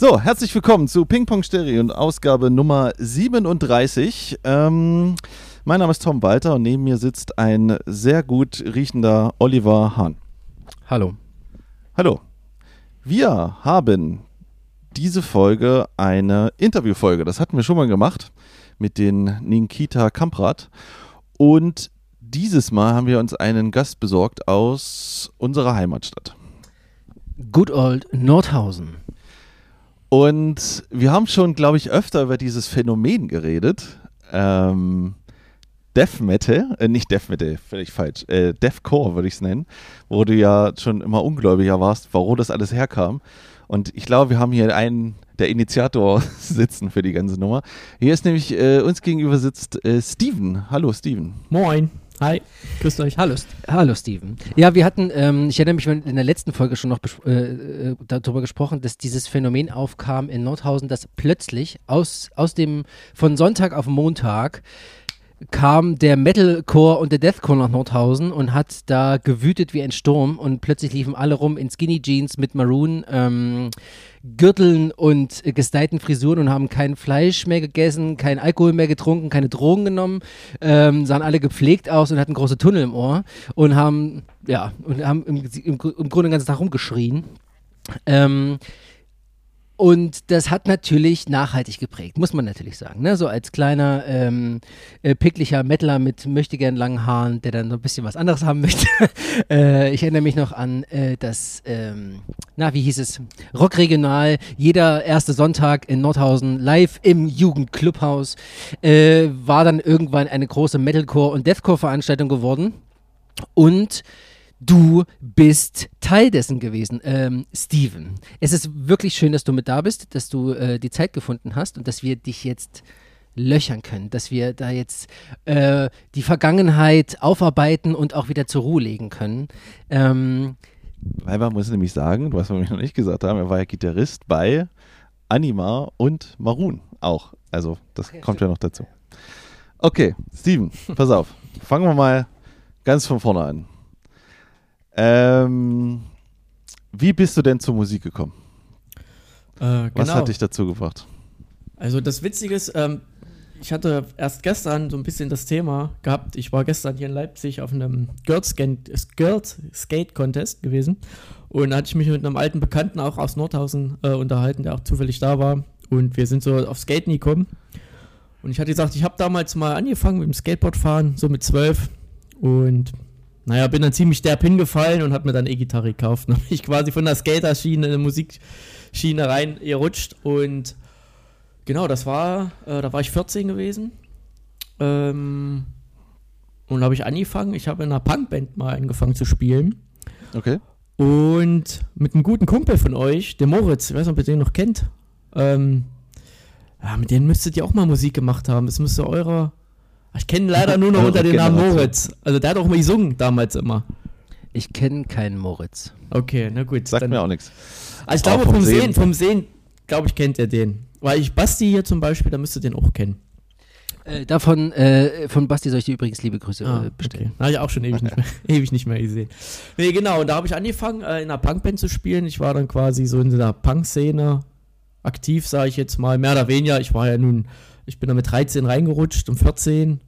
So, herzlich willkommen zu Ping Pong Stereo und Ausgabe Nummer 37. Ähm, mein Name ist Tom Walter und neben mir sitzt ein sehr gut riechender Oliver Hahn. Hallo. Hallo. Wir haben diese Folge eine Interviewfolge. Das hatten wir schon mal gemacht mit den Ninkita Kamprat. Und dieses Mal haben wir uns einen Gast besorgt aus unserer Heimatstadt. Good old Nordhausen. Und wir haben schon, glaube ich, öfter über dieses Phänomen geredet. Ähm, Death Metal, äh, nicht Death Metal, völlig falsch, äh, Deathcore würde ich es nennen, wo du ja schon immer ungläubiger warst, warum das alles herkam. Und ich glaube, wir haben hier einen, der Initiator sitzen für die ganze Nummer. Hier ist nämlich, äh, uns gegenüber sitzt äh, Steven. Hallo Steven. Moin. Hi, grüßt euch. Hallo, hallo Steven. Ja, wir hatten, ähm, ich erinnere mich in der letzten Folge schon noch äh, äh, darüber gesprochen, dass dieses Phänomen aufkam in Nordhausen, dass plötzlich aus, aus dem, von Sonntag auf Montag kam der Metalcore und der Deathcore nach Nordhausen und hat da gewütet wie ein Sturm und plötzlich liefen alle rum in Skinny Jeans mit Maroon ähm, Gürteln und äh, gestylten Frisuren und haben kein Fleisch mehr gegessen, kein Alkohol mehr getrunken, keine Drogen genommen, ähm, sahen alle gepflegt aus und hatten große Tunnel im Ohr und haben, ja, und haben im, im, im Grunde den ganzen Tag rumgeschrien. Ähm, und das hat natürlich nachhaltig geprägt, muss man natürlich sagen. Ne? So als kleiner, ähm, äh, picklicher Mettler mit möchtegern langen Haaren, der dann so ein bisschen was anderes haben möchte. äh, ich erinnere mich noch an äh, das, ähm, na, wie hieß es? Rockregional, jeder erste Sonntag in Nordhausen, live im Jugendclubhaus, äh, war dann irgendwann eine große Metalcore- und Deathcore-Veranstaltung geworden. Und du bist Teil dessen gewesen, ähm, Steven. Es ist wirklich schön, dass du mit da bist, dass du äh, die Zeit gefunden hast und dass wir dich jetzt löchern können, dass wir da jetzt äh, die Vergangenheit aufarbeiten und auch wieder zur Ruhe legen können. Ähm, Weil man muss nämlich sagen, was wir mir noch nicht gesagt haben, er war ja Gitarrist bei Anima und Maroon auch. Also das okay, kommt stimmt. ja noch dazu. Okay, Steven, pass auf. Fangen wir mal ganz von vorne an. Ähm, wie bist du denn zur Musik gekommen? Äh, genau. Was hat genau. dich dazu gebracht? Also das Witzige ist, ähm, ich hatte erst gestern so ein bisschen das Thema gehabt. Ich war gestern hier in Leipzig auf einem Girls, Girls Skate Contest gewesen und da hatte ich mich mit einem alten Bekannten auch aus Nordhausen äh, unterhalten, der auch zufällig da war und wir sind so auf Skaten gekommen und ich hatte gesagt, ich habe damals mal angefangen mit dem Skateboardfahren, so mit zwölf und naja, bin dann ziemlich derb hingefallen und habe mir dann E-Gitarre gekauft. Dann bin ich quasi von der Skater-Schiene in eine Musikschiene rein gerutscht und genau, das war, äh, da war ich 14 gewesen. Ähm, und habe ich angefangen. Ich habe in einer Punkband mal angefangen zu spielen. Okay. Und mit einem guten Kumpel von euch, der Moritz, ich weiß nicht, ob ihr den noch kennt. Ähm, ja, mit denen müsstet ihr auch mal Musik gemacht haben. Das müsste eurer ich kenne leider nur noch unter dem Namen Moritz. Also der hat auch mal gesungen damals immer. Ich kenne keinen Moritz. Okay, na gut. Sagt dann, mir auch nichts. Also ich glaube, vom, Sehen, vom Sehen, glaube ich, kennt er den. Weil ich Basti hier zum Beispiel, da müsste den auch kennen. Äh, davon, äh, von Basti soll ich dir übrigens liebe Grüße ah, äh, bestellen. Okay. Habe ich auch schon ewig nicht, mehr, ewig nicht mehr gesehen. Nee, genau, und da habe ich angefangen, äh, in einer Punkband zu spielen. Ich war dann quasi so in der Punk-Szene aktiv, sage ich jetzt mal, mehr oder weniger. Ich war ja nun, ich bin da mit 13 reingerutscht, um 14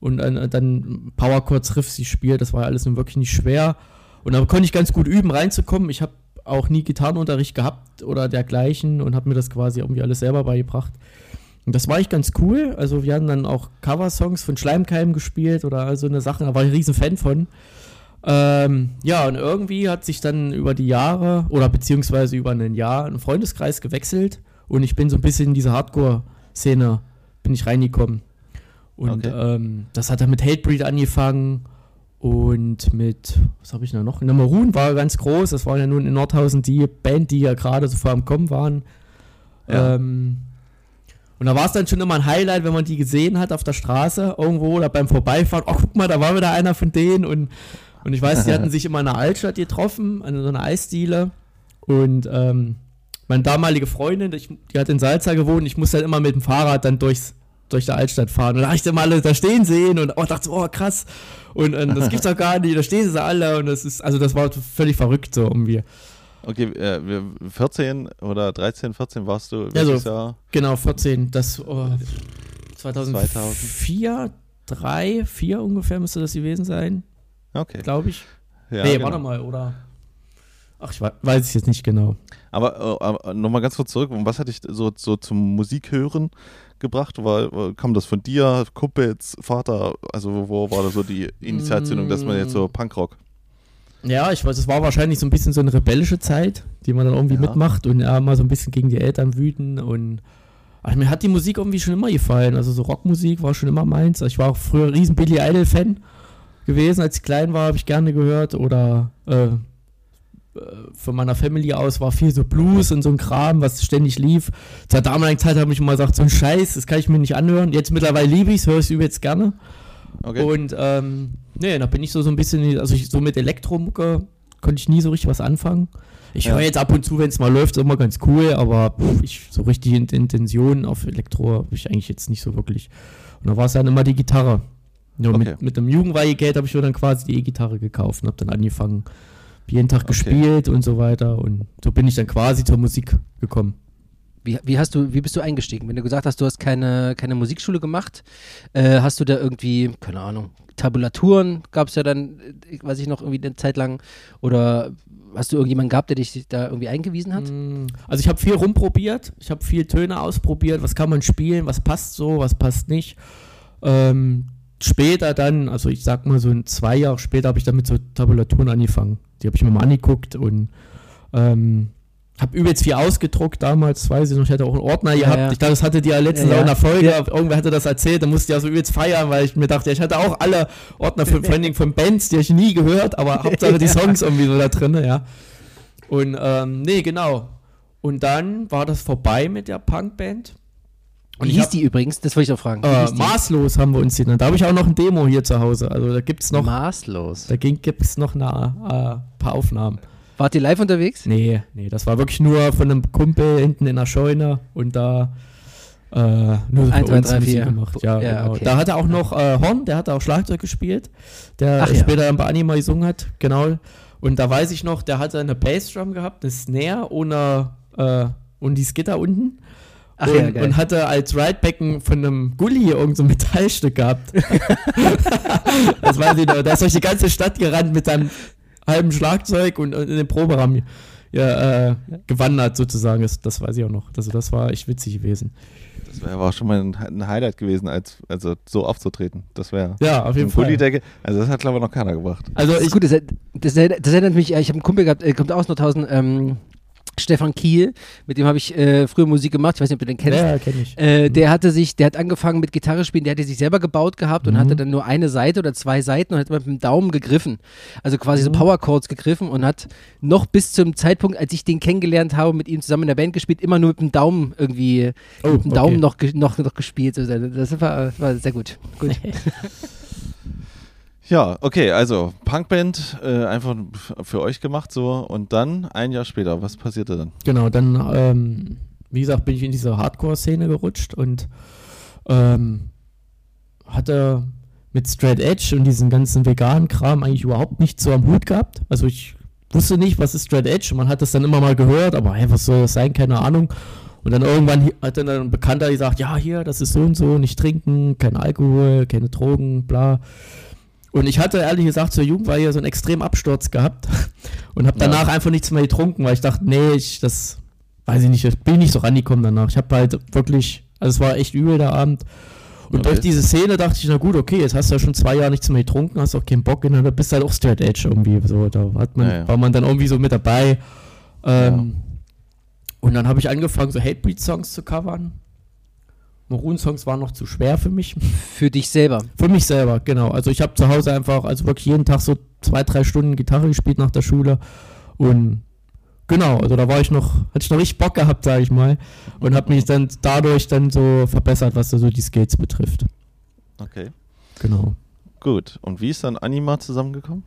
und äh, dann Power Chords Riffs gespielt. Das war alles nun wirklich nicht schwer. Und da konnte ich ganz gut üben, reinzukommen. Ich habe auch nie Gitarrenunterricht gehabt oder dergleichen und habe mir das quasi irgendwie alles selber beigebracht. Und das war ich ganz cool. Also wir haben dann auch Coversongs von Schleimkeim gespielt oder so eine Sache. Da war ich ein riesen Fan von. Ähm, ja, und irgendwie hat sich dann über die Jahre oder beziehungsweise über ein Jahr ein Freundeskreis gewechselt und ich bin so ein bisschen in diese Hardcore-Szene bin ich reingekommen. Und okay. ähm, das hat dann mit Hatebreed angefangen und mit, was habe ich da noch? Na, Maroon war ganz groß, das war ja nun in Nordhausen die Band, die ja gerade so vor am Kommen waren. Ja. Ähm, und da war es dann schon immer ein Highlight, wenn man die gesehen hat auf der Straße irgendwo oder beim Vorbeifahren. Oh, guck mal, da war wieder einer von denen. Und, und ich weiß, die hatten sich immer in der Altstadt getroffen, an so einer Eisdiele. Und ähm, meine damalige Freundin, die, die hat in Salza gewohnt, ich musste halt immer mit dem Fahrrad dann durchs durch die Altstadt fahren. Und da habe ich dann alle da stehen sehen und oh, dachte, oh krass. Und, und das gibt's doch gar nicht, da stehen sie alle und das ist, also das war völlig verrückt so irgendwie. Okay, äh, wir- 14 oder 13, 14 warst du. Ja, so. Jahr? Genau, 14. Das oh, 2004, 3, 4 ungefähr müsste das gewesen sein, Okay. glaube ich. Ja, nee, genau. warte mal, oder? Ach, ich we- weiß es jetzt nicht genau. Aber, äh, aber nochmal ganz kurz zurück, was hat dich so, so zum Musikhören gebracht? War, war- kam das von dir, Kumpels, Vater? Also wo, war da so die Initialzündung, dass man jetzt so Mm. Punkrock? Ja, ich weiß, es war wahrscheinlich so ein bisschen so eine rebellische Zeit, die man dann irgendwie Ja. mitmacht und ja, mal so ein bisschen gegen die Eltern wüten und ach, mir hat die Musik irgendwie schon immer gefallen. Also so Rockmusik war schon immer meins. Ich war auch früher ein riesen Billy Idol Fan gewesen, als ich klein war, habe ich gerne gehört oder äh, äh, von meiner Family aus war viel so Blues und so ein Kram, was ständig lief. Zur damaligen Zeit habe ich immer gesagt, so ein Scheiß, das kann ich mir nicht anhören. Jetzt mittlerweile liebe ich es, höre ich es übelst gerne. Okay. Und ähm, nee, da bin ich so, so ein bisschen, also ich, so mit Elektromucke konnte ich nie so richtig was anfangen. Ich Ja. höre jetzt ab und zu, wenn es mal läuft, ist immer ganz cool, aber pff, ich, so richtig in Intention auf Elektro habe ich eigentlich jetzt nicht so wirklich. Und da war es dann immer die Gitarre. Ja, Okay. mit, mit dem Jugendweihegeld habe ich mir dann quasi die E-Gitarre gekauft und habe dann angefangen, jeden Tag Okay. gespielt und so weiter. Und so bin ich dann quasi zur Musik gekommen. Wie, wie, hast du, wie bist du eingestiegen? Wenn du gesagt hast, du hast keine, keine Musikschule gemacht, äh, hast du da irgendwie, keine Ahnung, Tabulaturen gab es ja dann, äh, weiß ich noch, irgendwie eine Zeit lang, oder hast du irgendjemanden gehabt, der dich da irgendwie eingewiesen hat? Mm, Also ich habe viel rumprobiert, ich habe viel Töne ausprobiert, was kann man spielen, was passt so, was passt nicht. Ähm, später dann, also ich sag mal so ein zwei Jahre später habe ich damit so Tabulaturen angefangen. Die habe ich mir mal angeguckt und ähm, habe übelst viel ausgedruckt damals, weiß ich noch, ich hatte auch einen Ordner Ja, gehabt. ja. Ich glaube, das hatte die ja letztens Ja, ja. auch in der Folge, irgendwer hatte das erzählt, da musste ich ja so übelst feiern, weil ich mir dachte, ja, ich hatte auch alle Ordner von, vor allen von Bands, die ich nie gehört, aber Hauptsache die Ja. Songs irgendwie so da drin, ja. Und ähm, nee, genau. Und dann war das vorbei mit der Punkband. Und Wie hieß hab, die übrigens? Das wollte ich noch fragen. Äh, maßlos haben wir uns genannt. Da habe ich auch noch ein Demo hier zu Hause. Also da gibt's noch, Maßlos. da gibt es noch eine, äh, paar Aufnahmen. Wart ihr live unterwegs? Nee, nee, das war wirklich nur von einem Kumpel hinten in der Scheune und da äh, nur zwei, uns drei, Musik vier. gemacht. Ja, Ja, genau. okay. Da hat er auch noch äh, Horn, der hat auch Schlagzeug gespielt, der Ach ja. später dann bei Anima gesungen hat, genau. Und da weiß ich noch, der hatte eine Bassdrum gehabt, eine Snare ohne äh, und die Skitter unten. Ach und, ja, geil. und hatte als Ridebecken von einem Gully irgend so ein Metallstück gehabt. das weiß ich noch. Da ist durch die ganze Stadt gerannt mit seinem halben Schlagzeug und, und in den Proberaum ja, äh, gewandert sozusagen. Das, das weiß ich auch noch. Also das war echt witzig gewesen. Das wäre aber auch schon mal ein, ein Highlight gewesen, als also so aufzutreten. Das wäre Ja, auf jeden ein Fall. Gullidecke. Also das hat glaube ich noch keiner gemacht. Also Das ist ich, gut, das, das, das erinnert mich, äh, ich habe einen Kumpel gehabt, äh, kommt aus Nordhausen, ähm, Stefan Kiel, mit dem habe ich äh, früher Musik gemacht, ich weiß nicht, ob du den kennst. ja, kenne ich. Äh, der hatte sich, der hat angefangen mit Gitarre spielen, der hatte sich selber gebaut gehabt und Mhm. hatte dann nur eine Seite oder zwei Seiten und hat mit dem Daumen gegriffen. Also quasi so Mhm. Power Chords gegriffen und hat noch bis zum Zeitpunkt, als ich den kennengelernt habe, mit ihm zusammen in der Band gespielt, immer nur mit dem Daumen irgendwie, Oh, mit dem Daumen okay. noch, ge- noch, noch gespielt. Also das war, war sehr gut. gut. Ja, okay, also Punkband äh, einfach für euch gemacht so und dann ein Jahr später, was passierte dann? Genau, dann, ähm, wie gesagt, bin ich in diese Hardcore-Szene gerutscht und ähm, hatte mit Straight Edge und diesem ganzen veganen Kram eigentlich überhaupt nichts so am Hut gehabt. Also ich wusste nicht, was ist Straight Edge. Man hat das dann immer mal gehört, aber hey, was soll das sein? Keine Ahnung. Und dann irgendwann hat dann ein Bekannter gesagt, ja, hier, das ist so und so, nicht trinken, kein Alkohol, keine Drogen, bla. Und ich hatte ehrlich gesagt zur Jugend war hier so einen extremen Absturz gehabt und habe Ja. danach einfach nichts mehr getrunken, weil ich dachte, nee, ich das weiß ich nicht, ich bin nicht so rangekommen danach. Ich habe halt wirklich, also es war echt übel der Abend. Und Okay. durch diese Szene dachte ich, na gut, okay, jetzt hast du ja schon zwei Jahre nichts mehr getrunken, hast auch keinen Bock, und dann bist du halt auch Straight Edge irgendwie. So, da hat man, Ja, ja. war man dann irgendwie so mit dabei. Ähm, Und dann habe ich angefangen, so Hatebreed-Songs zu covern. Maroon-Songs waren noch zu schwer für mich. Für dich selber. Für mich selber, genau. Also ich habe zu Hause einfach, also wirklich jeden Tag so zwei, drei Stunden Gitarre gespielt nach der Schule. Und genau, also da war ich noch, hatte ich noch richtig Bock gehabt, sage ich mal. Und habe mich dann dadurch dann so verbessert, was so die Skills betrifft. Okay, Genau. gut. Und wie ist dann Anima zusammengekommen?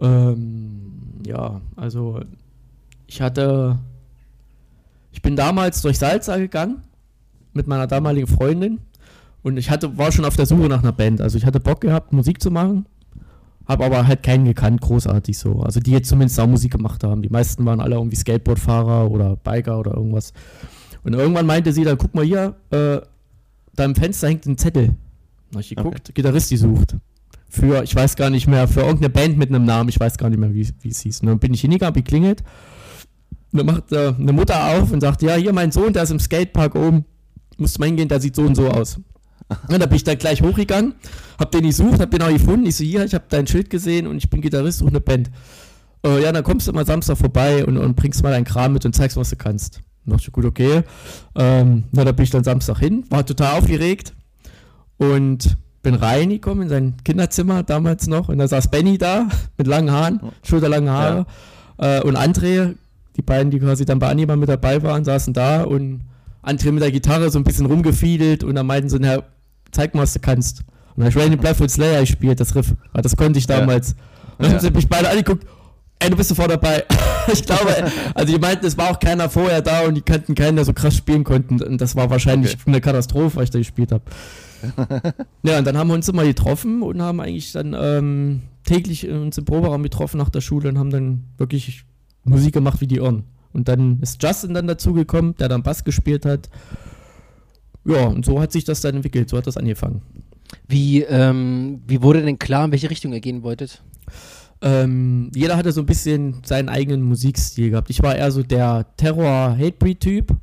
Ähm, ja, also ich hatte, ich bin damals durch Salza gegangen mit meiner damaligen Freundin und ich hatte, war schon auf der Suche nach einer Band. Also ich hatte Bock gehabt, Musik zu machen, habe aber halt keinen gekannt, großartig so. Also die jetzt zumindest auch Musik gemacht haben. Die meisten waren alle irgendwie Skateboardfahrer oder Biker oder irgendwas. Und irgendwann meinte sie dann, guck mal hier, äh, da im Fenster hängt ein Zettel. Dann hab ich geguckt, okay. Gitarrist die sucht. Für, ich weiß gar nicht mehr, für irgendeine Band mit einem Namen, ich weiß gar nicht mehr, wie, wie es hieß. Und dann bin ich hingegangen, hab geklingelt. Und dann macht äh, eine Mutter auf und sagt, ja, hier mein Sohn, der ist im Skatepark oben, musst du mal hingehen, der sieht so und so aus. Ja, da bin ich dann gleich hochgegangen, hab den gesucht, hab den auch gefunden. Ich so, hier, ich hab dein Schild gesehen und ich bin Gitarrist, suche eine Band. Äh, ja, dann kommst du mal Samstag vorbei und, und bringst mal deinen Kram mit und zeigst, was du kannst. Und dachte ich, gut, okay. Ähm, na, da bin ich dann Samstag hin, war total aufgeregt und bin reingekommen in sein Kinderzimmer damals noch und da saß Benny da mit langen Haaren, schulterlangen Haare ja. äh, und André, die beiden, die quasi dann bei Anima mit dabei waren, saßen da und André mit der Gitarre so ein bisschen rumgefiedelt und dann meinten so, na, zeig mal, was du kannst. Und dann habe ich Rain Bloodfoot Slayer gespielt, das Riff. Das konnte ich damals. Ja. Und dann ja. haben sie mich beide angeguckt, ey, du bist sofort dabei. ich glaube, also die meinten, es war auch keiner vorher da und die kannten keinen, der so krass spielen konnten. Und das war wahrscheinlich okay. eine Katastrophe, was ich da gespielt habe. ja, und dann haben wir uns immer getroffen und haben eigentlich dann ähm, täglich uns im Proberaum getroffen nach der Schule und haben dann wirklich Musik gemacht wie die Irren. Und dann ist Justin dann dazugekommen, der dann Bass gespielt hat. Ja, und so hat sich das dann entwickelt, so hat das angefangen. Wie, ähm, wie wurde denn klar, in welche Richtung ihr gehen wolltet? Ähm, jeder hatte so ein bisschen seinen eigenen Musikstil gehabt. Ich war eher so der Terror-Hatebreed-Typ. Mhm.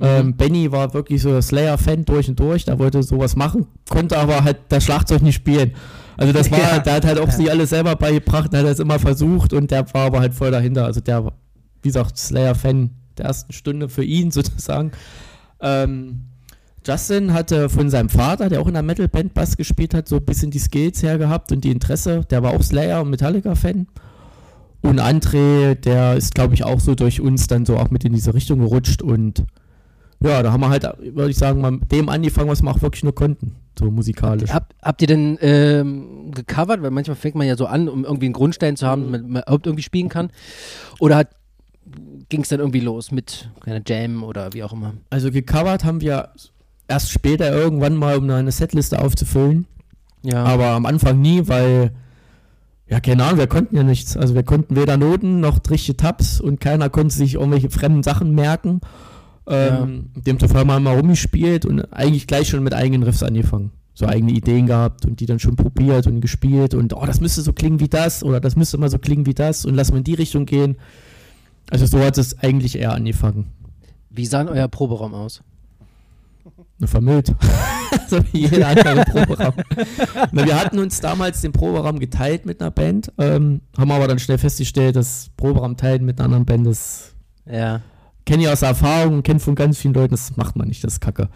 Ähm, Benny war wirklich so Slayer-Fan durch und durch. Der wollte sowas machen, konnte aber halt das Schlagzeug nicht spielen. Also das war, ja. der hat halt auch sich alles selber beigebracht, der hat das immer versucht und der war aber halt voll dahinter. Also der, wie gesagt, Slayer-Fan der ersten Stunde für ihn sozusagen. Ähm, Justin hatte von seinem Vater, der auch in einer Metal-Band Bass gespielt hat, so ein bisschen die Skills hergehabt und die Interesse. Der war auch Slayer und Metallica-Fan. Und André, der ist, glaube ich, auch so durch uns dann so auch mit in diese Richtung gerutscht. Und ja, da haben wir halt, würde ich sagen, mal mit dem angefangen, was wir auch wirklich nur konnten, so musikalisch. Habt, habt ihr denn ähm, gecovert? Weil manchmal fängt man ja so an, um irgendwie einen Grundstein zu haben, damit man überhaupt irgendwie spielen kann. Oder ging es dann irgendwie los mit einer Jam oder wie auch immer? Also gecovert haben wir erst später irgendwann mal, um eine Setliste aufzufüllen. Ja. Aber am Anfang nie, weil, ja, keine Ahnung, wir konnten ja nichts. Also wir konnten weder Noten noch richtige Tabs und keiner konnte sich irgendwelche fremden Sachen merken. Ähm, ja. Demzufolge haben wir mal rumgespielt und eigentlich gleich schon mit eigenen Riffs angefangen. So eigene Ideen gehabt und die dann schon probiert und gespielt und oh, das müsste so klingen wie das oder das müsste mal so klingen wie das und lass mal in die Richtung gehen. Also so hat es eigentlich eher angefangen. Wie sah euer Proberaum aus? vermüllt. so wie jeder andere Proberaum. Na, wir hatten uns damals den Proberaum geteilt mit einer Band, ähm, haben aber dann schnell festgestellt, dass Proberaum teilen mit einer anderen Band ist. Ja. Kenne ich aus Erfahrung, kenne von ganz vielen Leuten, das macht man nicht, das ist kacke.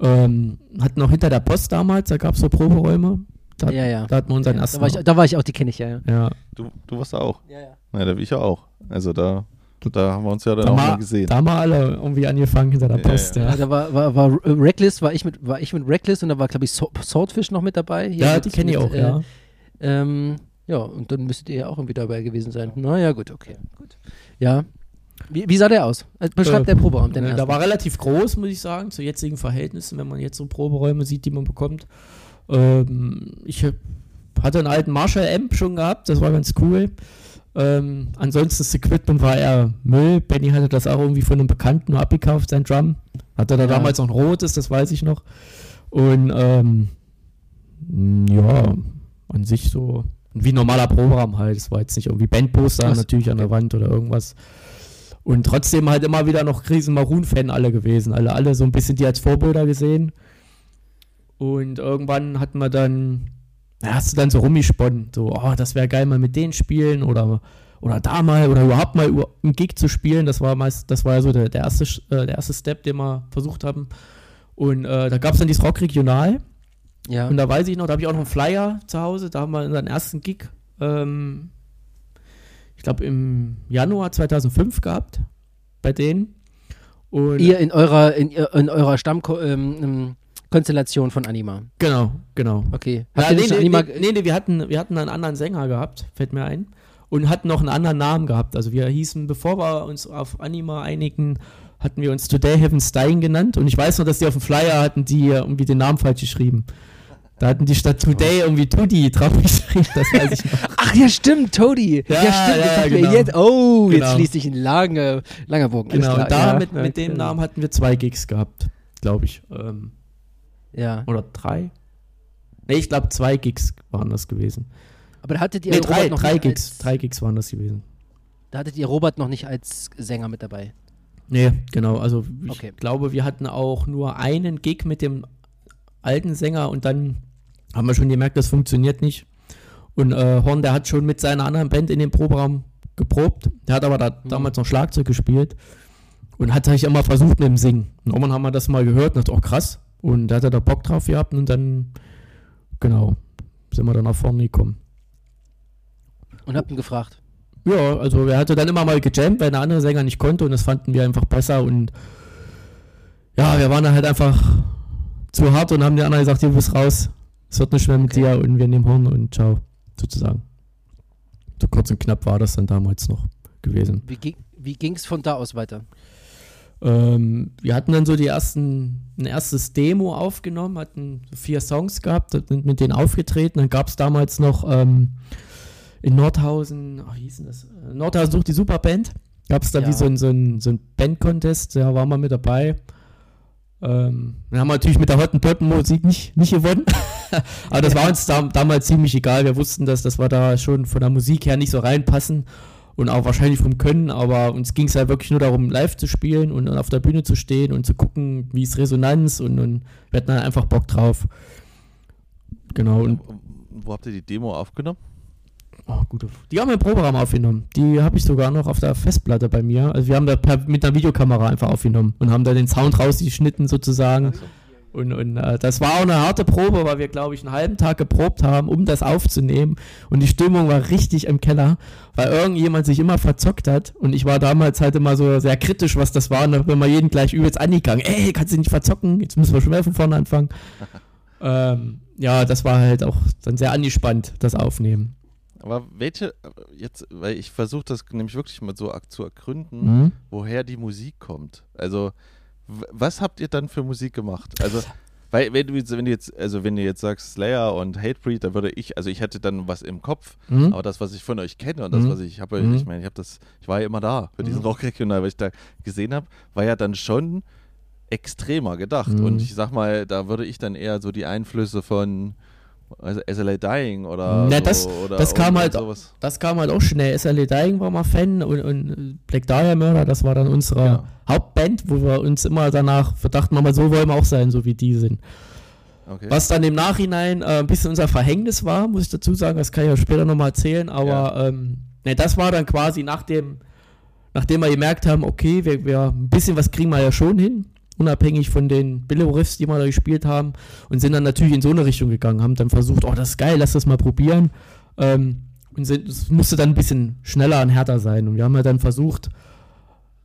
Ähm, hatten auch hinter der Post damals, da gab es so Proberäume. Da, ja, ja. Da hatten wir unseren ja, ersten. Da war, ich, da war ich auch, die kenne ich ja, ja. ja. Du, du warst da auch. Ja, ja. Ja, da bin ich ja auch. Also da da haben wir uns ja dann da auch mal, mal gesehen. Da haben wir alle irgendwie angefangen hinter der Post, ja. ja. da war, war, war Reckless, war ich mit, war ich mit Reckless und da war, glaube ich, Swordfish noch mit dabei. ja, mit, die kenne ich auch, äh, ja. Ähm, ja, und dann müsstet ihr ja auch irgendwie dabei gewesen sein. Naja, gut, okay. Gut. Ja. Wie, wie sah der aus? Also beschreibt äh, der Proberaum den äh, Der war relativ groß, muss ich sagen, zu jetzigen Verhältnissen, wenn man jetzt so Proberäume sieht, die man bekommt. Ähm, ich hatte einen alten Marshall Amp schon gehabt, das war ganz cool. Ähm, ansonsten das Equipment war eher Müll. Benny hatte das auch irgendwie von einem Bekannten nur abgekauft, sein Drum. Hatte da ja. damals noch ein rotes, das weiß ich noch. Und ähm, ja, an sich so wie ein normaler Proberaum halt. Es war jetzt nicht irgendwie Bandposter Was? natürlich an der Wand oder irgendwas. Und trotzdem halt immer wieder noch riesen Maroon-Fan alle gewesen. Alle, alle so ein bisschen die als Vorbilder gesehen. Und irgendwann hatten wir dann da hast du dann so rumgesponnen, so, oh, das wäre geil, mal mit denen spielen oder, oder da mal oder überhaupt mal einen Gig zu spielen. Das war meist, das war ja so der, der, erste, äh, der erste Step, den wir versucht haben. Und äh, da gab es dann dieses Rock Regional. Ja. Und da weiß ich noch, da habe ich auch noch einen Flyer zu Hause, da haben wir unseren ersten Gig, ähm, ich glaube im Januar 2005 gehabt, bei denen. Und Ihr in eurer, in, in eurer Stamm, ähm, Konstellation von Anima. Genau, genau. Okay. Ja, nee, nee, Anima nee, nee, wir hatten, wir hatten einen anderen Sänger gehabt, fällt mir ein. Und hatten noch einen anderen Namen gehabt. Also wir hießen, bevor wir uns auf Anima einigen, hatten wir uns Today Heaven Dying genannt. Und ich weiß noch, dass die auf dem Flyer hatten, die irgendwie den Namen falsch geschrieben. Da hatten die statt Today irgendwie Tudi draufgeschrieben, das weiß ich noch. Ach ja, stimmt, Toady. Ja, Ja, stimmt. ja, genau. jetzt, oh, Genau. jetzt schließt sich ein langer, langer Bogen. Genau, klar, da ja. mit, mit dem Namen hatten wir zwei Gigs gehabt, glaube ich. Ähm, Ja. oder drei? Nee, ich glaube zwei Gigs waren das gewesen. Aber da hattet ihr Nee, Robert drei, noch drei Gigs, als, drei Gigs waren das gewesen. Da hattet ihr Robert noch nicht als Sänger mit dabei. Nee, genau, also ich Okay. glaube, wir hatten auch nur einen Gig mit dem alten Sänger und dann haben wir schon gemerkt, das funktioniert nicht. Und äh, Horn, der hat schon mit seiner anderen Band in dem Proberaum geprobt. Der hat aber da Mhm. damals noch Schlagzeug gespielt und hat eigentlich immer versucht mit dem Singen. Und irgendwann haben wir das mal gehört und dachte, oh krass. Und da hat er da Bock drauf gehabt und dann, genau, sind wir dann nach vorne gekommen. Und habt ihn gefragt. Ja, also er hatte dann immer mal gejammt, weil der andere Sänger nicht konnte und das fanden wir einfach besser und ja, wir waren dann halt einfach zu hart und haben die anderen gesagt, du bist raus, es wird nicht mehr mit Okay. dir und wir nehmen Horn und ciao, sozusagen. So kurz und knapp war das dann damals noch gewesen. Wie, ging, wie ging es von da aus weiter? Ähm, wir hatten dann so die ersten, ein erstes Demo aufgenommen, hatten vier Songs gehabt, sind mit denen aufgetreten. Dann gab es damals noch ähm, in Nordhausen, ach, wie hieß denn das? Äh, Nordhausen sucht die Superband. Gab es da Ja. wie so ein, so ein, so ein Band-Contest, da waren wir mit dabei. Ähm, dann haben wir natürlich mit der Hottentotten-Musik nicht, nicht gewonnen. Aber das war uns da, damals ziemlich egal. Wir wussten, dass, dass wir da schon von der Musik her nicht so reinpassen und auch wahrscheinlich vom Können, aber uns ging es halt wirklich nur darum, live zu spielen und dann auf der Bühne zu stehen und zu gucken, wie ist Resonanz und, und wir hatten dann einfach Bock drauf. Genau, und Wo habt ihr die Demo aufgenommen? oh, gute, die haben wir im Proberaum aufgenommen. Die habe ich sogar noch auf der Festplatte bei mir. Also wir haben da per, mit einer Videokamera einfach aufgenommen und haben da den Sound rausgeschnitten sozusagen. Ach so. Und, und äh, das war auch eine harte Probe, weil wir, glaube ich, einen halben Tag geprobt haben, um das aufzunehmen. Und die Stimmung war richtig im Keller, weil irgendjemand sich immer verzockt hat. Und ich war damals halt immer so sehr kritisch, was das war. Und da bin mal jeden gleich übelst angegangen. Ey, kannst du nicht verzocken? Jetzt müssen wir schon wieder von vorne anfangen. ähm, ja, das war halt auch dann sehr angespannt, das Aufnehmen. Aber welche, jetzt, weil ich versuche das nämlich wirklich mal so zu ergründen, Mhm. woher die Musik kommt. Also, was habt ihr dann für Musik gemacht? Also, weil, wenn du, jetzt- wenn du jetzt, also wenn du jetzt sagst Slayer und Hatebreed, dann würde ich, also ich hätte dann was im Kopf, Mhm. aber das, was ich von euch kenne und das, Mhm. was ich habe, Mhm. ich meine, ich habe das, ich war ja immer da für diesen Mhm. Rockregional, weil ich da gesehen habe, war ja dann schon extremer gedacht. Mhm. Und ich sag mal, da würde ich dann eher so die Einflüsse von also SLA Dying oder, Na, so, das- oder das kam halt- sowas. Das kam halt auch schnell. SLE Dying war mal Fan und, und Black Dahlia Murder, das war dann unsere Ja. Hauptband, wo wir uns immer danach verdachten, mal so wollen wir auch sein, so wie die sind. Okay. Was dann im Nachhinein äh, ein bisschen unser Verhängnis war, muss ich dazu sagen, das kann ich ja später nochmal erzählen, aber ähm, ne, das war dann quasi nach dem, nachdem wir gemerkt haben, okay, wir, wir ein bisschen was kriegen wir ja schon hin, unabhängig von den Billow-Riffs, die wir da gespielt haben und sind dann natürlich in so eine Richtung gegangen, haben dann versucht, oh, das ist geil, lass das mal probieren ähm, und sind, es musste dann ein bisschen schneller und härter sein und wir haben ja dann versucht,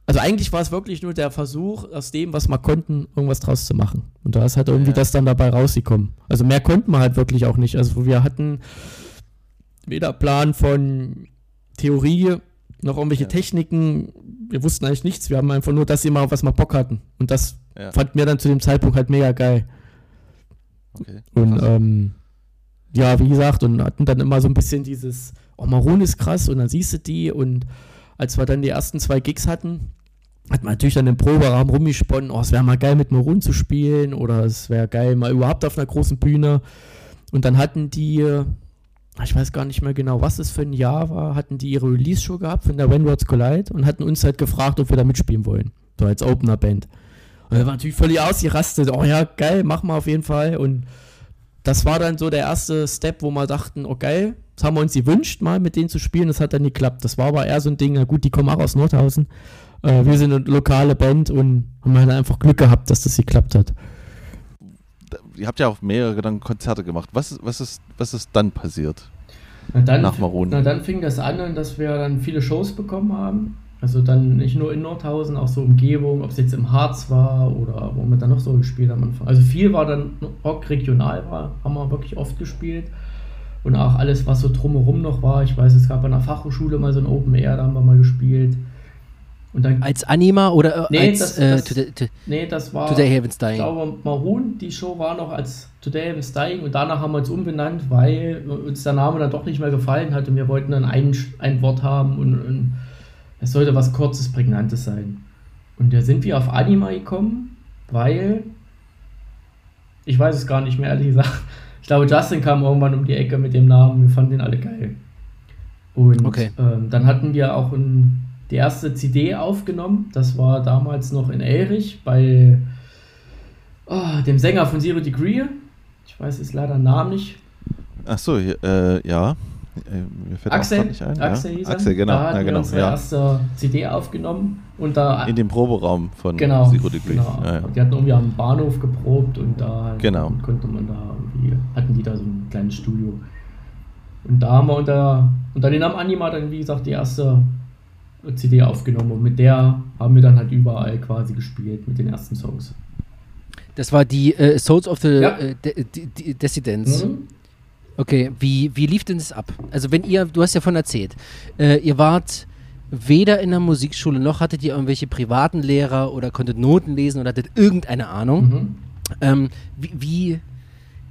also eigentlich war es wirklich nur der Versuch, aus dem, was wir konnten, irgendwas draus zu machen. Und da ist halt irgendwie Ja. das dann dabei rausgekommen. Also mehr konnten wir halt wirklich auch nicht. Also wir hatten weder Plan von Theorie noch irgendwelche Ja. Techniken. Wir wussten eigentlich nichts. Wir haben einfach nur das immer, auf was wir Bock hatten. Und das Ja. fand mir dann zu dem Zeitpunkt halt mega geil. okay. Und ähm, ja, wie gesagt, und hatten dann immer so ein bisschen dieses, oh, Maroon ist krass und dann siehst du die und als wir dann die ersten zwei Gigs hatten, hat man natürlich dann im Proberaum rumgesponnen, oh, es wäre mal geil mit Maroon zu spielen oder es wäre geil mal überhaupt auf einer großen Bühne. Und dann hatten die, ich weiß gar nicht mehr genau, was es für ein Jahr war, hatten die ihre Release-Show gehabt von der When Worlds Collide und hatten uns halt gefragt, ob wir da mitspielen wollen. So als Opener-Band. Und wir waren natürlich völlig ausgerastet. Oh ja, geil, machen wir auf jeden Fall. Und das war dann so der erste Step, wo wir dachten, oh geil, das haben wir uns gewünscht, mal mit denen zu spielen. Das hat dann geklappt. Das war aber eher so ein Ding, na gut, die kommen auch aus Nordhausen. Äh, wir sind eine lokale Band und haben halt einfach Glück gehabt, dass das geklappt hat. Ihr habt ja auch mehrere dann Konzerte gemacht. Was, ist- was, ist, was ist dann passiert? Na dann, Nach Maroon. na dann fing das an, dass wir dann viele Shows bekommen haben. Also dann nicht nur in Nordhausen, auch so Umgebung, ob es jetzt im Harz war oder wo wir dann noch so gespielt haben am Anfang. Also viel war dann Rock regional war, haben wir wirklich oft gespielt. Und auch alles, was so drumherum noch war. Ich weiß, es gab an der Fachhochschule mal so ein Open Air, da haben wir mal gespielt. Und dann, Als Anima oder äh, Nee, als das- äh, das- Today, to, nee, das war. Today Heaven's Ich Dying? glaube, Maroon, die Show war noch als Today Heaven's Dying und danach haben wir uns umbenannt, weil uns der Name dann doch nicht mehr gefallen hat und wir wollten dann ein, ein Wort haben und, und es sollte was Kurzes, Prägnantes sein. Und da sind wir auf Anima gekommen, weil ich weiß es gar nicht mehr, ehrlich gesagt. Ich glaube, Justin kam irgendwann um die Ecke mit dem Namen, wir fanden den alle geil. Und Okay. ähm, dann hatten wir auch ein, die erste CD aufgenommen. Das war damals noch in Elrich bei oh, dem Sänger von Zero Degree. Ich weiß jetzt leider den Namen nicht. Ach so, äh, ja. Äh, Mir fällt Axel, nicht ein. Axel ja. Axel, genau. Da hatten ja, wir genau. unsere Ja. erste CD aufgenommen. Und da In dem Proberaum von genau, Zero Degree. genau. Ja, ja. Die hatten irgendwie am Bahnhof geprobt und da halt Genau. konnte man da irgendwie, hatten die da so ein kleines Studio. Und da haben wir unter, unter den Namen Anima dann, wie gesagt, die erste CD aufgenommen und mit der haben wir dann halt überall quasi gespielt mit den ersten Songs. Das war die äh, Souls of the Ja. äh, De De De Dissidents. Mhm. Okay, wie, wie lief denn das ab? Also wenn ihr, du hast ja von erzählt, äh, ihr wart weder in der Musikschule noch hattet ihr irgendwelche privaten Lehrer oder konntet Noten lesen oder hattet irgendeine Ahnung. Mhm. Ähm, wie, wie,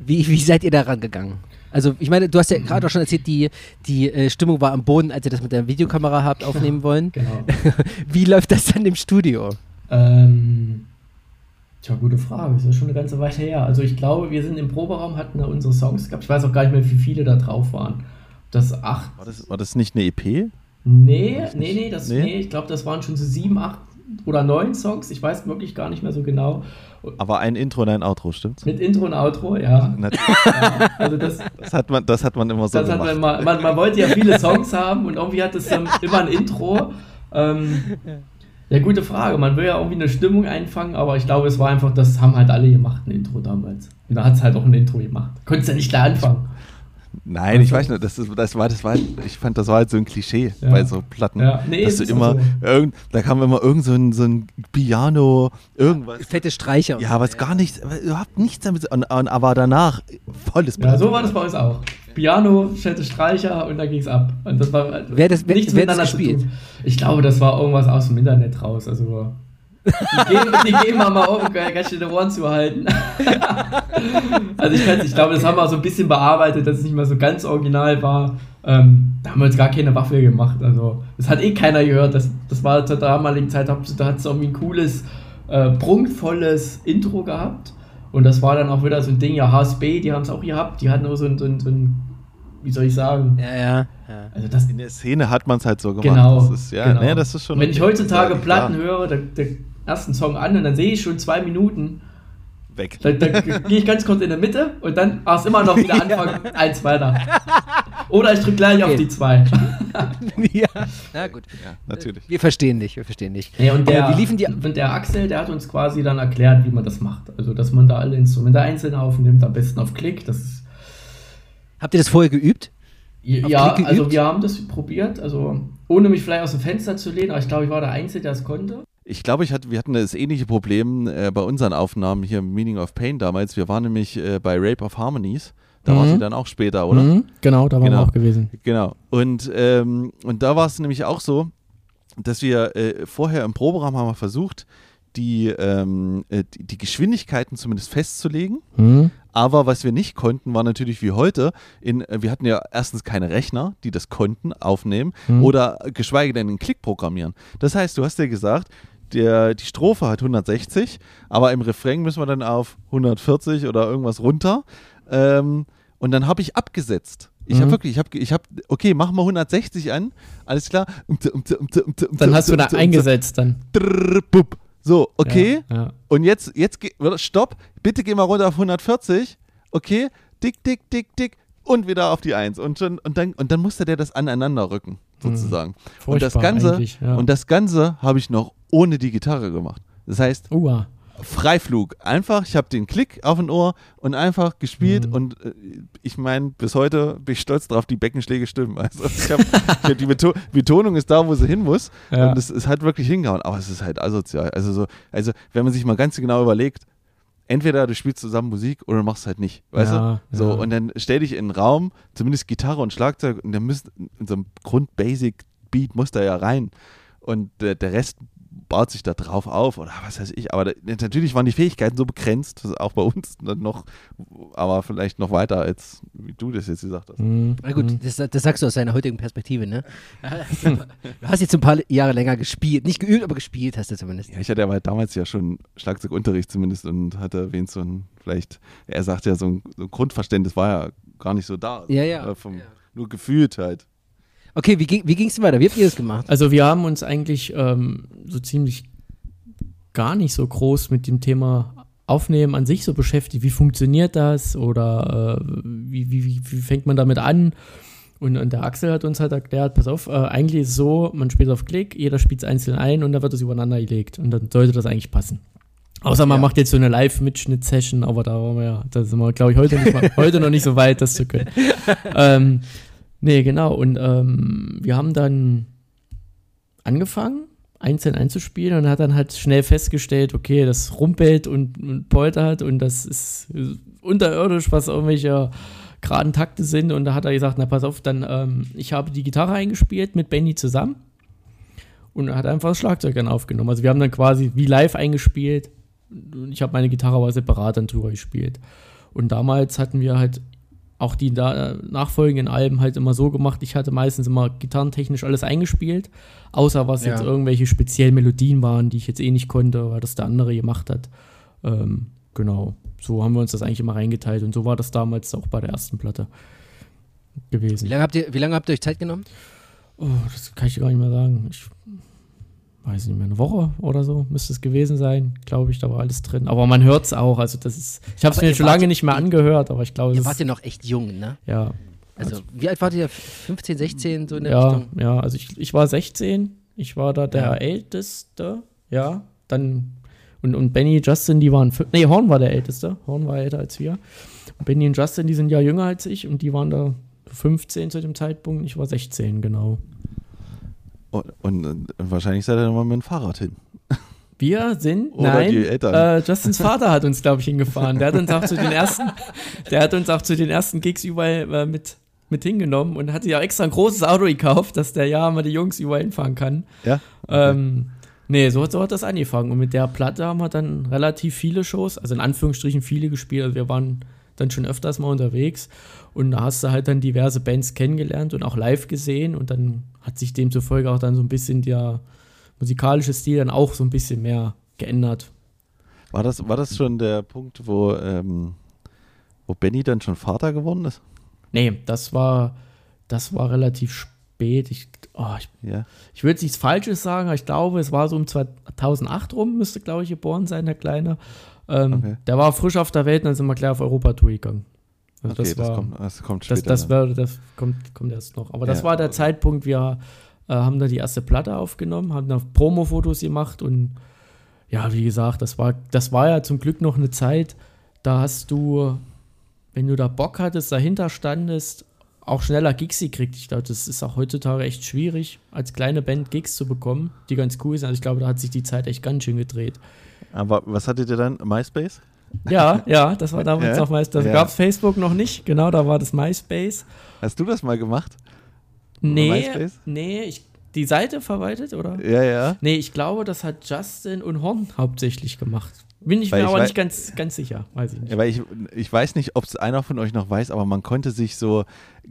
wie, wie seid ihr daran gegangen? Also ich meine, du hast ja gerade auch schon erzählt, die, die äh, Stimmung war am Boden, als ihr das mit der Videokamera habt aufnehmen wollen. Genau. Wie läuft das dann im Studio? Ähm, tja, gute Frage. Das ist ja schon eine ganze Weile her. Also ich glaube, wir sind im Proberaum, hatten da unsere Songs gehabt. Ich weiß auch gar nicht mehr, wie viele da drauf waren. Das acht. War, das, war das nicht eine EP? Nee, nee, nee, das, Nee? nee? ich glaube, das waren schon so sieben, acht oder neun Songs. Ich weiß wirklich gar nicht mehr so genau. Aber ein Intro und ein Outro, stimmt's? Mit Intro und Outro, ja. Ja also das, Das hat man, das hat man immer so gemacht. man, mal, man, man wollte ja viele Songs haben und irgendwie hat es dann immer ein Intro. Ähm, ja, gute Frage. Man will ja irgendwie eine Stimmung einfangen, aber ich glaube, es war einfach, das haben halt alle gemacht, ein Intro damals. Und da hat es halt auch ein Intro gemacht. Konntest ja nicht gleich anfangen. Nein, ich weiß nicht, das, ist, das war, das war, ich fand, das war halt so ein Klischee Ja. bei so Platten. Ja, nee, dass du immer, so. irgend, da kam immer irgend so ein, so ein Piano, irgendwas. Fette Streicher. Ja, was gar nichts, überhaupt nichts damit, und, und, aber danach volles Ja, Blatt. so war das bei uns auch. Piano, fette Streicher und dann ging es ab. Und das war Wer das- wer- nichts wer das miteinander zu gespielt? tun. Ich glaube, das war irgendwas aus dem Internet raus. Also die geben, die geben wir mal auf, ganz schön die Ohren zu halten. also ich, ich glaube, das haben wir auch so ein bisschen bearbeitet, dass es nicht mehr so ganz original war. Ähm, da haben wir uns gar keine Waffe gemacht. Also das hat eh keiner gehört. Das, das war zur damaligen Zeit, da hat es irgendwie ein cooles, äh, prunkvolles Intro gehabt. Und das war dann auch wieder so ein Ding, ja, HSB, die haben es auch gehabt. Die hatten nur so ein, so ein, so ein wie soll ich sagen? Ja, ja. ja. Also das, In der Szene hat man es halt so gemacht. Genau. Das ist, ja, genau. nee, das ist schon. Wenn ich heutzutage Platten klar. höre, den, den ersten Song an und dann sehe ich schon zwei Minuten, Weg. dann, dann gehe ich ganz kurz in der Mitte und dann ach, immer noch wieder anfangen, eins weiter. Oder ich drücke gleich auf Okay. die zwei. ja. Na gut. Ja, natürlich. Wir verstehen dich, wir verstehen dich. Ja, und der, wie liefen die? und der Axel, der hat uns quasi dann erklärt, wie man das macht. Also, dass man da alle Instrumente einzeln aufnimmt, am besten auf Klick. Das Habt ihr das vorher geübt? Auf ja, also wir haben das probiert, also ohne mich vielleicht aus dem Fenster zu lehnen, aber ich glaube, ich war der Einzige, der es konnte. Ich glaube, ich hatte, wir hatten das ähnliche Problem äh, bei unseren Aufnahmen hier im Meaning of Pain damals. Wir waren nämlich äh, bei Rape of Harmonies. Da war Mhm. sie dann auch später, oder? Mhm, genau, da waren Genau. wir auch gewesen. Genau. Und, ähm, und da war es nämlich auch so, dass wir äh, vorher im Proberaum haben wir versucht, die, ähm, äh, die, die Geschwindigkeiten zumindest festzulegen. Mhm. Aber was wir nicht konnten, war natürlich wie heute, in, äh, wir hatten ja erstens keine Rechner, die das konnten, aufnehmen Mhm. oder geschweige denn einen Klick programmieren. Das heißt, du hast ja gesagt, der, die Strophe hat 160, aber im Refrain müssen wir dann auf 140 oder irgendwas runter. Ähm, und dann habe ich abgesetzt. Ich habe Mhm. wirklich, ich habe, ich habe, okay, mach mal 160 an, alles klar. Dann hast du da eingesetzt dann. So, okay. Ja, ja. Und jetzt, jetzt, stopp, bitte geh mal runter auf 140. Okay, dick, dick, dick, dick und wieder auf die 1. Und, schon, und, dann, und dann musste der das aneinander rücken, sozusagen. und das Ganze, ja. und das Ganze habe ich noch ohne die Gitarre gemacht. Das heißt, Uah. Freiflug. Einfach, ich habe den Klick auf ein Ohr und einfach gespielt Mhm. und äh, ich meine, bis heute bin ich stolz drauf, die Beckenschläge stimmen. Also ich hab, ich hab die Beto Betonung ist da, wo sie hin muss Ja. und es ist halt wirklich hingehauen, aber es ist halt asozial. Also so, also wenn man sich mal ganz genau überlegt, entweder du spielst zusammen Musik oder du machst es halt nicht, weißt Ja, du? So ja. und dann stell dich in einen Raum, zumindest Gitarre und Schlagzeug und dann müsst in so einem Grund-Basic-Beat muss da ja rein. und der, der Rest baut sich da drauf auf oder was weiß ich. Aber da, natürlich waren die Fähigkeiten so begrenzt, auch bei uns dann noch, aber vielleicht noch weiter, als wie du das jetzt gesagt hast. Mhm. Na gut, Mhm. das, das sagst du aus deiner heutigen Perspektive, ne? Du hast jetzt ein paar Jahre länger gespielt. Nicht geübt, aber gespielt hast du zumindest. Ja, ich hatte aber damals ja schon Schlagzeugunterricht zumindest und hatte erwähnt, so ein, vielleicht, er sagt ja, so ein, so ein Grundverständnis war ja gar nicht so da. Ja, ja. Äh, Vom, Nur gefühlt halt. Okay, wie, ging- wie ging es weiter? Wie habt ihr das gemacht? Also wir haben uns eigentlich ähm, so ziemlich gar nicht so groß mit dem Thema Aufnehmen an sich so beschäftigt. Wie funktioniert das oder äh, wie, wie, wie, fängt man damit an? Und, und der Axel hat uns halt erklärt, pass auf, äh, eigentlich ist es so, man spielt auf Klick, jeder spielt es einzeln ein und dann wird es übereinander gelegt und dann sollte das eigentlich passen. Außer man Ja. macht jetzt so eine Live-Mitschnitt-Session, aber da waren wir ja, da sind wir, glaube ich, heute, mal, heute noch nicht so weit, das zu können. ähm, nee, genau. Und ähm, wir haben dann angefangen, einzeln einzuspielen und hat dann halt schnell festgestellt, okay, das rumpelt und, und poltert und das ist unterirdisch, was irgendwelche geraden Takte sind. Und da hat er gesagt, na pass auf, dann, ähm, ich habe die Gitarre eingespielt mit Benny zusammen und er hat einfach das Schlagzeug dann aufgenommen. Also wir haben dann quasi wie live eingespielt und ich habe meine Gitarre aber separat dann drüber gespielt. Und damals hatten wir halt auch die da, nachfolgenden Alben halt immer so gemacht. Ich hatte meistens immer gitarrentechnisch alles eingespielt, außer was Ja. jetzt irgendwelche speziellen Melodien waren, die ich jetzt eh nicht konnte, weil das der andere gemacht hat. Ähm, genau, so haben wir uns das eigentlich immer reingeteilt und so war das damals auch bei der ersten Platte Wie gewesen. lange habt ihr, wie lange habt ihr euch Zeit genommen? Oh, das kann ich gar nicht mehr sagen. Ich weiß nicht mehr, eine Woche oder so müsste es gewesen sein, glaube ich, da war alles drin. Aber man hört es auch, also das ist, ich habe es mir schon lange nicht mehr angehört, aber ich glaube, Ihr wart ja noch echt jung, ne? ja, Also, wie alt wart ihr? 15, 16, so in der ja, Richtung? ja, also ich, ich war 16, ich war da der Ja. Älteste, ja, dann und, und Benny, Justin, die waren, nee, Horn war der Älteste, Horn war älter als wir. Und Benny und Justin, die sind ja jünger als ich und die waren da 15 zu dem Zeitpunkt, ich war 16, genau. Und, und, wahrscheinlich seid ihr nochmal mit dem Fahrrad hin. Wir sind, Oder nein, die Eltern. Äh, Justins Vater hat uns, glaube ich, hingefahren. Der hat uns auch zu den ersten, der hat uns auch zu den ersten Gigs überall äh, mit, mit hingenommen und hat sich auch extra ein großes Auto gekauft, dass der ja mal die Jungs überall hinfahren kann. Ja? Ähm, nee, so hat, so hat das angefangen. Und mit der Platte haben wir dann relativ viele Shows, also in Anführungsstrichen viele gespielt. Also wir waren dann schon öfters mal unterwegs und da hast du halt dann diverse Bands kennengelernt und auch live gesehen und dann hat sich demzufolge auch dann so ein bisschen der musikalische Stil dann auch so ein bisschen mehr geändert. War das, war das schon der Punkt, wo, ähm, wo Benny dann schon Vater geworden ist? Nee, das war, das war relativ spät. Ich, oh, ich, Ja. ich würde nichts Falsches sagen, aber ich glaube, es war so um 2008 rum, müsste, glaube ich, geboren sein, der Kleine. Ähm, Okay. Der war frisch auf der Welt und dann sind wir gleich auf Europatour gegangen. Also Okay, das, das, war, kommt, das kommt das, später. das, dann. war, das kommt, kommt erst noch. Aber das Ja, war der. Zeitpunkt, wir äh, haben da die erste Platte aufgenommen, haben da Promo-Fotos gemacht und ja, wie gesagt, das war, das war ja zum Glück noch eine Zeit, da hast du, wenn du da Bock hattest, dahinter standest, auch schneller Gigs gekriegt. Ich glaube, das ist auch heutzutage echt schwierig, als kleine Band Gigs zu bekommen, die ganz cool sind. Also ich glaube, da hat sich die Zeit echt ganz schön gedreht. Aber was hattet ihr dann? MySpace? Ja, ja, das war damals Ja? noch meist, da Ja. gab es Facebook noch nicht, genau, da war das MySpace. Hast du das mal gemacht? Nee, nee, ich, die Seite verwaltet, oder? Ja, ja. Nee, ich glaube, das hat Justin und Horn hauptsächlich gemacht. Bin ich Weil mir ich aber nicht ganz, ganz sicher, weiß ich nicht. Weil ich, ich weiß nicht, ob es einer von euch noch weiß, aber man konnte sich so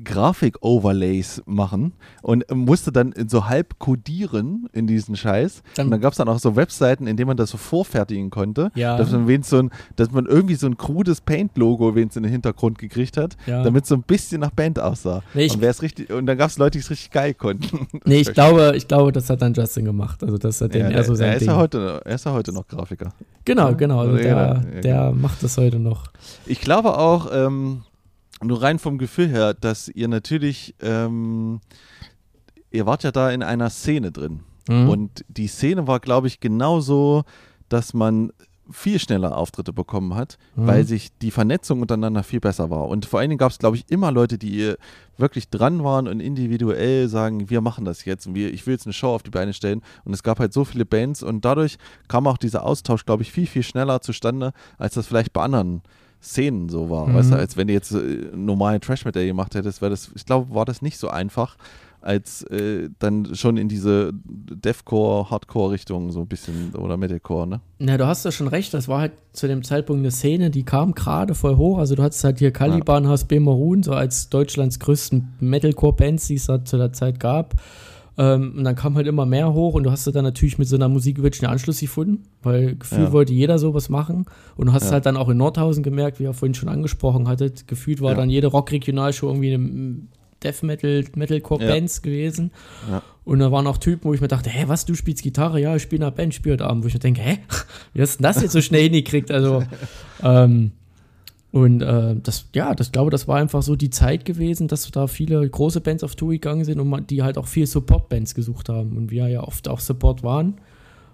Grafik-Overlays machen und musste dann so halb codieren in diesen Scheiß. Dann- und dann gab es dann auch so Webseiten, in denen man das so vorfertigen konnte, Ja. dass, man wenigstens so ein, dass man irgendwie so ein krudes Paint-Logo wenigstens in den Hintergrund gekriegt hat, Ja. damit es so ein bisschen nach Band aussah. Nee, ich- und, richtig, und dann gab es Leute, die es richtig geil konnten. Nee, ich glaube, ich glaube, das hat dann Justin gemacht. Also das hat Ja, den der, so er, sein ist Ding. ja heute, er ist ja heute noch Grafiker. genau, genau. Also Ja, der, genau, ja, der genau. macht das heute noch. Ich glaube auch, ähm, nur rein vom Gefühl her, dass ihr natürlich, ähm, ihr wart ja da in einer Szene drin. Mhm. Und die Szene war, glaube ich, genauso, dass man viel schneller Auftritte bekommen hat, Mhm. weil sich die Vernetzung untereinander viel besser war. Und vor allen Dingen gab es, glaube ich, immer Leute, die wirklich dran waren und individuell sagen, wir machen das jetzt und wir, ich will jetzt eine Show auf die Beine stellen. Und es gab halt so viele Bands und dadurch kam auch dieser Austausch, glaube ich, viel, viel schneller zustande, als das vielleicht bei anderen Szenen so war. Mhm. Weißt du, als wenn du jetzt äh, normalen Trash Metal gemacht hättest, wäre das, ich glaube, war das nicht so einfach. als äh, dann schon in diese Deathcore, Hardcore-Richtung so ein bisschen oder Metalcore, ne? Na, du hast ja schon recht, das war halt zu dem Zeitpunkt eine Szene, die kam gerade voll hoch. Also du hattest halt hier Caliban, ja. HSB Maroon, so als Deutschlands größten Metalcore-Bands, die es da zu der Zeit gab. Ähm, und dann kam halt immer mehr hoch und du hast dann natürlich mit so einer Musik wirklich einen Anschluss gefunden, weil gefühlt ja. wollte jeder sowas machen. Und du hast ja. halt dann auch in Nordhausen gemerkt, wie ihr vorhin schon angesprochen hattet, gefühlt war ja. dann jede Rock-Regionalshow irgendwie eine Death Metal, Metalcore-Bands gewesen. Und da waren auch Typen, wo ich mir dachte, hä, was, du spielst Gitarre? Ja, ich spiele in einer Band, spiele heute Abend. Wo ich mir denke, hä, wie hast du das jetzt so schnell hingekriegt? Also, ähm, und äh, das, ja, das glaube, das war einfach so die Zeit gewesen, dass da viele große Bands auf Tour gegangen sind und man, die halt auch viel Support-Bands gesucht haben. Und wir ja oft auch Support waren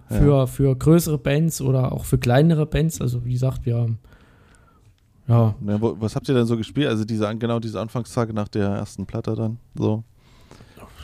für, ja. für größere Bands oder auch für kleinere Bands. Also wie gesagt, wir haben ja. ja wo, was habt ihr denn so gespielt? Also diese genau diese Anfangstage nach der ersten Platte dann so?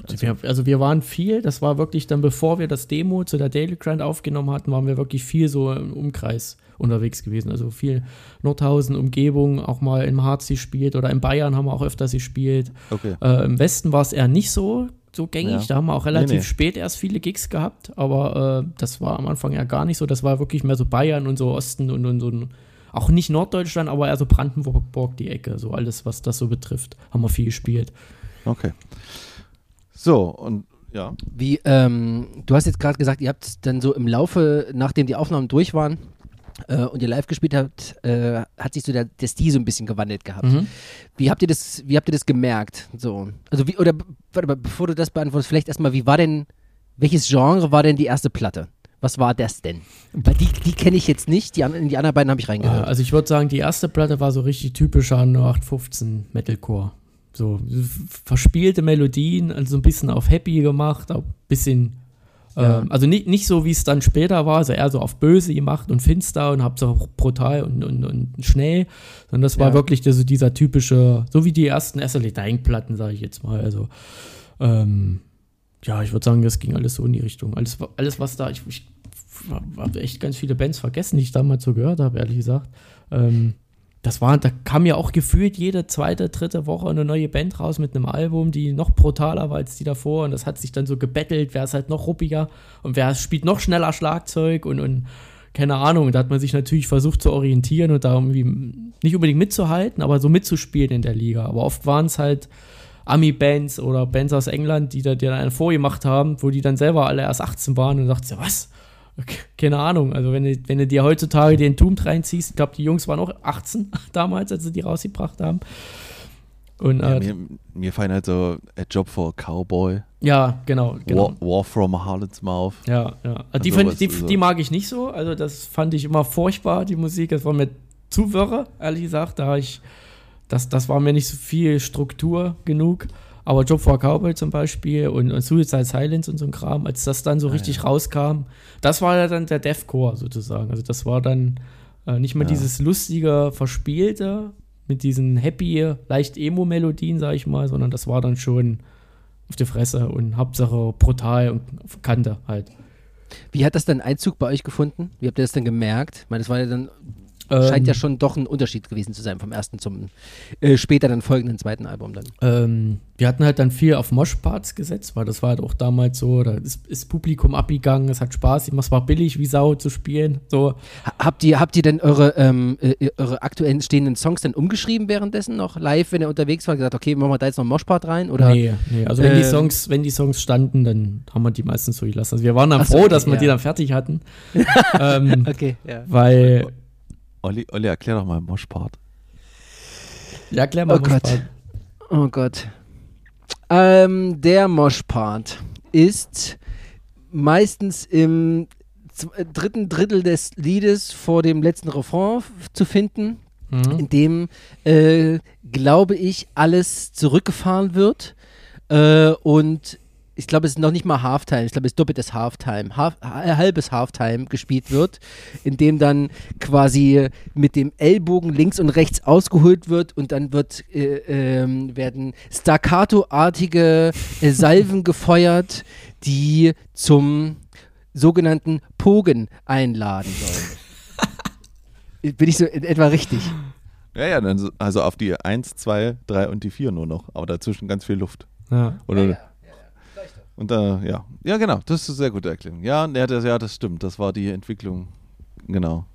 Also wir, also wir waren viel, das war wirklich dann, bevor wir das Demo zu der Daily Grind aufgenommen hatten, waren wir wirklich viel so im Umkreis unterwegs gewesen. Also viel Nordhausen, Umgebung, auch mal im Harz gespielt oder in Bayern haben wir auch öfters gespielt. Okay. Äh, Im Westen war es eher nicht so, so gängig. Ja. Da haben wir auch relativ nee, nee. spät erst viele Gigs gehabt, aber äh, das war am Anfang ja gar nicht so. Das war wirklich mehr so Bayern und so Osten und, und so auch nicht Norddeutschland, aber eher so Brandenburg, die Ecke, so alles, was das so betrifft, haben wir viel gespielt. Okay. So, und ja. Wie, ähm, du hast jetzt gerade gesagt, ihr habt dann so im Laufe, nachdem die Aufnahmen durch waren, äh, und ihr live gespielt habt, äh, hat sich so der, der Stil so ein bisschen gewandelt gehabt. Mhm. Wie habt ihr das, wie habt ihr das gemerkt? So, also wie, oder warte mal, bevor du das beantwortest, vielleicht erstmal, wie war denn, welches Genre war denn die erste Platte? Was war das denn? Weil die, die kenne ich jetzt nicht, die, die anderen beiden habe ich reingehört. Also ich würde sagen, die erste Platte war so richtig typischer 0815 Metalcore. So verspielte Melodien, also ein bisschen auf Happy gemacht, ein bisschen ja. Ähm, also nicht, nicht so, wie es dann später war, also eher so auf böse gemacht und finster und hab so brutal und, und, und schnell, sondern das war ja. wirklich so dieser typische, so wie die ersten Esserly Dying Platten, sage ich jetzt mal. Also, ähm, ja, ich würde sagen, das ging alles so in die Richtung. Alles, alles was da, ich, ich habe echt ganz viele Bands vergessen, die ich damals so gehört habe, ehrlich gesagt. Ähm, das war, da kam ja auch gefühlt jede zweite, dritte Woche eine neue Band raus mit einem Album, die noch brutaler war als die davor. Und das hat sich dann so gebettelt, wer ist halt noch ruppiger und wer spielt noch schneller Schlagzeug und, und keine Ahnung. Da hat man sich natürlich versucht zu orientieren und da irgendwie nicht unbedingt mitzuhalten, aber so mitzuspielen in der Liga. Aber oft waren es halt Ami-Bands oder Bands aus England, die da die dann einen vorgemacht haben, wo die dann selber alle erst 18 waren und dachte, was? Keine Ahnung. Also wenn du, wenn du dir heutzutage den Entombed reinziehst, ich glaube, die Jungs waren auch 18 damals, als sie die rausgebracht haben. Und, ja, äh, mir, mir fallen halt so A Job for a Cowboy. Ja, genau. genau. War, War from Harlot's Mouth. Ja, ja. Also die, fand, die, so. die, mag ich nicht so. Also das fand ich immer furchtbar, die Musik. Das war mir zu wirre, ehrlich gesagt. Da ich, das, das war mir nicht so viel Struktur genug. Aber Job for a Cowboy zum Beispiel und, und Suicide Silence und so ein Kram, als das dann so ah, richtig ja. rauskam, das war ja dann der Deathcore sozusagen. Also das war dann äh, nicht mehr ja. dieses lustige, verspielte mit diesen happy, leicht Emo-Melodien, sag ich mal, sondern das war dann schon auf die Fresse und Hauptsache brutal und auf Kante halt. Wie hat das dann Einzug bei euch gefunden? Wie habt ihr das dann gemerkt? Ich meine, das war ja dann Scheint ja ähm. schon doch ein Unterschied gewesen zu sein vom ersten zum äh, später dann folgenden zweiten Album dann. Ähm, wir hatten halt dann viel auf Moshparts gesetzt, weil das war halt auch damals so, da ist, ist Publikum abgegangen, es hat Spaß gemacht, es war billig wie Sau zu spielen. So. Habt ihr, habt ihr denn eure, ähm, äh, eure aktuellen stehenden Songs dann umgeschrieben währenddessen noch live, wenn ihr unterwegs war, gesagt, okay, machen wir da jetzt noch einen Moshpart rein? Oder, nee, nee, also wenn, äh, die Songs, wenn die Songs standen, dann haben wir die meistens so gelassen. Also wir waren dann so, froh, okay, dass wir ja. die dann fertig hatten. ähm, okay, ja. Weil Olli, Olli, erklär doch mal Moshpart. Ja, erklär mal oh Moshpart. Gott. Oh Gott. Ähm, der Moshpart ist meistens im äh, dritten Drittel des Liedes vor dem letzten Refrain zu finden, mhm. in dem, äh, glaube ich, alles zurückgefahren wird äh, und ich glaube, es ist noch nicht mal Halftime, ich glaube, es ist doppeltes Halftime, Half, halbes Halftime gespielt wird, in dem dann quasi mit dem Ellbogen links und rechts ausgeholt wird und dann wird, äh, äh, werden staccato-artige äh, Salven gefeuert, die zum sogenannten Pogen einladen sollen. Bin ich so in etwa richtig? Ja, ja, also auf die 1, 2, 3 und die 4 nur noch, aber dazwischen ganz viel Luft. Ja. Oder, ja, ja. Und da, ja. Ja, genau, das ist eine sehr gute Erklärung. Ja, ja, das, ja, das stimmt. Das war die Entwicklung. Genau.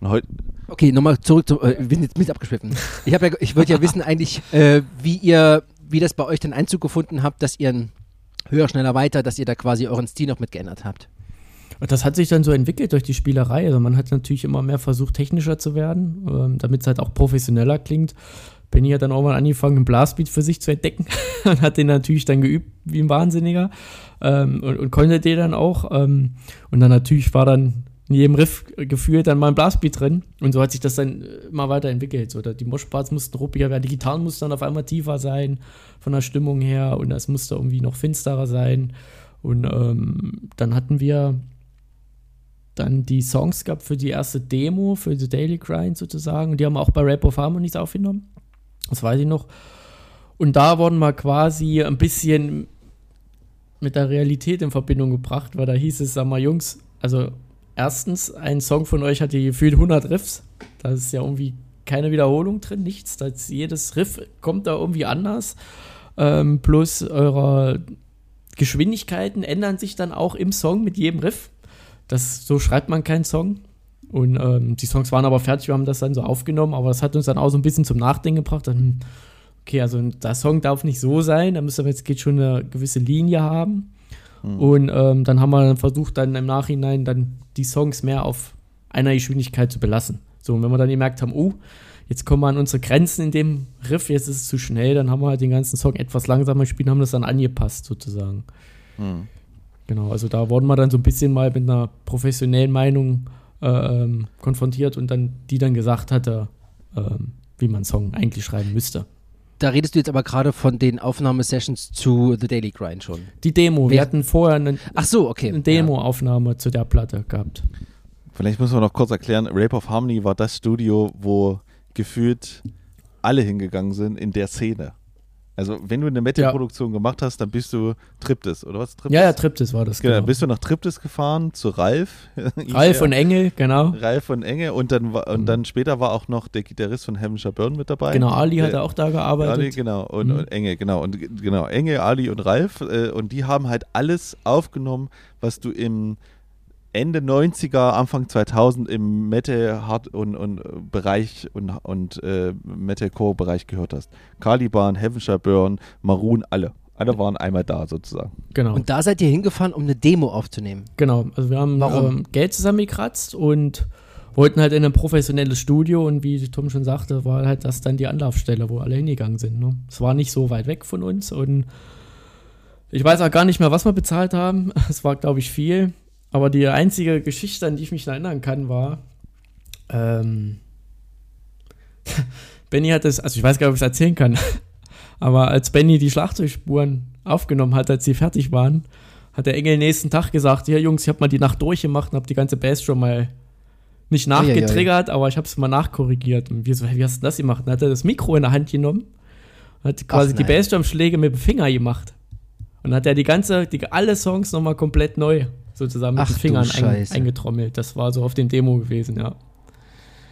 Und heute. Okay, nochmal zurück zu. Äh, wir sind jetzt mit abgeschwiffen. Ich, ja, ich wollte ja wissen, eigentlich, äh, wie ihr, wie das bei euch den Einzug gefunden habt, dass ihr ein höher, schneller, weiter, dass ihr da quasi euren Stil noch mit geändert habt. Und das hat sich dann so entwickelt durch die Spielerei. Also man hat natürlich immer mehr versucht, technischer zu werden, ähm, damit es halt auch professioneller klingt. Benny hat dann auch mal angefangen, einen Blastbeat für sich zu entdecken und hat den natürlich dann geübt wie ein Wahnsinniger ähm, und, und, konnte den dann auch. Ähm, und dann natürlich war dann in jedem Riff gefühlt dann mal ein Blastbeat drin. Und so hat sich das dann immer weiterentwickelt. So, die Moshparts mussten ruppiger werden, die Gitarren mussten dann auf einmal tiefer sein von der Stimmung her und es musste irgendwie noch finsterer sein. Und ähm, dann hatten wir dann die Songs gehabt für die erste Demo, für The Daily Grind sozusagen. Und die haben wir auch bei Rap of Harmonies aufgenommen. Das weiß ich noch. Und da wurden wir quasi ein bisschen mit der Realität in Verbindung gebracht, weil da hieß es, sag mal, Jungs, also erstens, ein Song von euch hat die gefühlt 100 Riffs. Da ist ja irgendwie keine Wiederholung drin, nichts. Das, jedes Riff kommt da irgendwie anders. Ähm, plus eure Geschwindigkeiten ändern sich dann auch im Song mit jedem Riff. Das, so schreibt man keinen Song. Und ähm, die Songs waren aber fertig, wir haben das dann so aufgenommen, aber das hat uns dann auch so ein bisschen zum Nachdenken gebracht. Dann, okay, also der Song darf nicht so sein, da müssen wir jetzt geht schon eine gewisse Linie haben. Mhm. Und ähm, dann haben wir dann versucht, dann im Nachhinein dann die Songs mehr auf einer Geschwindigkeit zu belassen. So, und wenn wir dann gemerkt haben, oh, jetzt kommen wir an unsere Grenzen in dem Riff, jetzt ist es zu schnell, dann haben wir halt den ganzen Song etwas langsamer gespielt und haben das dann angepasst sozusagen. Mhm. Genau, also da wurden wir dann so ein bisschen mal mit einer professionellen Meinung ähm, konfrontiert und dann die dann gesagt hatte, ähm, wie man einen Song eigentlich schreiben müsste. Da redest du jetzt aber gerade von den Aufnahmesessions zu The Daily Grind schon. Die Demo. Wir, Wir hatten vorher eine, Ach so, okay. eine Demo-Aufnahme ja. zu der Platte gehabt. Vielleicht müssen wir noch kurz erklären, Rape of Harmony war das Studio, wo gefühlt alle hingegangen sind in der Szene. Also, wenn du eine Metal-Produktion ja. gemacht hast, dann bist du Triptis, oder was? Triptis? Ja, ja, Triptis war das. Genau, genau. bist du nach Triptis gefahren, zu Ralf. Ralf und Engel, genau. Ralf und Engel und dann, und mhm. dann später war auch noch der Gitarrist von Heavenshire Burn mit dabei. Genau, Ali hat auch da gearbeitet. Ali, genau, und, mhm. und Engel, genau. Und genau, Engel, Ali und Ralf. Äh, und die haben halt alles aufgenommen, was du im Ende 90er, Anfang 2000 im Metal Hard und, und äh, Bereich und, und äh, Metalcore Bereich gehört hast. Caliban, Heavenshire Burn, Maroon, alle. Alle waren einmal da sozusagen. Genau. Und da seid ihr hingefahren, um eine Demo aufzunehmen. Genau. Also wir haben ähm, Geld zusammengekratzt und wollten halt in ein professionelles Studio und wie Tom schon sagte, war halt das dann die Anlaufstelle, wo alle hingegangen sind. Ne? Es war nicht so weit weg von uns und ich weiß auch gar nicht mehr, was wir bezahlt haben. Es war, glaube ich, viel. Aber die einzige Geschichte, an die ich mich erinnern kann, war, ähm, Benny hat es, also ich weiß gar nicht, ob ich es erzählen kann, aber als Benny die Schlagzeugspuren aufgenommen hat, als sie fertig waren, hat der Engel nächsten Tag gesagt, ja Jungs, ich habe mal die Nacht durchgemacht und habe die ganze Bassdrum mal nicht nachgetriggert, aber ich habe es mal nachkorrigiert. Und wir so, wie hast du das gemacht? Dann hat er das Mikro in der Hand genommen, hat quasi Ach, die Bassdrum-Schläge mit dem Finger gemacht. Und hat er die ganze, die, alle Songs nochmal komplett neu sozusagen mit Ach, den Fingern ein, eingetrommelt. Das war so auf dem Demo gewesen, ja.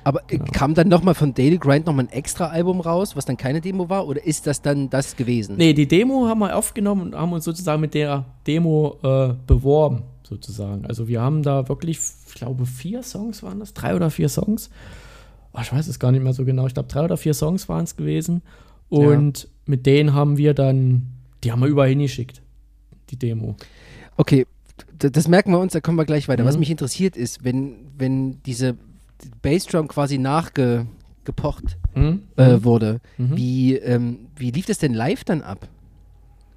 Aber äh, genau. kam dann nochmal von Daily Grind nochmal ein extra Album raus, was dann keine Demo war? Oder ist das dann das gewesen? Nee, die Demo haben wir aufgenommen und haben uns sozusagen mit der Demo äh, beworben, sozusagen. Also wir haben da wirklich, ich glaube, vier Songs waren das, drei oder vier Songs. Oh, ich weiß es gar nicht mehr so genau. Ich glaube, drei oder vier Songs waren es gewesen. Und ja. mit denen haben wir dann, die haben wir überall hingeschickt, die Demo. Okay, das merken wir uns, da kommen wir gleich weiter. Mhm. Was mich interessiert ist, wenn, wenn diese Bassdrum quasi nachgepocht mhm. äh, mhm. wurde, mhm. wie, ähm, wie lief das denn live dann ab?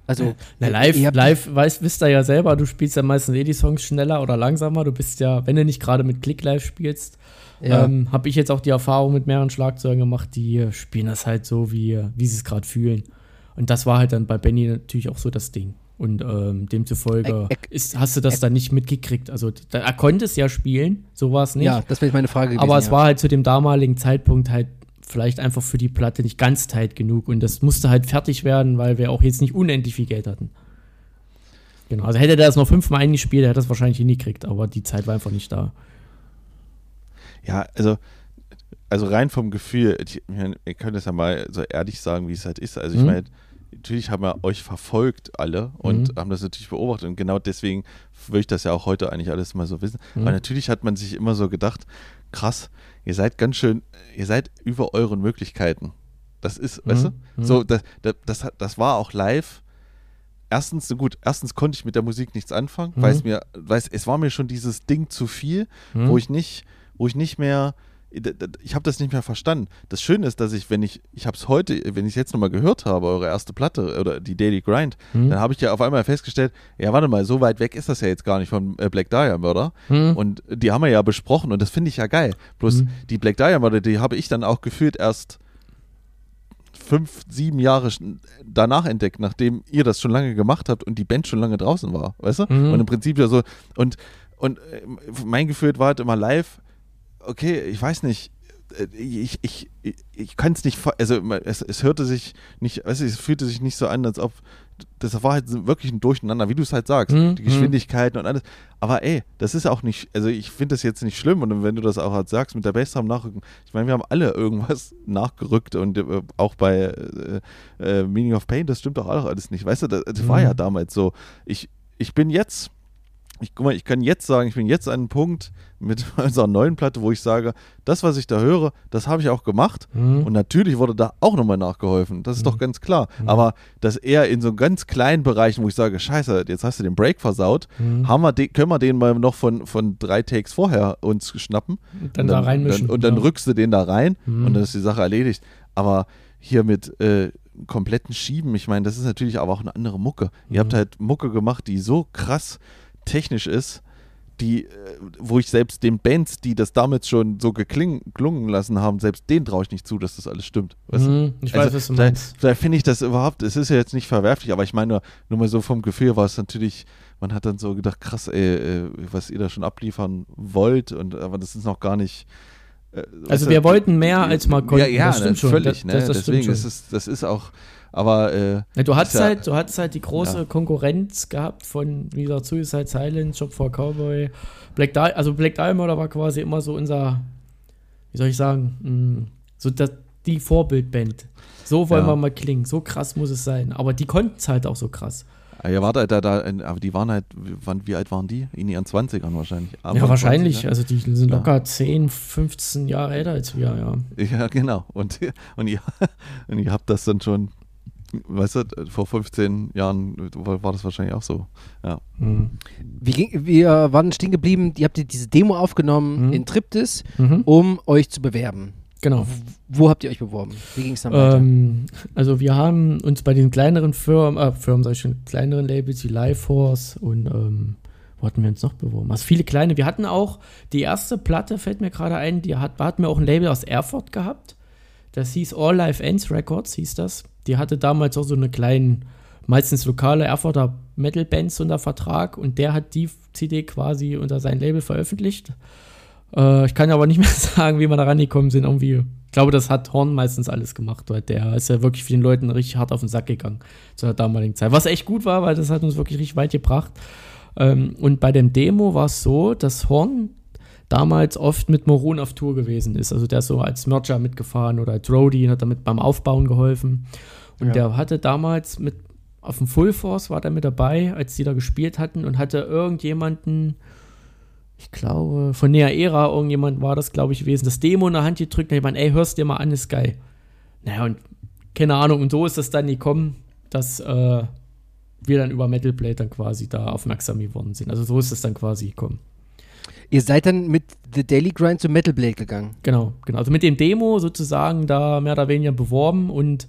Also, Na, live, live weißt, wisst ihr ja selber, du spielst ja meistens eh die Songs schneller oder langsamer. Du bist ja, wenn du nicht gerade mit Click live spielst, ja. ähm, habe ich jetzt auch die Erfahrung mit mehreren Schlagzeugen gemacht, die spielen das halt so, wie, wie sie es gerade fühlen. Und das war halt dann bei Benny natürlich auch so das Ding. Und ähm, demzufolge ist, hast du das dann nicht mitgekriegt. Also da, er konnte es ja spielen, so war es nicht. Ja, das wäre meine Frage gewesen. Aber es ja. war halt zu dem damaligen Zeitpunkt halt vielleicht einfach für die Platte nicht ganz tight genug. Und das musste halt fertig werden, weil wir auch jetzt nicht unendlich viel Geld hatten. Genau. Also hätte er das noch fünfmal eingespielt, hätte er das wahrscheinlich hingekriegt, aber die Zeit war einfach nicht da. Ja, also, also rein vom Gefühl, ich, ihr könnt es ja mal so ehrlich sagen, wie es halt ist. Also ich mhm. meine, natürlich haben wir euch verfolgt alle und Mhm. haben das natürlich beobachtet und genau deswegen würde ich das ja auch heute eigentlich alles mal so wissen. Mhm. Aber natürlich hat man sich immer so gedacht, krass, ihr seid ganz schön, ihr seid über euren Möglichkeiten. Das ist, weißt du, Mhm. so, das, das, das, war auch live. Erstens, so gut, erstens konnte ich mit der Musik nichts anfangen, Mhm. weil es mir, weil es, es war mir schon dieses Ding zu viel, Mhm. wo ich nicht, wo ich nicht mehr, ich habe das nicht mehr verstanden. Das Schöne ist, dass ich, wenn ich, ich habe es heute, wenn ich es jetzt nochmal gehört habe, eure erste Platte oder die Daily Grind, Mhm. dann habe ich ja auf einmal festgestellt, ja, warte mal, so weit weg ist das ja jetzt gar nicht von äh, Black Dahlia Murder. Mhm. Und die haben wir ja besprochen und das finde ich ja geil. Bloß Mhm. die Black Dahlia Murder, die habe ich dann auch gefühlt erst fünf, sieben Jahre danach entdeckt, nachdem ihr das schon lange gemacht habt und die Band schon lange draußen war, weißt du? Mhm. Und im Prinzip ja so, und, und äh, mein Gefühl war halt immer live, okay, ich weiß nicht, äh, ich, ich, ich, ich kann es nicht, also es, es hörte sich nicht, weißt du, es fühlte sich nicht so an, als ob, das war halt wirklich ein Durcheinander, wie du es halt sagst, Mhm, die Geschwindigkeiten und alles. Aber ey, das ist auch nicht, also ich finde das jetzt nicht schlimm und wenn du das auch halt sagst mit der Bassdrum nachrücken, ich meine, wir haben alle irgendwas nachgerückt und äh, auch bei äh, äh, Meaning of Pain, das stimmt doch auch alles nicht, weißt du, das, das war Mhm. ja damals so. Ich, ich bin jetzt, ich guck mal, ich kann jetzt sagen, ich bin jetzt an einem Punkt mit unserer neuen Platte, wo ich sage, das, was ich da höre, das habe ich auch gemacht. Mhm. Und natürlich wurde da auch nochmal nachgeholfen. Das ist doch ganz klar. Mhm. Aber das eher in so ganz kleinen Bereichen, wo ich sage, scheiße, jetzt hast du den Break versaut, Mhm. haben wir den, können wir den mal noch von, von drei Takes vorher uns schnappen. dann, und da reinmischen. Dann, und dann ja. rückst du den da rein Mhm. und dann ist die Sache erledigt. Aber hier mit äh, kompletten Schieben, ich meine, das ist natürlich aber auch eine andere Mucke. Ihr habt Mhm. halt Mucke gemacht, die so krass technisch ist, die, äh, wo ich selbst den Bands, die das damals schon so gekling, gelungen lassen haben, selbst denen traue ich nicht zu, dass das alles stimmt. Mhm. Ich Also, weiß, was du da, meinst. da finde ich das überhaupt, es ist ja jetzt nicht verwerflich, aber ich meine nur, nur mal so vom Gefühl war es natürlich, man hat dann so gedacht, krass, ey, äh, was ihr da schon abliefern wollt, und aber das ist noch gar nicht. äh, Also wir wollten mehr, als wir konnten. Ja, ja, das stimmt schon. völlig, Das- ne? das- Deswegen ist es, das ist auch, aber äh, Ja, du hattest ja- halt, du hattest halt die große Ja. Konkurrenz gehabt von, wie gesagt, Suicide Silence, Job for Cowboy, Black Di also Black Diamond war quasi immer so unser, wie soll ich sagen, mh, so das, die Vorbildband. So wollen Ja. wir mal klingen, so krass muss es sein. Aber die konnten es halt auch so krass. ihr wart halt da, da, aber die waren halt, wann, wie alt waren die? In ihren 20ern wahrscheinlich. ja, Anfang wahrscheinlich. 20, Also die sind Ja. locker 10, 15 Jahre älter als wir, ja. Ja, genau. Und, und, ihr, und ihr habt das dann schon, weißt du, vor 15 Jahren war das wahrscheinlich auch so. Ja. Mhm. Wie ging, wir waren stehen geblieben, ihr habt diese Demo aufgenommen Mhm. in Triptis, Mhm. um euch zu bewerben. Genau. Wo habt ihr euch beworben? Wie ging es dann weiter? Ähm, also wir haben uns bei den kleineren Firmen, äh, Firmen sag ich schon, kleineren Labels wie Lifeforce und ähm, wo hatten wir uns noch beworben? Also viele kleine. Wir hatten auch die erste Platte, fällt mir gerade ein, die hat, hatten wir auch ein Label aus Erfurt gehabt. Das hieß All Life Ends Records, hieß das. Die hatte damals auch so eine kleinen, meistens lokale Erfurter Metal-Bands unter Vertrag und der hat die CD quasi unter sein Label veröffentlicht. Äh, ich kann aber nicht mehr sagen, wie wir da rangekommen sind. Irgendwie, ich glaube, das hat Horn meistens alles gemacht, weil der ist ja wirklich vielen Leuten richtig hart auf den Sack gegangen zu der damaligen Zeit. Was echt gut war, weil das hat uns wirklich richtig weit gebracht. Ähm, und bei dem Demo war es so, dass Horn damals oft mit Morun auf Tour gewesen ist. Also der ist so als Mercher mitgefahren oder als Roadie und hat damit beim Aufbauen geholfen. Und Ja. der hatte damals mit auf dem Full Force war der mit dabei, als die da gespielt hatten und hatte irgendjemanden, ich glaube, von Nea Era, irgendjemand war das, glaube ich, gewesen, das Demo in der Hand gedrückt und jemand, ey, hörst dir mal an, ist geil. Naja, und keine Ahnung, und so ist das dann gekommen, dass äh, wir dann über Metal Blade dann quasi da aufmerksam geworden sind. Also so ist es dann quasi gekommen. Ihr seid dann mit The Daily Grind zu Metal Blade gegangen. Genau, genau. Also mit dem Demo sozusagen da mehr oder weniger beworben und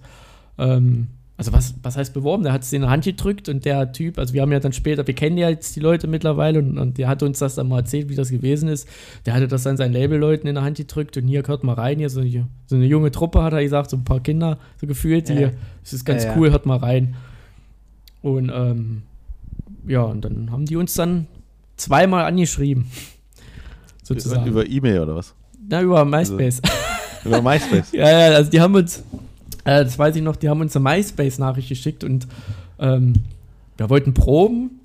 ähm, also was, was heißt beworben? Der hat es in die Hand gedrückt und der Typ, also wir haben ja dann später, wir kennen ja jetzt die Leute mittlerweile und, und der hat uns das dann mal erzählt, wie das gewesen ist. Der hatte das dann seinen Labelleuten in der Hand gedrückt und hier hört mal rein, hier so, eine- so eine junge Truppe hat er gesagt, so ein paar Kinder so gefühlt, die, Ja. das ist ganz Ja, ja. cool, hört mal rein. Und ähm, ja, und dann haben die uns dann zweimal angeschrieben. Sozusagen. Über E-Mail oder was? Na, über MySpace. Über MySpace. Ja, ja, also die haben uns, äh, das weiß ich noch, die haben uns eine MySpace-Nachricht geschickt und ähm, wir wollten proben.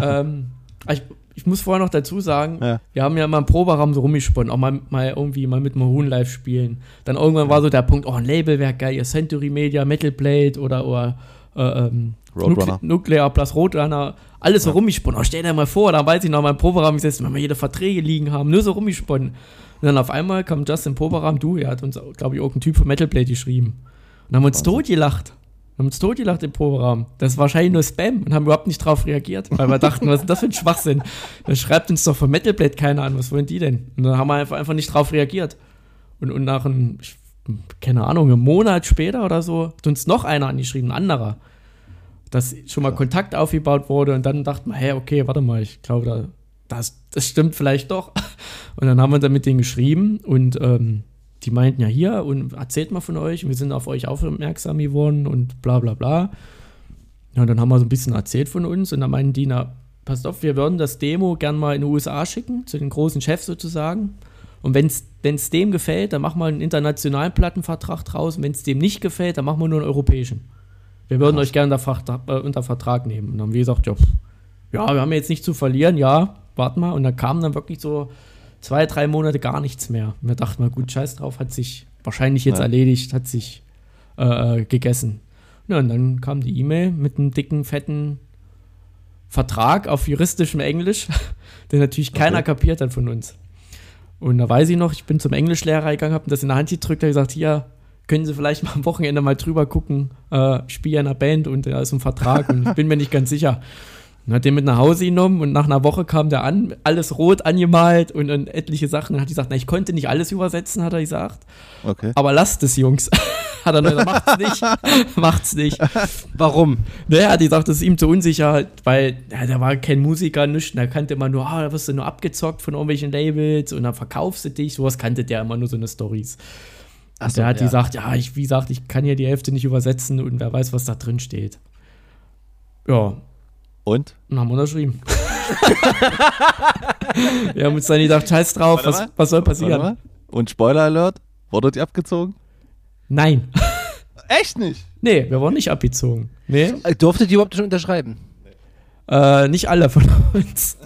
ähm, ich, ich muss vorher noch dazu sagen, Ja. wir haben ja mal im Proberaum so rumgesponnen, auch mal, mal irgendwie mal mit Maroon live spielen. Dann irgendwann war so der Punkt, oh, ein Label wäre geil, ihr Century Media, Metal Blade oder, oder äh, ähm, Roadrunner. Nuclear plus Roadrunner, alles so rumgesponnen. Oh, stell dir mal vor, da weiß ich noch mal im Proberaum gesessen, wenn wir jede Verträge liegen haben, nur so rumgesponnen. Und dann auf einmal kam Justin Proberaum, du, er hat uns, glaube ich, irgendein Typ von Metal Blade geschrieben. Und haben uns Wahnsinn. totgelacht. Haben uns totgelacht im Proberaum. Das ist wahrscheinlich nur Spam und haben überhaupt nicht drauf reagiert, weil wir dachten, was ist das für ein Schwachsinn? Da schreibt uns doch von Metal Blade keiner an, was wollen die denn? Und dann haben wir einfach, einfach nicht drauf reagiert. Und, und nach einem, keine Ahnung, einem Monat später oder so, hat uns noch einer angeschrieben, ein anderer. Dass schon mal Kontakt aufgebaut wurde und dann dachten wir, hey, okay, warte mal, ich glaube, da, das, das stimmt vielleicht doch. Und dann haben wir dann mit denen geschrieben und ähm, die meinten ja hier und erzählt mal von euch, wir sind auf euch aufmerksam geworden und bla bla bla. Ja, und dann haben wir so ein bisschen erzählt von uns und dann meinten die, na, passt auf, wir würden das Demo gern mal in die USA schicken, zu den großen Chefs sozusagen. Und wenn es dem gefällt, dann machen wir einen internationalen Plattenvertrag draus. Wenn es dem nicht gefällt, dann machen wir nur einen europäischen. Wir würden euch gerne unter, Vertrag- äh, unter Vertrag nehmen. Und dann haben wir gesagt, ja, pff, ja, wir haben jetzt nichts zu verlieren, ja, warte mal. Und dann kam dann wirklich so zwei, drei Monate gar nichts mehr. Und wir dachten mal, gut, scheiß drauf, hat sich wahrscheinlich jetzt Ja. erledigt, hat sich äh, äh, gegessen. Ja, und dann kam die E-Mail mit einem dicken, fetten Vertrag auf juristischem Englisch, den natürlich keiner Okay. kapiert hat von uns. Und da weiß ich noch, ich bin zum Englischlehrer gegangen, habe das in der Hand gedrückt, habe gesagt, hier, können Sie vielleicht mal am Wochenende mal drüber gucken, äh, spiele ja in einer Band und da ist ein Vertrag und ich bin mir nicht ganz sicher. Und hat den mit nach Hause genommen und nach einer Woche kam der an, alles rot angemalt und, und etliche Sachen. Und hat gesagt, na, ich konnte nicht alles übersetzen, hat er gesagt. Okay. Aber lasst es, Jungs. hat er gesagt, macht's nicht, macht's nicht. Warum? Naja, hat gesagt, das ist ihm zu unsicher, weil ja, der war kein Musiker, nichts. Da kannte immer nur, ah, da wirst du nur abgezockt von irgendwelchen Labels und dann verkaufst du dich. Sowas kannte der immer nur so eine Stories. Ach so, der hat ja. gesagt, ja, ich, wie gesagt, ich kann hier die Hälfte nicht übersetzen und wer weiß, was da drin steht. Ja, Und? und haben unterschrieben. Wir haben uns dann gedacht, scheiß drauf, was, was soll passieren? Und Spoiler Alert, wurdet ihr abgezogen? Nein. Echt nicht? Nee, wir wurden nicht abgezogen. Nee, Äh, Durftet ihr überhaupt schon unterschreiben? Äh, nicht alle von uns.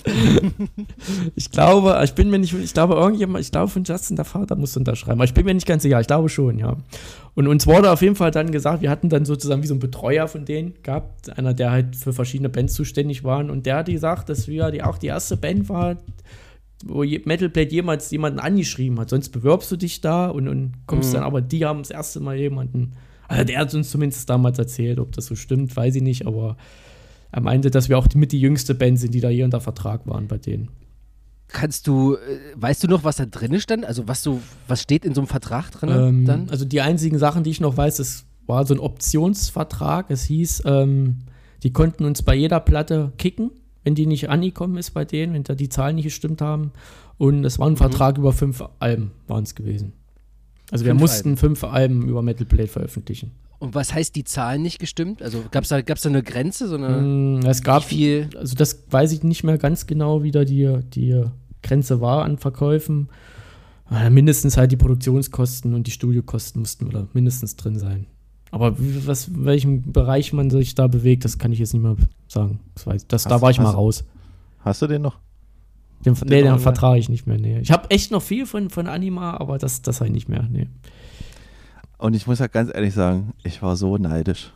ich glaube, ich bin mir nicht, ich glaube, irgendjemand, ich glaube von Justin, der Vater muss unterschreiben. Aber ich bin mir nicht ganz sicher, ich glaube schon, ja. Und uns wurde auf jeden Fall dann gesagt, wir hatten dann sozusagen wie so einen Betreuer von denen gehabt, einer, der halt für verschiedene Bands zuständig war. Und der hat gesagt, dass wir die, auch die erste Band war, wo Metal Blade jemals jemanden angeschrieben hat. Sonst bewirbst du dich da und, und kommst Mhm. dann, aber die haben das erste Mal jemanden, also der hat uns zumindest damals erzählt, ob das so stimmt, weiß ich nicht, aber er meinte, dass wir auch mit die jüngste Band sind, die da hier unter Vertrag waren bei denen. Kannst du, äh, weißt du noch, was da drin stand? Also was so, was steht in so einem Vertrag drin Ähm, dann? Also die einzigen Sachen, die ich noch weiß, es war so ein Optionsvertrag. Es hieß, ähm, die konnten uns bei jeder Platte kicken, wenn die nicht angekommen ist bei denen, wenn da die Zahlen nicht gestimmt haben. Und es war ein Vertrag über fünf Alben, waren es gewesen. Also wir Fünf mussten Alben. fünf Alben über Metal Blade veröffentlichen. Und was heißt die Zahlen nicht gestimmt? Also gab es da, gab's da eine Grenze? So eine, Mm, es gab viel? also das weiß ich nicht mehr ganz genau, wie da die, die Grenze war an Verkäufen. Aber mindestens halt die Produktionskosten und die Studiokosten mussten da mindestens drin sein. Aber was, in welchem Bereich man sich da bewegt, das kann ich jetzt nicht mehr sagen. Das weiß, das, da Hast- war ich mal hast- raus. Hast du den noch? Den, den nee, den vertrage ich nicht mehr. Nee. Ich habe echt noch viel von, von Anima, aber das, das habe ich nicht mehr. Nee. Und ich muss ja ganz ehrlich sagen, ich war so neidisch.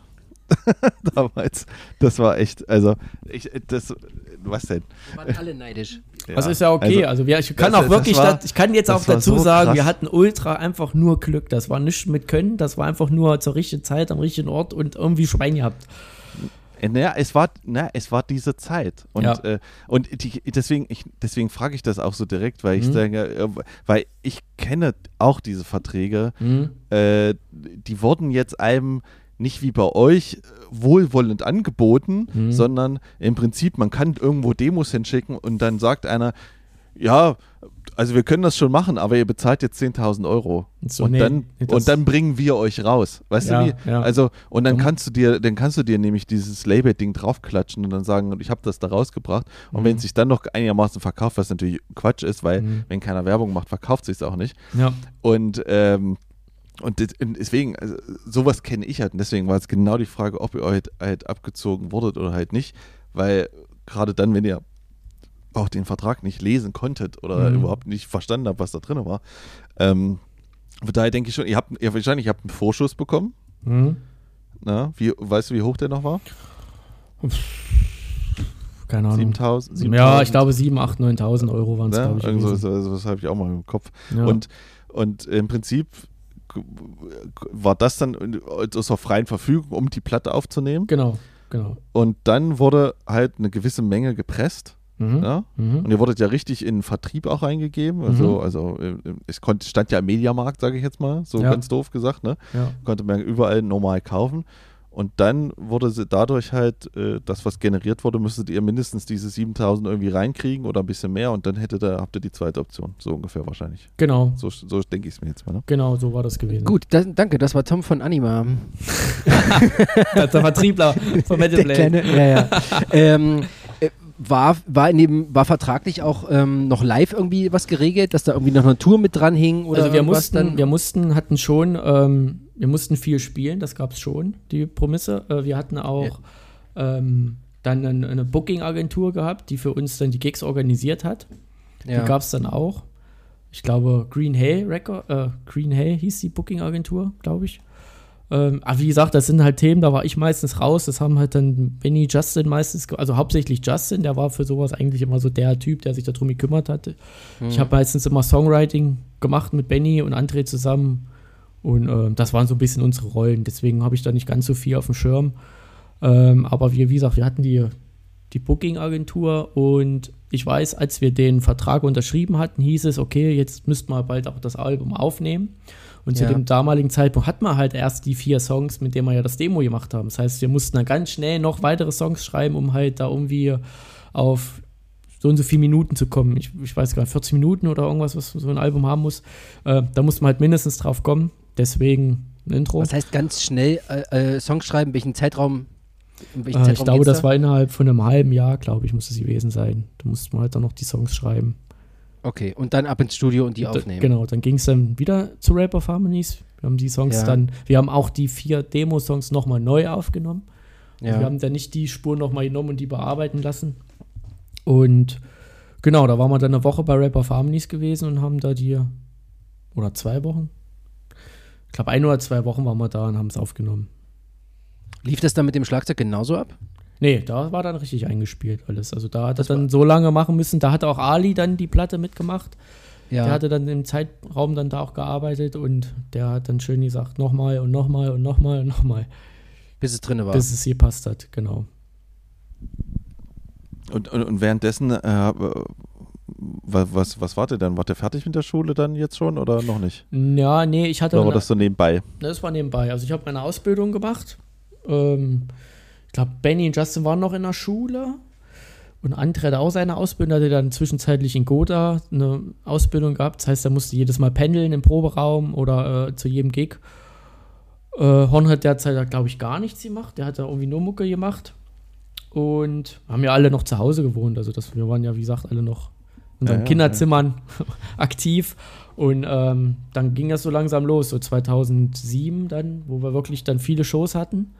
Damals. Das war echt, also, ich, das, was denn? Wir waren alle neidisch. Ja, Also ist ja okay. Also, wir, ich kann das- auch wirklich, das war- das, ich kann jetzt auch dazu so sagen, krass. wir hatten ultra einfach nur Glück. Das war nichts mit Können, das war einfach nur zur richtigen Zeit am richtigen Ort und irgendwie Schwein gehabt. Äh, Naja, es war, na, es war diese Zeit. Und, Ja. äh, und die, deswegen, ich, deswegen frage ich das auch so direkt, weil ich Mhm. denke, äh, weil ich kenne auch diese Verträge. Mhm. Äh, die wurden jetzt einem nicht wie bei euch äh, wohlwollend angeboten, Mhm. sondern im Prinzip, man kann irgendwo Demos hinschicken und dann sagt einer, ja, also wir können das schon machen, aber ihr bezahlt jetzt 10.000 Euro. So, und, nee, dann, nee, und dann bringen wir euch raus. Weißt Ja, du wie? ja. Also, und dann kannst du dir, dann kannst du dir nämlich dieses Label-Ding draufklatschen und dann sagen, ich habe das da rausgebracht. Und Mhm. wenn es sich dann noch einigermaßen verkauft, was natürlich Quatsch ist, weil Mhm. wenn keiner Werbung macht, verkauft sich es auch nicht. Ja. Und, ähm, und deswegen, also, sowas kenne ich halt. Und deswegen war es genau die Frage, ob ihr halt, halt abgezogen wurdet oder halt nicht. Weil gerade dann, wenn ihr auch den Vertrag nicht lesen konntet oder Mhm. überhaupt nicht verstanden habt, was da drin war, ähm, von daher denke ich schon, ihr habt, ihr wahrscheinlich habt einen Vorschuss bekommen. Mhm. Ja, wie, weißt du, wie hoch der noch war? Keine Ahnung. 7000? Ja, ich glaube 7, 8, 9.000 Euro waren es, Ne? glaube ich. Irgendso, gewesen. das, das habe ich auch mal im Kopf. Ja. Und, und im Prinzip war das dann zur freien Verfügung, um die Platte aufzunehmen. genau, genau. Und dann wurde halt eine gewisse Menge gepresst. Mhm. Ja? Mhm. Und ihr wurdet ja richtig in den Vertrieb auch reingegeben. Also, Mhm. also äh, es konnte, stand ja im Mediamarkt, sage ich jetzt mal, so Ja. ganz doof gesagt, ne? Ja. Konnte man überall normal kaufen. Und dann wurde sie dadurch halt, äh, das, was generiert wurde, müsstet ihr mindestens diese 7000 irgendwie reinkriegen oder ein bisschen mehr und dann hättet ihr, habt ihr die zweite Option. So ungefähr wahrscheinlich. Genau, So, so denke ich es mir jetzt mal. Ne? genau, so war das gewesen. Gut, da, danke, das war Tom von Anima. der Vertriebler von Metal Der Blade. kleine, ja, ja. ähm, äh, war, war, in dem, war vertraglich auch ähm, noch live irgendwie was geregelt, dass da irgendwie noch eine Tour mit dran hing? Oder also wir mussten, dann? wir mussten, hatten schon, ähm, wir mussten viel spielen, das gab es schon, die Prämisse. Äh, wir hatten auch ähm, dann eine, eine Booking-Agentur gehabt, die für uns dann die Gigs organisiert hat. ja. Die gab es dann auch. Ich glaube, Green Hay Record, äh, Green Hay hieß die Booking-Agentur, glaube ich. Ähm, aber wie gesagt, das sind halt Themen, da war ich meistens raus. Das haben halt dann Benny Justin meistens, also hauptsächlich Justin, der war für sowas eigentlich immer so der Typ, der sich darum gekümmert hatte. Ich habe meistens immer Songwriting gemacht mit Benny und André zusammen. Und ähm, das waren so ein bisschen unsere Rollen. Deswegen habe ich da nicht ganz so viel auf dem Schirm. Ähm, aber wir, wie gesagt, wir hatten die, die Booking-Agentur und ich weiß, als wir den Vertrag unterschrieben hatten, hieß es, okay, jetzt müssten wir bald auch das Album aufnehmen. Und zu Ja. dem damaligen Zeitpunkt hatten wir halt erst die vier Songs, mit denen wir ja das Demo gemacht haben. Das heißt, wir mussten dann ganz schnell noch weitere Songs schreiben, um halt da irgendwie auf so und so viele Minuten zu kommen. Ich, ich weiß gar nicht, 40 Minuten oder irgendwas, was so ein Album haben muss. Äh, da musste man halt mindestens drauf kommen. Deswegen ein Intro. Was heißt ganz schnell äh, äh, Songs schreiben? Welchen Zeitraum? Äh, ich glaube, das da? war innerhalb von einem halben Jahr, glaube ich, muss es gewesen sein. Da musste man halt dann noch die Songs schreiben. Okay, und dann ab ins Studio und die Da- aufnehmen. Genau, dann ging es dann wieder zu Rap of Harmonies. Wir haben die Songs Ja. dann, wir haben auch die vier Demo-Songs nochmal neu aufgenommen. Ja. Wir haben dann nicht die Spur nochmal genommen und die bearbeiten lassen. Und genau, da waren wir dann eine Woche bei Rap of Harmonies gewesen und haben da die, oder zwei Wochen? Ich glaube, ein oder zwei Wochen waren wir da und haben es aufgenommen. Lief das dann mit dem Schlagzeug genauso ab? Nee, da war dann richtig eingespielt alles. Also da hat er dann so lange machen müssen. Da hat auch Ali dann die Platte mitgemacht. Ja. Der hatte dann im Zeitraum dann da auch gearbeitet und der hat dann schön gesagt, nochmal und nochmal und nochmal und nochmal, bis es drin war. bis es gepasst hat, genau. Und, und, und währenddessen, äh, wa- was, was wart ihr dann? Wart ihr fertig mit der Schule dann jetzt schon oder noch nicht? Ja, nee, ich hatte. Oder war das so nebenbei? Das war nebenbei. Also ich habe meine Ausbildung gemacht. Ähm, ich glaube, Benny und Justin waren noch in der Schule. Und André hatte auch seine Ausbildung, hatte dann zwischenzeitlich in Gotha eine Ausbildung gehabt. Das heißt, er musste jedes Mal pendeln im Proberaum oder äh, zu jedem Gig. Äh, Horn hat derzeit, glaube ich, gar nichts gemacht. Der hat da irgendwie nur Mucke gemacht. Und haben ja alle noch zu Hause gewohnt. Also das, wir waren ja, wie gesagt, alle noch in unseren Ja, ja, Kinderzimmern aktiv. Und ähm, dann ging das so langsam los, so 2007 dann, wo wir wirklich dann viele Shows hatten.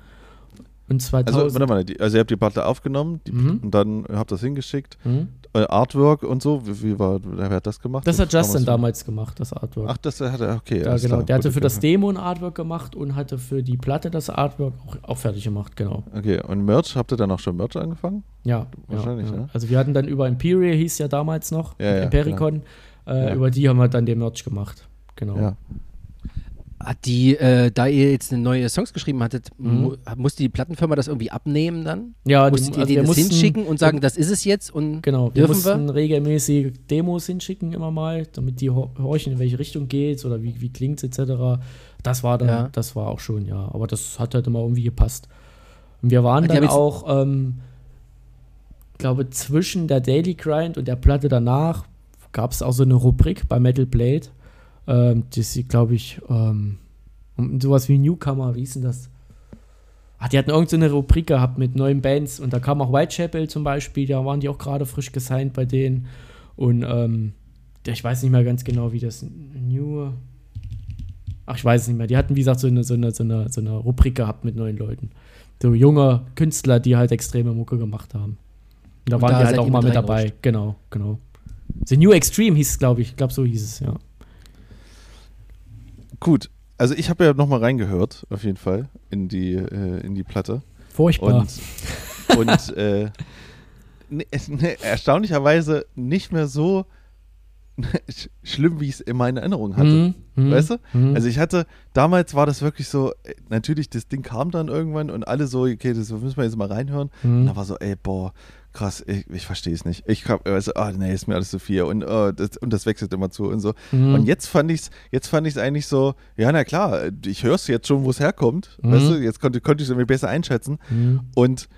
Und 2000. Also, warte mal, die, also ihr habt die Platte aufgenommen die, Mhm. und dann habt das hingeschickt. Hm? Äh, Artwork und so, wie, wie war, wer hat das gemacht? Das hat Justin damals gemacht, das Artwork. Ach, das hat er, okay. ja, genau. klar. Der hatte Gut, für das Demo ein Artwork gemacht und hatte für die Platte das Artwork auch, auch fertig gemacht, genau. Okay, und Merch, habt ihr dann auch schon Merch angefangen? Ja, Wahrscheinlich, ja, ja. ne? Also wir hatten dann über Imperial, hieß ja damals noch, Ja, Impericon, äh, Ja. über die haben wir dann den Merch gemacht. Genau. Ja. Hat die, äh, da ihr jetzt eine neue Songs geschrieben hattet, Mhm. mu musste die Plattenfirma das irgendwie abnehmen dann? Ja, die- Musstet ihr also denen wir das hinschicken und sagen, das ist es jetzt? Und Genau, wir Dürfen mussten regelmäßig Demos hinschicken immer mal, damit die hor- horchen, in welche Richtung geht's oder wie, wie klingt's etc. Das war dann, Ja. das war auch schon, ja. Aber das hat halt immer irgendwie gepasst. Und wir waren Die dann auch, ähm, glaube zwischen der Daily Grind und der Platte danach gab es auch so eine Rubrik bei Metal Blade, ähm, die sie, glaube ich, ähm, sowas wie Newcomer, wie hieß denn das? Ah, die hatten irgendeine so Rubrik gehabt mit neuen Bands und da kam auch Whitechapel zum Beispiel, da waren die auch gerade frisch gesigned bei denen. Und ähm, ich weiß nicht mehr ganz genau, wie das New. Ach, ich weiß es nicht mehr. Die hatten, wie gesagt, so eine, so eine, so eine, so eine Rubrik gehabt mit neuen Leuten. So junge Künstler, die halt extreme Mucke gemacht haben. Und da Und waren da die halt auch mal mit dabei. Genau, genau. The New Extreme hieß es, glaube ich. Ich glaube, so hieß es, ja. Gut, also ich habe ja nochmal reingehört, auf jeden Fall, in die, äh, in die Platte. Furchtbar. Und, und äh, ne, ne, erstaunlicherweise nicht mehr so sch- schlimm, wie ich es in meiner Erinnerung hatte. Mhm, mhm, Weißt du? mhm. Also ich hatte, damals war das wirklich so, äh, natürlich, das Ding kam dann irgendwann und alle so, okay, das müssen wir jetzt mal reinhören. Und Mhm. da war so, ey, boah, krass, ich, ich verstehe es nicht. Ich hab, also, ah, nee, ist mir alles zu viel und, oh, das, und das wechselt immer zu und so. Mhm. Und jetzt fand ich's, jetzt fand ich's eigentlich so, ja, na klar, ich höre es jetzt schon, wo es herkommt. Mhm. Weißt du, jetzt konnte, konnte ich es irgendwie besser einschätzen. Mhm. Und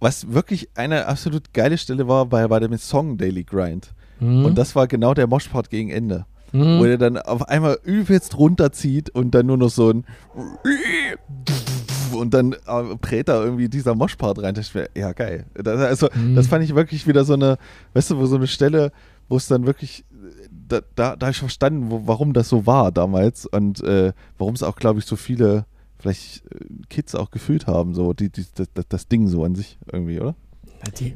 was wirklich eine absolut geile Stelle war, war bei dem Song Daily Grind. Mhm. Und das war genau der Moshpart gegen Ende. Mhm. Wo der dann auf einmal übelst runterzieht und dann nur noch so ein und dann äh, prät da irgendwie dieser Moshpart rein. Das ist mir, ja, geil. Das, also, Mhm. das fand ich wirklich wieder so eine, weißt du, wo so eine Stelle, wo es dann wirklich, da, da, da habe ich verstanden, wo, warum das so war damals und äh, warum es auch, glaube ich, so viele, vielleicht äh, Kids auch gefühlt haben, so die, die, das, das, das Ding so an sich irgendwie, oder?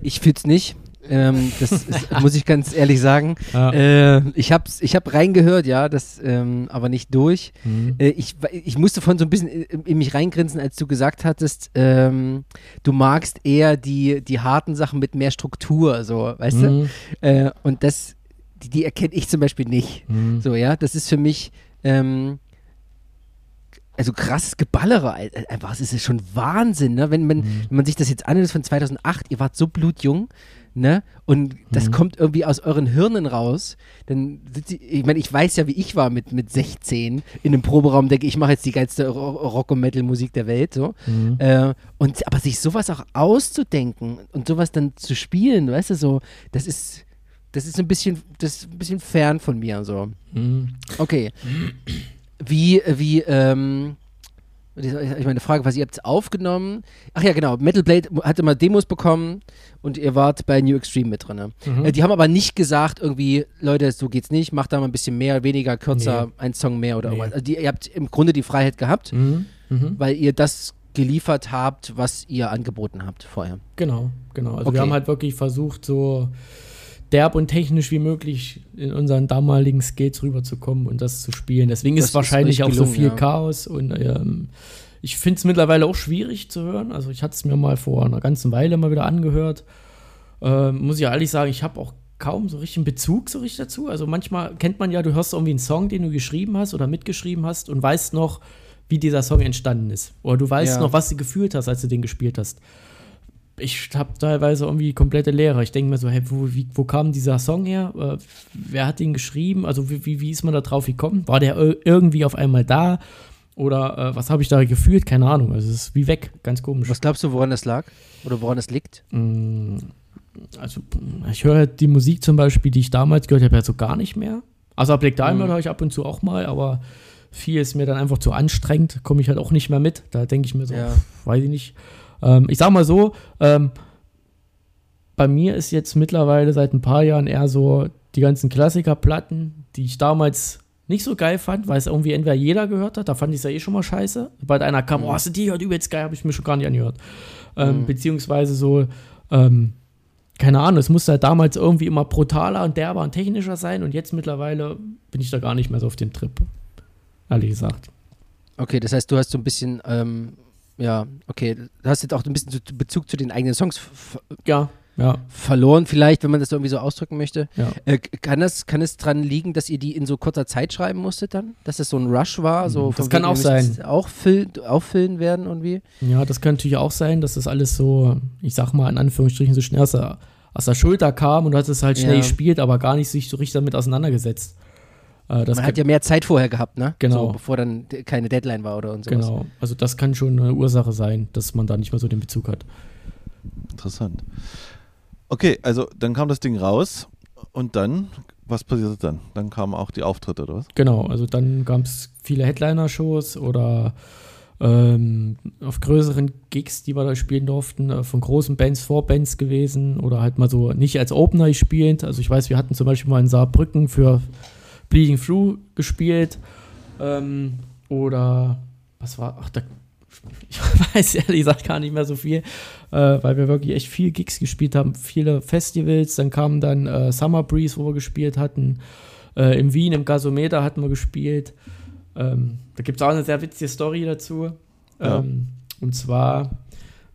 Ich fühl's nicht. Ähm, das ist, muss ich ganz ehrlich sagen. Ja. Äh, ich hab's, ich hab reingehört, ja, das, ähm, aber nicht durch. Mhm. Äh, ich, ich musste von so ein bisschen in, in mich reingrinsen, als du gesagt hattest, ähm, du magst eher die, die harten Sachen mit mehr Struktur, so, weißt du? Mhm. Äh, und das, die, die erkenne ich zum Beispiel nicht. Mhm. So, ja, das ist für mich, ähm, also krasses Geballere, ein- einfach, es ist schon Wahnsinn, ne? Wenn, wenn, Mhm. wenn man sich das jetzt anhört, von 2008, ihr wart so blutjung, ne? Und das Mhm. kommt irgendwie aus euren Hirnen raus, dann sie, ich meine, ich weiß ja, wie ich war mit, mit 16 in einem Proberaum, denke ich, mache jetzt die geilste Ro- Rock- und Metal-Musik der Welt, so. Mhm. Äh, und, aber sich sowas auch auszudenken und sowas dann zu spielen, weißt du, so, das ist, das ist ein bisschen, das ist ein bisschen fern von mir, so. Mhm. Okay. Wie, wie, ähm, ich meine Frage, was ihr habt aufgenommen? Ach ja, genau. Metal Blade hatte mal Demos bekommen und ihr wart bei New Extreme mit drin. Mhm. Äh, die haben aber nicht gesagt, irgendwie, Leute, so geht's nicht, macht da mal ein bisschen mehr, weniger, kürzer, Nee. ein Song mehr oder Nee. was. Also die, ihr habt im Grunde die Freiheit gehabt, Mhm. Mhm. weil ihr das geliefert habt, was ihr angeboten habt vorher. Genau, genau. Also Okay. wir haben halt wirklich versucht, so derb und technisch wie möglich in unseren damaligen Skates rüberzukommen und das zu spielen. Deswegen Das ist ist wahrscheinlich euch auch so gelungen, viel ja. Chaos und ähm, ich finde es mittlerweile auch schwierig zu hören. Also ich hatte es mir mal vor einer ganzen Weile mal wieder angehört. Ähm, muss ich ja ehrlich sagen, ich habe auch kaum so richtig einen Bezug so richtig dazu. Also manchmal kennt man ja, du hörst irgendwie einen Song, den du geschrieben hast oder mitgeschrieben hast und weißt noch, wie dieser Song entstanden ist. Oder du weißt Ja. noch, was du gefühlt hast, als du den gespielt hast ich habe teilweise irgendwie komplette Leere. Ich denke mir so, hey, wo, wie, wo kam dieser Song her? Äh, wer hat ihn geschrieben? Also wie, wie, wie ist man da drauf gekommen? War der ir- irgendwie auf einmal da? Oder äh, was habe ich da gefühlt? Keine Ahnung. Also es ist wie weg, ganz komisch. Was glaubst du, woran das lag? Oder woran es liegt? Mm, Also ich höre die Musik zum Beispiel, die ich damals gehört habe, ja so gar nicht mehr. Also Black Diamond Mhm. höre ich ab und zu auch mal, aber viel ist mir dann einfach zu anstrengend, komme ich halt auch nicht mehr mit. Da denke ich mir so, Ja. weiß ich nicht. Ähm, ich sag mal so, ähm, bei mir ist jetzt mittlerweile seit ein paar Jahren eher so die ganzen Klassikerplatten, die ich damals nicht so geil fand, weil es irgendwie entweder jeder gehört hat, da fand ich es ja eh schon mal scheiße. Sobald einer kam, Mhm. oh, hast du die gehört, übelst geil, habe ich mir schon gar nicht angehört. Ähm, Mhm. Beziehungsweise so, ähm, keine Ahnung, es musste halt damals irgendwie immer brutaler und derber und technischer sein und jetzt mittlerweile bin ich da gar nicht mehr so auf dem Trip. Ehrlich gesagt. Okay, das heißt, du hast so ein bisschen, ähm, ja, okay, du hast jetzt auch ein bisschen zu- Bezug zu den eigenen Songs Ja, ja, verloren, vielleicht, wenn man das irgendwie so ausdrücken möchte. ja. Äh, kann, das, kann es dran liegen, dass ihr die in so kurzer Zeit schreiben musstet dann? Dass es so ein Rush war? So Das von kann auch sein. Auch füllen, auffüllen werden irgendwie? Ja, das kann natürlich auch sein, dass das alles so, ich sag mal in Anführungsstrichen, so schnell aus der, aus der Schulter kam und du hast es halt schnell Ja. gespielt, aber gar nicht sich so richtig damit auseinandergesetzt. Äh, das man hat ja mehr Zeit vorher gehabt, ne? Genau. So, bevor dann keine Deadline war oder und sowas. genau. Also das kann schon eine Ursache sein, dass man da nicht mehr so den Bezug hat. Interessant. Okay, also dann kam das Ding raus und dann, was passierte dann? Dann kamen auch die Auftritte, oder was? Genau, also dann gab es viele Headliner-Shows oder ähm, auf größeren Gigs, die wir da spielen durften, äh, von großen Bands, Vorbands gewesen oder halt mal so nicht als Opener gespielt. Also ich weiß, wir hatten zum Beispiel mal in Saarbrücken für Bleeding Through gespielt ähm, oder was war, ach, da, ich weiß ehrlich gesagt gar nicht mehr so viel, äh, weil wir wirklich echt viel Gigs gespielt haben, viele Festivals, dann kam dann äh, Summer Breeze, wo wir gespielt hatten, äh, in Wien im Gasometer hatten wir gespielt, Ähm, da gibt es auch eine sehr witzige Story dazu. Ja. Ähm, und zwar,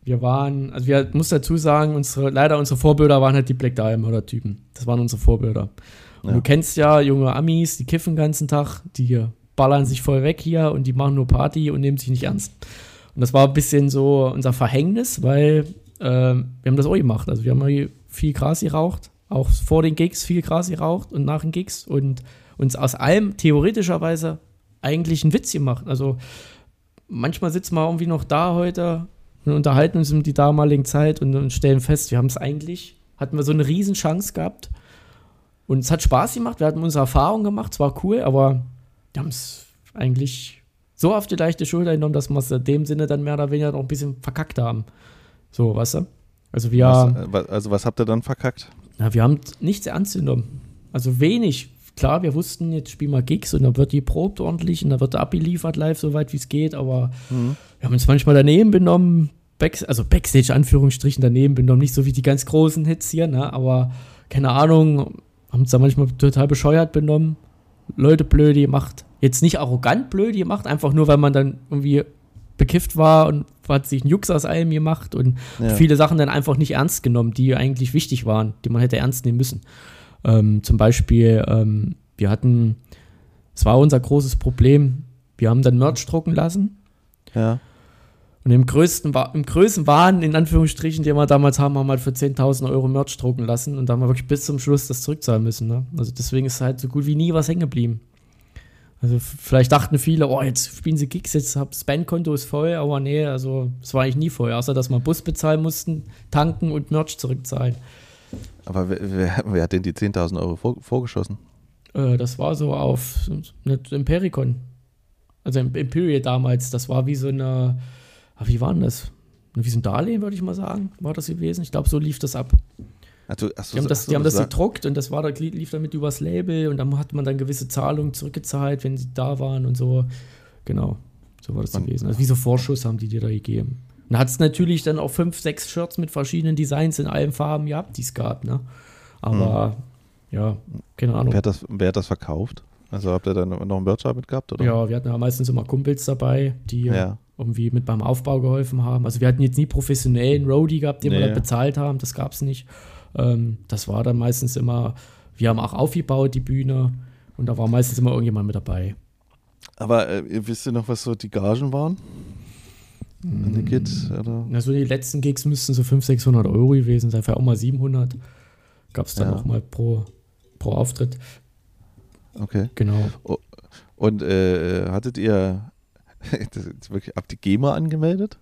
wir waren, also wir muss dazu sagen, unsere, leider unsere Vorbilder waren halt die Black Diamond Typen. Das waren unsere Vorbilder. Und Ja. du kennst ja junge Amis, die kiffen den ganzen Tag, die ballern sich voll weg hier und die machen nur Party und nehmen sich nicht ernst. Und das war ein bisschen so unser Verhängnis, weil ähm, wir haben das auch gemacht. Also wir haben viel Gras geraucht, auch vor den Gigs viel Gras geraucht und nach den Gigs und uns aus allem theoretischerweise eigentlich einen Witz gemacht. Also manchmal sitzen wir irgendwie noch da heute und unterhalten uns um die damalige Zeit und, und stellen fest, wir haben es eigentlich, hatten wir so eine riesen Chance gehabt und es hat Spaß gemacht, wir hatten unsere Erfahrung gemacht, es war cool, aber wir haben es eigentlich so auf die leichte Schulter genommen, dass wir es in dem Sinne dann mehr oder weniger noch ein bisschen verkackt haben. So, weißt du? Also wir, Was, äh, also was habt ihr dann verkackt? ja, wir haben nichts ernst genommen. Also wenig. Klar, wir wussten, jetzt spielen wir Gigs und dann wird die probt ordentlich und dann wird abgeliefert live, so weit wie es geht, aber Mhm. wir haben uns manchmal daneben benommen, Back, also Backstage Anführungsstrichen daneben benommen, nicht so wie die ganz großen Hits hier, ne, aber keine Ahnung, haben uns da manchmal total bescheuert benommen, Leute blöde gemacht. Jetzt nicht arrogant blöde gemacht, einfach nur, weil man dann irgendwie bekifft war und hat sich einen Jux aus allem gemacht und Ja. viele Sachen dann einfach nicht ernst genommen, die eigentlich wichtig waren, die man hätte ernst nehmen müssen. Ähm, zum Beispiel, ähm, wir hatten, es war unser großes Problem, wir haben dann Merch drucken lassen Ja. Und im größten, im größten Wahn, in Anführungsstrichen, den wir damals haben, haben wir halt für 10.000 Euro Merch drucken lassen und da haben wir wirklich bis zum Schluss das zurückzahlen müssen. Ne? Also deswegen ist halt so gut wie nie was hängen geblieben. Also vielleicht dachten viele, oh, jetzt spielen sie Gigs, jetzt hab das Bandkonto ist voll, aber nee, also es war eigentlich nie voll, außer dass wir Bus bezahlen mussten, tanken und Merch zurückzahlen. Aber wer, wer, wer hat denn die 10.000 Euro vor, vorgeschossen? Äh, das war so auf ne, Impericon. Also im Imperial damals, das war wie so eine, ah, wie war denn das? Wie so ein Darlehen, würde ich mal sagen, war das gewesen. Ich glaube, so lief das ab. Ach, du, ach so, Die haben das, ach so, die haben das gedruckt und das war, da lief damit übers Label und dann hat man dann gewisse Zahlungen zurückgezahlt, wenn sie da waren und so. Genau, so war das Und- gewesen. Also wie so Vorschuss haben die dir da gegeben. Und hat es natürlich dann auch fünf, sechs Shirts mit verschiedenen Designs in allen Farben gehabt, die es gab, ne? Aber ja, keine Ahnung. Wer hat, das, wer hat das verkauft? Also habt ihr dann noch einen Merch mit gehabt? Oder? Ja, wir hatten ja meistens immer Kumpels dabei, die Ja. Irgendwie mit beim Aufbau geholfen haben. Also wir hatten jetzt nie professionellen Roadie gehabt, den wir Nee. dann bezahlt haben, das gab es nicht. Ähm, das war dann meistens immer, wir haben auch aufgebaut, die Bühne, und da war meistens immer irgendjemand mit dabei. Aber äh, ihr wisst ihr noch, was so die Gagen waren? An die Kids? Oder? Also die letzten Gigs müssten so 500, 600 Euro gewesen sein, vielleicht auch mal 700. Gab es dann Ja. auch mal pro, pro Auftritt. Okay. Genau. Und äh, hattet ihr das ist wirklich, habt ihr GEMA angemeldet?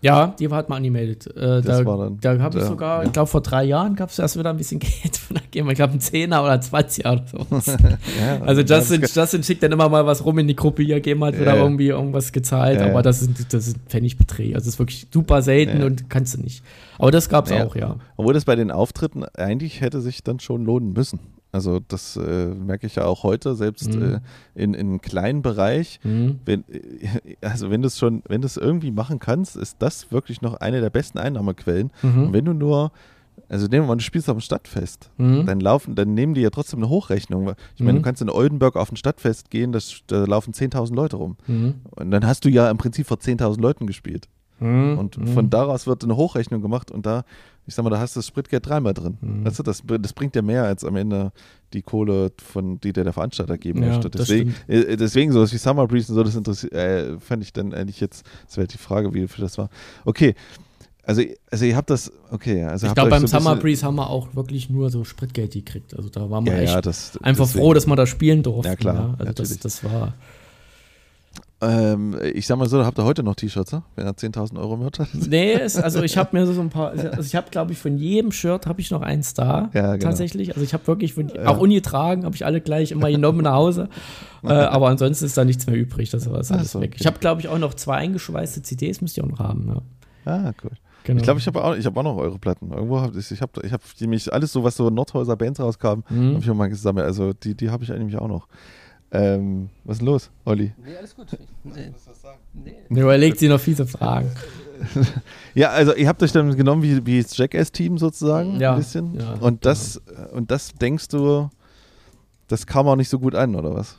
Ja, die hat man angemeldet. Äh, Das da war dann. da habe ich sogar, ja. ich glaube vor drei Jahren gab es erst wieder ein bisschen Geld von der GEMA. Ich glaube ein Zehner oder 20 oder so. Ja, Also Justin, Justin schickt dann immer mal was rum in die Gruppe, hier GEMA hat wieder Ja, irgendwie irgendwas gezahlt, aber das sind, das sind Pfennigbeträge. Also das ist wirklich super selten und kannst du nicht. Aber das gab es auch, ja. Obwohl das bei den Auftritten eigentlich hätte sich dann schon lohnen müssen. Also das äh, merke ich ja auch heute, selbst Mhm. äh, in, in einem kleinen Bereich. Mhm. Wenn, äh, also wenn du es schon, wenn du es irgendwie machen kannst, ist das wirklich noch eine der besten Einnahmequellen. Und Mhm. wenn du nur, also nehmen wir mal, du spielst auf dem Stadtfest, Mhm. dann laufen, dann nehmen die ja trotzdem eine Hochrechnung. Ich meine, Mhm. du kannst in Oldenburg auf ein Stadtfest gehen, das, da laufen 10.000 Leute rum. Mhm. Und dann hast du ja im Prinzip vor 10.000 Leuten gespielt. Mhm. Und Mhm. von daraus wird eine Hochrechnung gemacht und da, ich sag mal, da hast du das Spritgeld dreimal drin. Mhm. Weißt du, das, das bringt dir mehr als am Ende die Kohle, von, die dir der Veranstalter geben Ja, möchte. Deswegen, äh, deswegen sowas wie Summer Breeze und so, das interessiert, äh, fand ich dann eigentlich jetzt, das wäre die Frage, wie viel das war. Okay, also, also ihr habt das, okay, also ich glaube, beim so Summer Breeze haben wir auch wirklich nur so Spritgeld gekriegt. Also da waren wir ja, echt ja, das, einfach deswegen. froh, dass wir da spielen durften. Ja, klar, Also das, das war. Ähm, ich sag mal so, da habt ihr heute noch T-Shirts, ne? wenn er 10.000 Euro Merch hat. Nee, es, also ich habe mir so ein paar, also ich habe glaube ich von jedem Shirt habe ich noch eins da, Ja, genau. tatsächlich. Also ich habe wirklich, von, Ja. auch ungetragen, habe ich alle gleich immer genommen nach Hause. äh, aber ansonsten ist da nichts mehr übrig, das war alles so, weg. okay. Ich habe glaube ich auch noch zwei eingeschweißte CDs, müsst ihr auch noch haben. Ja. Ah, cool. Genau. Ich glaube, ich habe auch, ich hab auch noch eure Platten. Irgendwo habe ich, ich habe ich hab nämlich alles so, was so Nordhäuser Bands rauskam, Mhm. habe ich auch mal gesammelt. Also die, die habe ich eigentlich auch noch. Ähm, was ist denn los, Olli? Nee, alles gut. Nee. Nee. Nee, überlegt sie noch fiese Fragen. Ja, also ihr habt euch dann genommen wie, wie das Jackass-Team sozusagen, Ja, ein bisschen. ja, und das, und das denkst du, das kam auch nicht so gut an, oder was?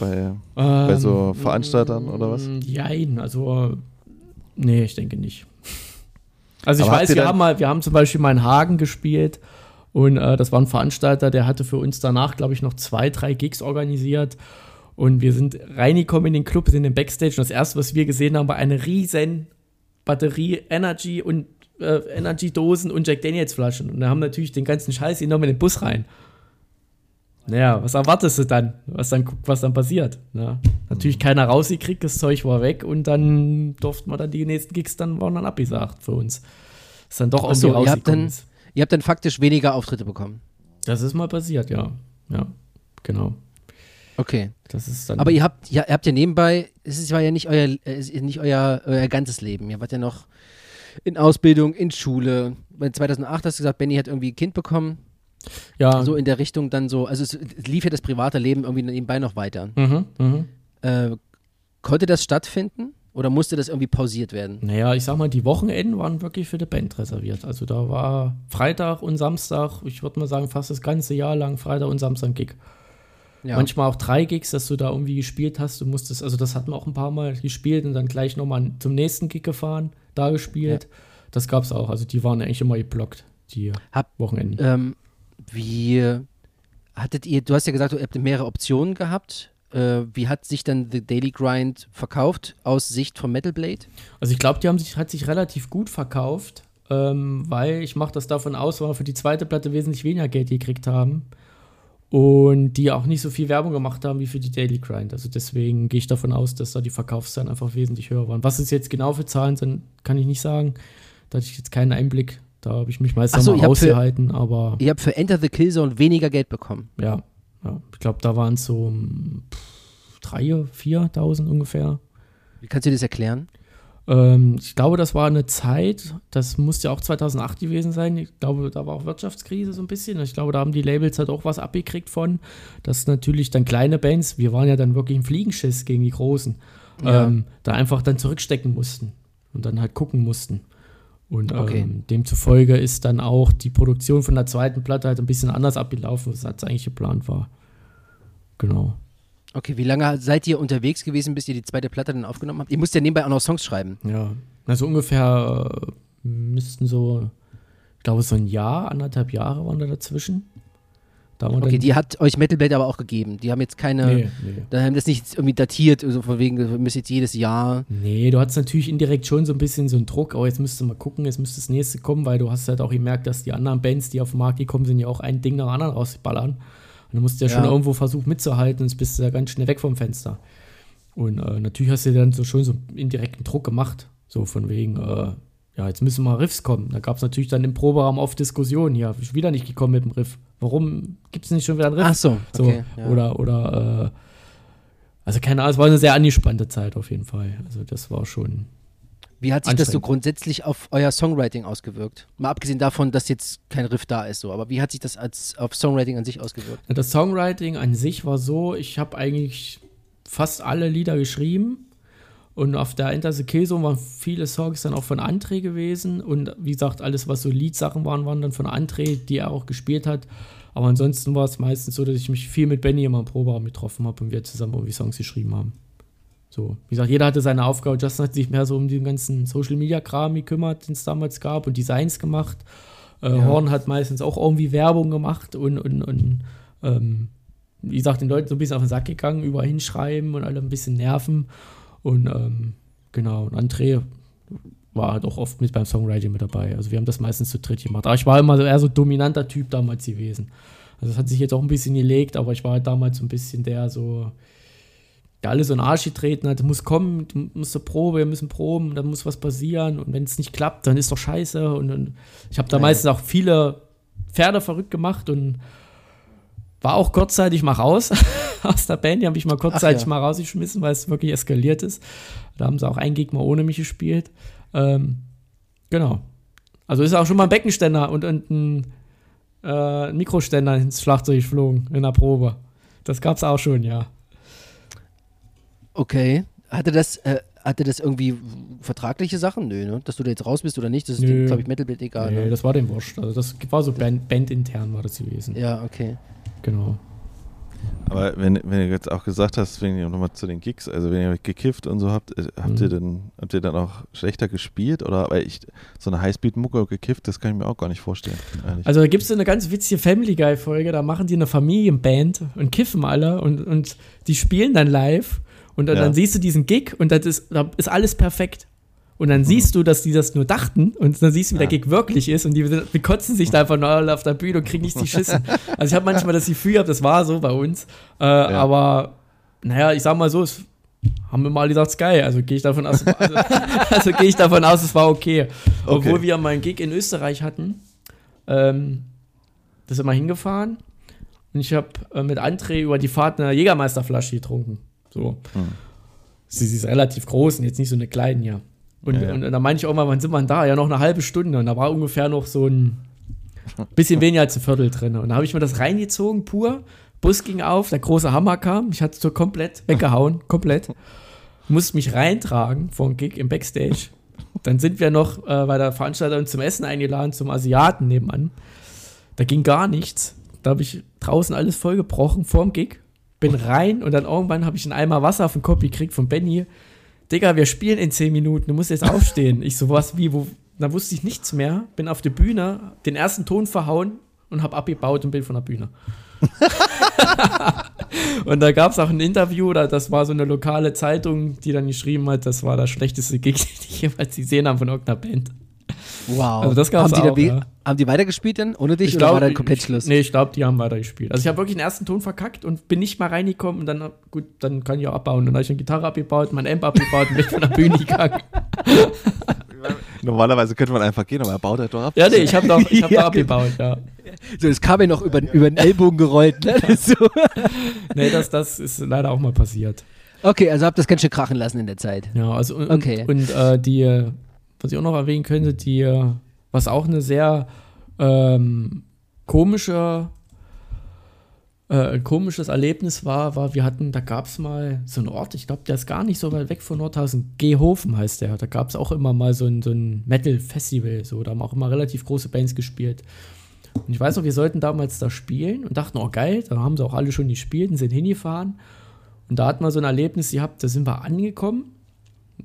Bei, bei so Veranstaltern oder was? Jein, also nee, ich denke nicht. Also ich Aber weiß, wir haben mal, wir haben zum Beispiel mal in Hagen gespielt und äh, das war ein Veranstalter, der hatte für uns danach, glaube ich, noch zwei, drei Gigs organisiert. Und wir sind reingekommen in den Club, sind im Backstage und das erste, was wir gesehen haben, war eine riesen Batterie, Energy und äh, Energy-Dosen und Jack Daniels-Flaschen. Und da haben natürlich den ganzen Scheiß genommen in den Bus rein. Naja, was erwartest du dann? Was dann, was dann passiert? Ne? Natürlich keiner rausgekriegt, das Zeug war weg und dann durften wir dann die nächsten Gigs dann waren dann abgesagt für uns. Ist dann doch Ach so, rausgekommen. Ihr habt dann faktisch weniger Auftritte bekommen. Das ist mal passiert, ja. Ja, genau. Okay. Das ist dann. Aber ihr habt, ja, ihr habt ja nebenbei, es ist, war ja nicht euer, nicht euer, euer ganzes Leben. Ihr wart ja noch in Ausbildung, in Schule. Bei 2008 hast du gesagt, Benny hat irgendwie ein Kind bekommen. ja. So in der Richtung dann so. Also es, lief ja das private Leben irgendwie nebenbei noch weiter. mhm, mhm. Äh, konnte das stattfinden? Oder musste das irgendwie pausiert werden? Naja, ich sag mal, die Wochenenden waren wirklich für die Band reserviert. Also da war Freitag und Samstag, ich würde mal sagen, fast das ganze Jahr lang Freitag und Samstag ein Gig. Ja. Manchmal auch drei Gigs, dass du da irgendwie gespielt hast. Du musstest, also das hatten wir auch ein paar Mal gespielt und dann gleich nochmal zum nächsten Gig gefahren, da gespielt. Das gab's auch. Also die waren eigentlich immer geblockt, die Hab- Wochenenden. Ähm, wie hattet ihr, du hast ja gesagt, du habt mehrere Optionen gehabt. Äh, wie hat sich dann The Daily Grind verkauft aus Sicht von Metal Blade? Also ich glaube, die haben sich, hat sich relativ gut verkauft, ähm, weil ich mache das davon aus, weil wir für die zweite Platte wesentlich weniger Geld gekriegt haben und die auch nicht so viel Werbung gemacht haben wie für die Daily Grind. Also deswegen gehe ich davon aus, dass da die Verkaufszahlen einfach wesentlich höher waren. Was es jetzt genau für Zahlen sind, kann ich nicht sagen. Da hatte ich jetzt keinen Einblick. Da habe ich mich meistens so, mal für- rausgehalten, aber Ihr habt für Enter the Killzone weniger Geld bekommen. ja, ja. Ich glaube, da waren es so pff, 3.000, 4.000 ungefähr. Wie kannst du dir das erklären? Ähm, ich glaube, das war eine Zeit, das muss ja auch 2008 gewesen sein. Ich glaube, da war auch Wirtschaftskrise so ein bisschen. Ich glaube, da haben die Labels halt auch was abgekriegt von, dass natürlich dann kleine Bands, wir waren ja dann wirklich im Fliegenschiss gegen die Großen, Ja. ähm, da einfach dann zurückstecken mussten und dann halt gucken mussten. Und Okay. ähm, demzufolge ist dann auch die Produktion von der zweiten Platte halt ein bisschen anders abgelaufen, als eigentlich geplant war. Genau. Okay, wie lange seid ihr unterwegs gewesen, bis ihr die zweite Platte dann aufgenommen habt? Ihr müsst ja nebenbei auch noch Songs schreiben. Ja, also ungefähr äh, müssten so, ich glaube, so ein Jahr, anderthalb Jahre waren da dazwischen. Okay, die hat euch Metal Blade aber auch gegeben. Die haben jetzt keine, nee, nee. da haben das nicht irgendwie datiert, so von wegen, wir müssen jetzt jedes Jahr. nee, du hattest natürlich indirekt schon so ein bisschen so einen Druck, aber jetzt müsstest du mal gucken, jetzt müsste das nächste kommen, weil du hast halt auch gemerkt, dass die anderen Bands, die auf den Markt gekommen sind, ja auch ein Ding nach dem anderen rausballern. Und du musst ja, schon Ja. irgendwo versuchen mitzuhalten, sonst bist du ja ganz schnell weg vom Fenster. Und äh, natürlich hast du dann so schon so einen indirekten Druck gemacht, so von wegen, äh, ja, jetzt müssen mal Riffs kommen. Da gab es natürlich dann im Proberaum oft Diskussionen, ja, ist wieder nicht gekommen mit dem Riff. Warum gibt es nicht schon wieder einen Riff? Ach so, So, okay. ja. oder, oder, äh, also keine Ahnung, es war eine sehr angespannte Zeit auf jeden Fall. Also das war schon, Wie hat sich das so grundsätzlich auf euer Songwriting ausgewirkt? Mal abgesehen davon, dass jetzt kein Riff da ist, so, aber wie hat sich das als auf Songwriting an sich ausgewirkt? das Songwriting an sich war so, ich habe eigentlich fast alle Lieder geschrieben und auf der Enter the Killzone waren viele Songs dann auch von André gewesen und wie gesagt, alles was so Liedsachen waren, waren dann von André, die er auch gespielt hat. Aber ansonsten war es meistens so, dass ich mich viel mit Benny immer im Proberaum getroffen habe und wir zusammen irgendwie Songs geschrieben haben. So, wie gesagt, jeder hatte seine Aufgabe. Justin hat sich mehr so um den ganzen Social Media Kram gekümmert, den es damals gab und Designs gemacht. Äh, Ja. Horn hat meistens auch irgendwie Werbung gemacht und, und, und ähm, wie gesagt, den Leuten so ein bisschen auf den Sack gegangen, überall hinschreiben und alle ein bisschen nerven. Und ähm, genau, und André war halt auch oft mit beim Songwriting mit dabei. Also wir haben das meistens zu dritt gemacht. Aber ich war immer so eher so dominanter Typ damals gewesen. Also das hat sich jetzt auch ein bisschen gelegt, aber ich war halt damals so ein bisschen der so, der alle so in den Arsch getreten hat, muss kommen, du musst zur Probe, wir müssen proben, dann muss was passieren und wenn es nicht klappt, dann ist doch scheiße und, und ich habe da Ja. meistens auch viele Pferde verrückt gemacht und war auch kurzzeitig mal raus aus der Band, die habe ich mal kurzzeitig ja. mal rausgeschmissen, weil es wirklich eskaliert ist. Da haben sie auch einen Gegner ohne mich gespielt. Ähm, genau. Also ist auch schon mal ein Beckenständer und, und ein äh, Mikroständer ins Schlagzeug geflogen in der Probe. Das gab's auch schon, ja. Okay. Hatte das, äh, hatte das irgendwie vertragliche Sachen? Nö, ne? Dass du da jetzt raus bist oder nicht, das ist Nö. glaube ich, Metal Blade egal. nee, ne? das war dem wurscht. Also das war so Band, bandintern war das gewesen. Ja, okay. Genau. Aber wenn, wenn du jetzt auch gesagt hast, wenn ihr nochmal zu den Gigs, also wenn ihr gekifft und so habt, äh, habt Mhm. ihr denn, habt ihr dann auch schlechter gespielt? Oder weil ich so eine Highspeed-Mucke gekifft, das kann ich mir auch gar nicht vorstellen. ehrlich. Also da gibt es eine ganz witzige Family Guy-Folge, da machen die eine Familienband und kiffen alle und, und die spielen dann live und dann, Ja. dann siehst du diesen Gig und das ist, da ist alles perfekt. Und dann siehst du, dass die das nur dachten und dann siehst du, wie der Mhm. Ja. Gig wirklich ist und die, die kotzen sich da einfach nur alle auf der Bühne und kriegen nicht die Schissen. Also ich habe manchmal das Gefühl, gehabt, das war so bei uns, äh, aber naja, ich sag mal so, es haben wir mal gesagt, es ist geil. Also gehe ich davon aus, also, also gehe ich davon aus, es war okay. Obwohl Okay. wir mal einen Gig in Österreich hatten, ähm, da sind wir hingefahren und ich habe äh, mit André über die Fahrt eine Jägermeisterflasche getrunken. So. Hm. Sie, sie ist relativ groß und jetzt nicht so eine kleine hier. Und, Ja, ja. und, und da meinte ich auch mal, wann sind wir denn da? Ja, noch eine halbe Stunde. Und da war ungefähr noch so ein bisschen weniger als ein Viertel drin. Und da habe ich mir das reingezogen, pur. Bus ging auf, der große Hammer kam. Ich hatte es so komplett weggehauen, komplett. Musste mich reintragen vor dem Gig im Backstage. Dann sind wir noch äh, bei der Veranstaltung zum Essen eingeladen, zum Asiaten nebenan. Da ging gar nichts. Da habe ich draußen alles vollgebrochen vorm Gig. Bin rein und dann irgendwann habe ich einen Eimer Wasser auf den Kopf gekriegt von Benny. Digga, wir spielen in 10 Minuten, du musst jetzt aufstehen. Ich so, was, wie, wo? Da wusste ich nichts mehr. Bin auf die Bühne, den ersten Ton verhauen und habe abgebaut und bin von der Bühne. und da gab es auch ein Interview, da, das war so eine lokale Zeitung, die dann geschrieben hat, das war das schlechteste Gig, den ich jemals gesehen habe von irgendeiner Band. Wow. Also das gab's haben die, auch, ja. haben die weitergespielt dann ohne dich Ich oder glaub, war dann komplett Schluss? Nee, ich glaube, die haben weitergespielt. Also ich habe wirklich den ersten Ton verkackt und bin nicht mal reingekommen und dann, gut, dann kann ich auch abbauen. Und dann habe ich eine Gitarre abgebaut, mein Amp abgebaut und bin von der Bühne gegangen. Normalerweise könnte man einfach gehen, aber er baut halt doch ab. Ja, nee, ich habe doch, ich hab Ja, doch abgebaut, ja. So, das kam ja noch über, über den Ellbogen gerollt. Ne? Das so. Nee, das, das ist leider auch mal passiert. Okay, also habt das ganz schön krachen lassen in der Zeit. Ja, also und, Okay. und äh, die, was ich auch noch erwähnen könnte, die, was auch eine sehr ähm, komische, äh, komisches Erlebnis war, war, wir hatten, da gab es mal so einen Ort, ich glaube, der ist gar nicht so weit weg von Nordhausen, Gehofen heißt der. Da gab es auch immer mal so ein, so ein Metal-Festival, so, da haben auch immer relativ große Bands gespielt. Und ich weiß noch, wir sollten damals da spielen und dachten, oh geil, da haben sie auch alle schon gespielt und sind hingefahren. Und da hatten wir so ein Erlebnis gehabt, da sind wir angekommen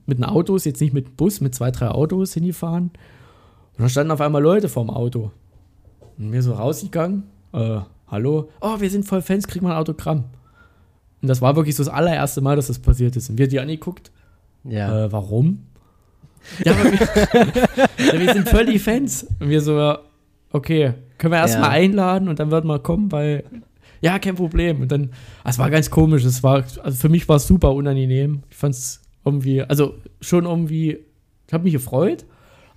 mit den Autos, jetzt nicht mit Bus, mit zwei, drei Autos hingefahren. Und da standen auf einmal Leute vorm Auto. Und wir so rausgegangen, äh, hallo, oh, wir sind voll Fans, kriegen wir ein Autogramm. Und das war wirklich so das allererste Mal, dass das passiert ist. Und wir die angeguckt, Ja. äh, warum? Ja, wir, wir sind voll die Fans. Und wir so, okay, können wir erstmal Ja. einladen und dann wird mal kommen, weil, ja, kein Problem. Und dann, es war ganz komisch. Es war, also für mich war es super unangenehm. Ich fand es irgendwie, also schon irgendwie, ich habe mich gefreut,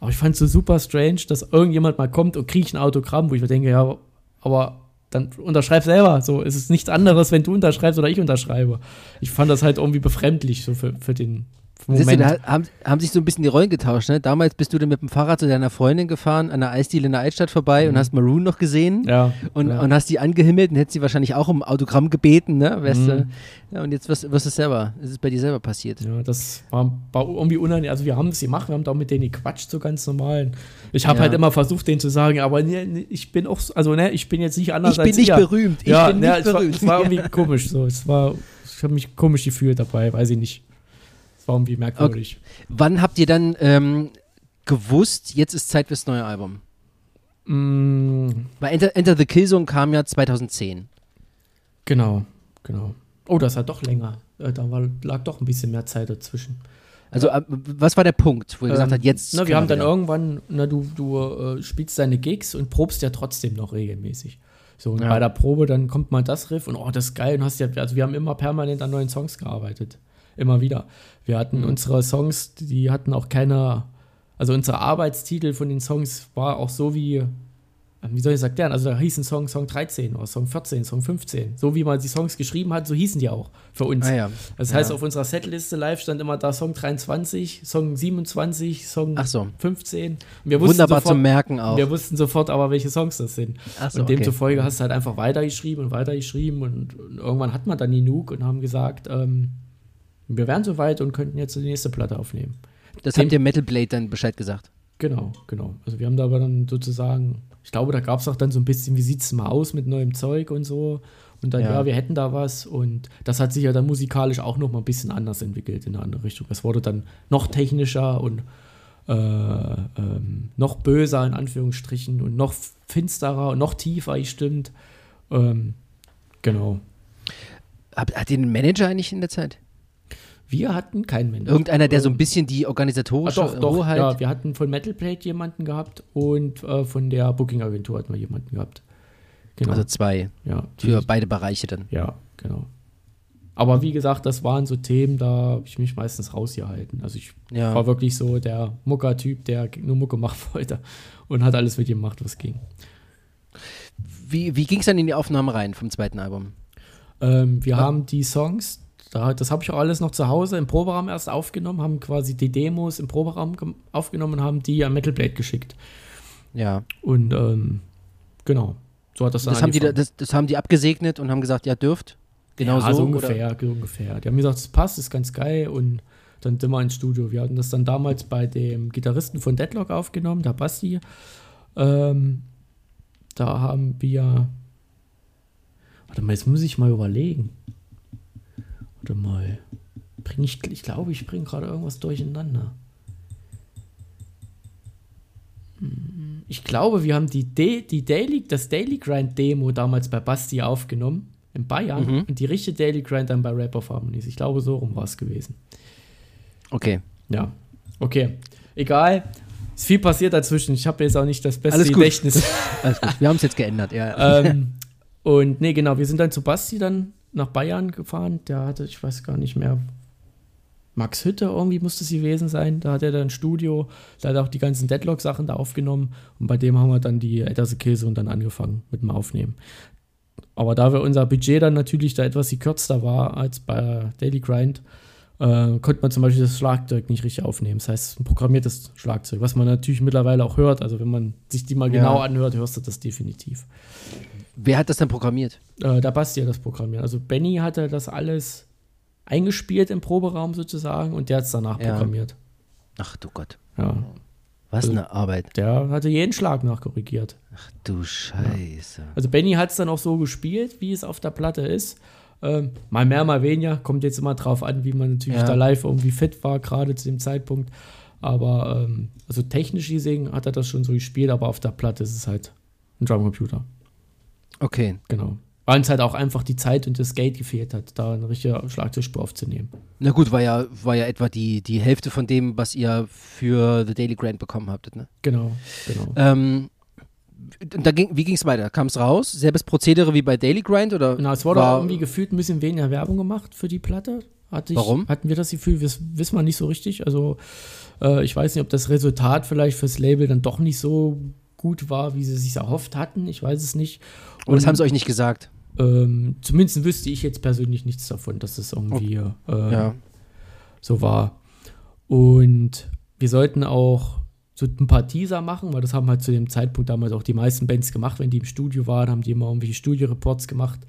aber ich fand es so super strange, dass irgendjemand mal kommt und kriegt ein Autogramm, wo ich mir denke, ja, aber dann unterschreib selber. So, es ist nichts anderes, wenn du unterschreibst oder ich unterschreibe. Ich fand das halt irgendwie befremdlich, so für, für den Siehst du, Moment. da haben, haben sich so ein bisschen die Rollen getauscht. Ne? Damals bist du dann mit dem Fahrrad zu deiner Freundin gefahren, an der Eisdiele in der Altstadt vorbei und hast Maroon noch gesehen. Mhm. Ja. Und, ja. und hast die angehimmelt und hättest sie wahrscheinlich auch um Autogramm gebeten, ne? Weißt Mhm. du? Ja, und jetzt wirst, wirst du es selber. Es ist bei dir selber passiert. Ja, das war, war irgendwie unangenehm. Also wir haben es gemacht, wir haben da mit denen gequatscht, so ganz normal. Ich habe Ja. halt immer versucht, denen zu sagen, aber nee, nee, ich bin auch, so- also ne, ich bin jetzt nicht anders Ich bin als nicht ihr. berühmt. Ich bin nicht es, war, berühmt. es war irgendwie komisch so. Es war, ich habe mich komisch gefühlt dabei, weiß ich nicht. Irgendwie merkwürdig. Wann habt ihr dann ähm, gewusst, jetzt ist Zeit fürs neue Album? Mm, Weil Enter, Enter the Killzone kam ja 2010. genau, genau. Oh, das hat doch länger. Äh, Da war, lag doch ein bisschen mehr Zeit dazwischen. Also, äh, was war der Punkt, wo ihr gesagt Ähm, habt, jetzt. Na, wir haben dann wieder? irgendwann, na, du, du äh, spielst deine Gigs und probst ja trotzdem noch regelmäßig. So, und Ja. bei der Probe, dann kommt mal das Riff und oh, das ist geil. Und hast ja, also wir haben immer permanent an neuen Songs gearbeitet. Immer wieder. Wir hatten Mhm. unsere Songs, die hatten auch keine, also unsere Arbeitstitel von den Songs war auch so wie, wie soll ich das erklären? Also da hieß ein Song Song 13 oder Song 14, Song 15. So wie man die Songs geschrieben hat, so hießen die auch für uns. Ah, ja. Das Ja. heißt, auf unserer Setliste live stand immer da Song 23, Song 27, Song Ach so. 15. Und wir wussten Wunderbar sofort, zum Merken auch. Wir wussten sofort aber, welche Songs das sind. Ach so, und okay. demzufolge hast du halt einfach weitergeschrieben und weitergeschrieben und, und irgendwann hat man dann genug und haben gesagt, ähm, wir wären soweit und könnten jetzt die nächste Platte aufnehmen. Das dem- habt ihr Metal Blade dann Bescheid gesagt. Genau, genau. Also wir haben da aber dann sozusagen, ich glaube, da gab es auch dann so ein bisschen, wie sieht es mal aus mit neuem Zeug und so. Und dann, ja. Ja. wir hätten da was. Und das hat sich ja dann musikalisch auch noch mal ein bisschen anders entwickelt in eine andere Richtung. Es wurde dann noch technischer und äh, ähm, noch böser in Anführungsstrichen und noch finsterer und noch tiefer, ich stimmt. Ähm, genau. Hat, hat ihr einen Manager eigentlich in der Zeit? Wir hatten keinen Manager. Irgendeiner, der so ein Ähm, bisschen die Ah, organisatorische doch, doch, Hoheit. ja, wir hatten von Metal Plate jemanden gehabt und äh, von der Booking-Agentur hatten wir jemanden gehabt. Genau. Also zwei ja, für die- beide Bereiche dann. ja, genau. Aber wie gesagt, das waren so Themen, da habe ich mich meistens rausgehalten. Also ich Ja. war wirklich so der Mucker-Typ, der nur Mucke machen wollte und hat alles mit ihm gemacht, was ging. Wie, wie ging es dann in die Aufnahme rein vom zweiten Album? Ähm, wir Ja. haben die Songs, da, das habe ich auch alles noch zu Hause im Proberaum erst aufgenommen, haben quasi die Demos im Proberaum aufgenommen und haben die an Metal Blade geschickt. Ja. Und ähm, genau, so hat das dann Das haben, die, da- angefangen. das, das haben die abgesegnet und haben gesagt, ja, dürft. Genau ja, so. so oder? ungefähr, so ungefähr. Die haben gesagt, das passt, ist ganz geil und dann sind wir ins Studio. Wir hatten das dann damals bei dem Gitarristen von Deadlock aufgenommen, der Basti. Ähm, da haben wir. Warte mal, jetzt muss ich mal überlegen. Warte mal. Bring ich, ich glaube, ich bringe gerade irgendwas durcheinander. Hm, Ich glaube, wir haben die, De die Daily, das Daily Grind Demo damals bei Basti aufgenommen in Bayern Mhm. und die richtige Daily Grind dann bei Rap of Harmonies. Ich glaube, so rum war es gewesen. Okay. Ja, okay. Egal. Ist viel passiert dazwischen. Ich habe jetzt auch nicht das beste Alles gut. Gedächtnis. Alles gut. Wir haben es jetzt geändert, ja. ähm, und nee, genau, wir sind dann zu Basti dann nach Bayern gefahren. Der hatte, ich weiß gar nicht mehr, Max Hütte irgendwie musste es gewesen sein. Da hat er dann ein Studio, da hat er auch die ganzen Deadlock-Sachen da aufgenommen. Und bei dem haben wir dann die Etterse Käse und dann angefangen mit dem Aufnehmen. Aber da wir unser Budget dann natürlich da etwas gekürzter war als bei Daily Grind, äh, konnte man zum Beispiel das Schlagzeug nicht richtig aufnehmen. Das heißt, ein programmiertes Schlagzeug, was man natürlich mittlerweile auch hört. Also wenn man sich die mal Ja. genau anhört, hörst du das definitiv. Wer hat das dann programmiert? Äh, der Basti hat das programmiert. Also Benny hatte das alles eingespielt im Proberaum sozusagen und der hat es danach Ja. programmiert. Ach du Gott. Ja. Was Also- eine Arbeit. Der hatte jeden Schlag nachkorrigiert. Ach du Scheiße. Also Benny hat es dann auch so gespielt, wie es auf der Platte ist. Ähm, mal mehr, mal weniger. Kommt jetzt immer drauf an, wie man natürlich Ja. da live irgendwie fit war, gerade zu dem Zeitpunkt. Aber ähm, also technisch gesehen hat er das schon so gespielt, aber auf der Platte ist es halt ein Drumcomputer. Okay. Genau. Weil uns halt auch einfach die Zeit und das Geld gefehlt hat, da eine richtige Schlagzeugspur aufzunehmen. Na gut, war ja, war ja etwa die, die Hälfte von dem, was ihr für The Daily Grant bekommen habtet, ne? Genau, genau. Ähm, ging, wie ging es weiter? Kam es raus? Selbes Prozedere wie bei Daily Grind? Oder Genau, es wurde war- auch irgendwie gefühlt ein bisschen weniger Werbung gemacht für die Platte. Hatte ich, Warum? Hatten wir das Gefühl, das wissen wir nicht so richtig. Also äh, ich weiß nicht, ob das Resultat vielleicht fürs Label dann doch nicht so gut war, wie sie sich erhofft hatten. Ich weiß es nicht. Oder das haben sie euch nicht gesagt? ähm, zumindest wüsste ich jetzt persönlich nichts davon, dass es irgendwie äh, Ja. so war. Und wir sollten auch so ein paar Teaser machen, weil das haben halt zu dem Zeitpunkt damals auch die meisten Bands gemacht, wenn die im Studio waren, haben die immer irgendwelche Studioreports gemacht.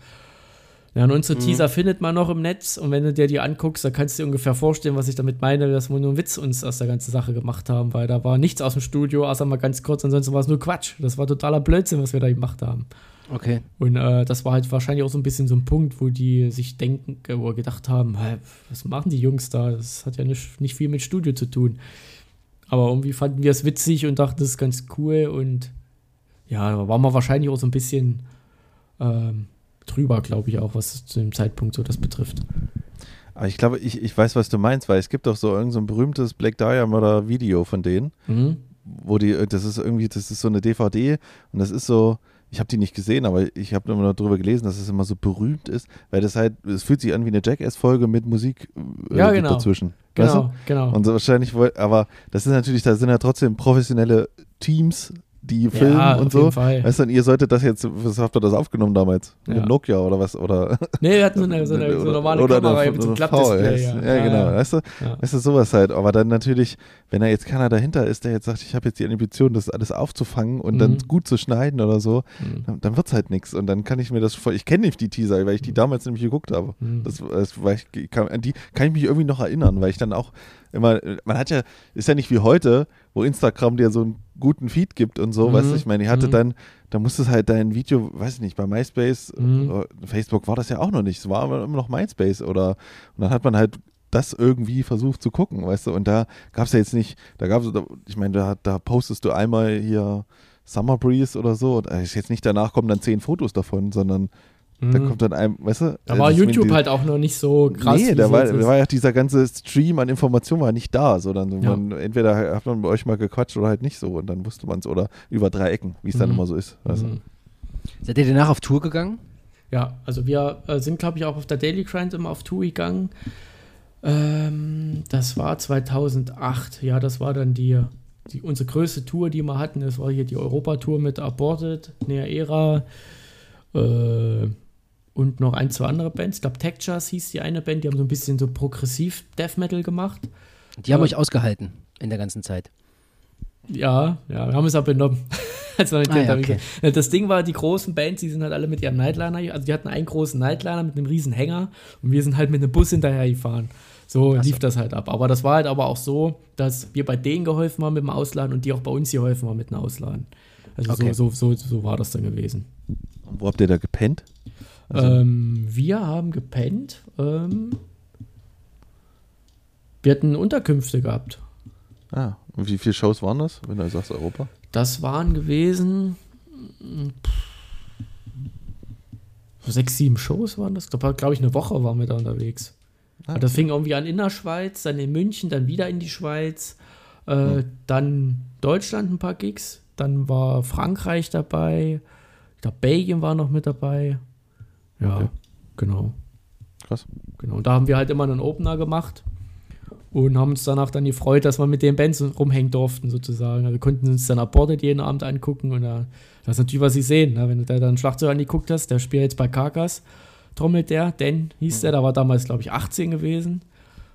Ja, und unsere Mhm. Teaser findet man noch im Netz und wenn du dir die anguckst, dann kannst du dir ungefähr vorstellen, was ich damit meine, dass wir nur einen Witz uns aus der ganzen Sache gemacht haben, weil da war nichts aus dem Studio, außer mal ganz kurz, ansonsten war es nur Quatsch. Das war totaler Blödsinn, was wir da gemacht haben. Okay. Und äh, das war halt wahrscheinlich auch so ein bisschen so ein Punkt, wo die sich denken äh, oder gedacht haben, "Hä, was machen die Jungs da? Das hat ja nicht, nicht viel mit Studio zu tun. Aber irgendwie fanden wir es witzig und dachten, das ist ganz cool. Und ja, da waren wir wahrscheinlich auch so ein bisschen ähm, drüber, glaube ich, auch, was zu dem Zeitpunkt so das betrifft. Aber ich glaube, ich, ich weiß, was du meinst, weil es gibt doch so irgend so ein berühmtes Black Diamond Video von denen, Mhm. wo die, das ist irgendwie, das ist so eine DVD und das ist so, ich habe die nicht gesehen, aber ich habe immer noch drüber gelesen, dass es immer so berühmt ist, weil das halt, es fühlt sich an wie eine Jackass-Folge mit Musik äh, Ja, genau. dazwischen. Weißt du? Genau, genau. Und so wahrscheinlich, aber das ist natürlich, da sind ja trotzdem professionelle Teams, die filmen ja, und auf so. jeden Fall. Weißt du, ihr solltet das jetzt, was habt ihr das aufgenommen damals? Ja. Mit Nokia oder was? Oder, Nee, wir hatten so eine, so eine, so eine normale oder Kamera eine- mit so einem eine Klappdisplay. VHS. Ja, genau. Weißt du, Ja. weißt du, sowas halt. Aber dann natürlich, wenn da jetzt keiner dahinter ist, der jetzt sagt, ich habe jetzt die Ambition, das alles aufzufangen und dann Mhm. gut zu schneiden oder so, Mhm. dann, dann wird es halt nichts. Und dann kann ich mir das voll, ich kenne nicht die Teaser, weil ich die damals nämlich geguckt habe. Mhm. Das, das weil ich, kann, an die kann ich mich irgendwie noch erinnern, weil ich dann auch immer, man hat ja, ist ja nicht wie heute, wo Instagram dir so einen guten Feed gibt und so, weißt du, Mhm. ich meine, ich hatte Mhm. dann, da musstest halt dein Video, weiß ich nicht, bei MySpace, Mhm. oder Facebook war das ja auch noch nicht, es war immer noch MySpace oder, und dann hat man halt das irgendwie versucht zu gucken, weißt du, und da gab es ja jetzt nicht, da gab es, ich meine, da, da postest du einmal hier Summer Breeze oder so, und äh, ist jetzt nicht danach kommen dann zehn Fotos davon, sondern da Mhm. kommt dann ein, weißt du, Da äh, war YouTube die- halt auch noch nicht so krass. nee, da war, da war ja dieser ganze Stream an Informationen war nicht da, sondern so Ja. man, entweder hat man bei euch mal gequatscht oder halt nicht so und dann wusste man es oder über drei Ecken, wie es dann Mhm. immer so ist. Weißt du? Mhm. Seid ihr danach auf Tour gegangen? Ja, also wir äh, sind, glaube ich, auch auf der Daily Grind immer auf Tour gegangen. Ähm, das war 2008. Ja, das war dann die, die unsere größte Tour, die wir hatten. Das war hier die Europa-Tour mit Aborted, Nea Era äh, und noch ein, zwei andere Bands. Ich glaube, Textures hieß die eine Band. Die haben so ein bisschen so progressiv Death Metal gemacht. Die haben Ja. euch ausgehalten in der ganzen Zeit. Ja, ja, wir haben es auch benommen. also, Ah, ja, okay. Das Ding war, die großen Bands, die sind halt alle mit ihrem Nightliner, also die hatten einen großen Nightliner mit einem riesen Hänger und wir sind halt mit einem Bus hinterher gefahren. So Ach so. lief das halt ab. Aber das war halt aber auch so, dass wir bei denen geholfen haben mit dem Ausladen und die auch bei uns geholfen haben mit dem Ausladen. Also Okay. so, so, so, so war das dann gewesen. Und wo habt ihr da gepennt? Also, Ähm, wir haben gepennt. Ähm, wir hatten Unterkünfte gehabt. ah, und wie viele Shows waren das, wenn du sagst Europa? Das waren gewesen pff, sechs, sieben Shows waren das. Da glaube ich, eine Woche waren wir da unterwegs. Ah, Das fing irgendwie an in der Schweiz, dann in München, dann wieder in die Schweiz, äh, Hm. dann Deutschland ein paar Gigs, dann war Frankreich dabei, ich glaube Belgien war noch mit dabei. Ja, Okay. genau. Krass. Genau. Und da haben wir halt immer einen Opener gemacht und haben uns danach dann gefreut, dass wir mit den Bands rumhängen durften, sozusagen. Also wir konnten uns dann Aborted jeden Abend angucken und da, das ist natürlich, was sie sehen. Ne? Wenn du da dann Schlagzeug angeguckt hast, der spielt jetzt bei Karkas, trommelt der, Dan hieß der, da war damals, glaube ich, 18 gewesen.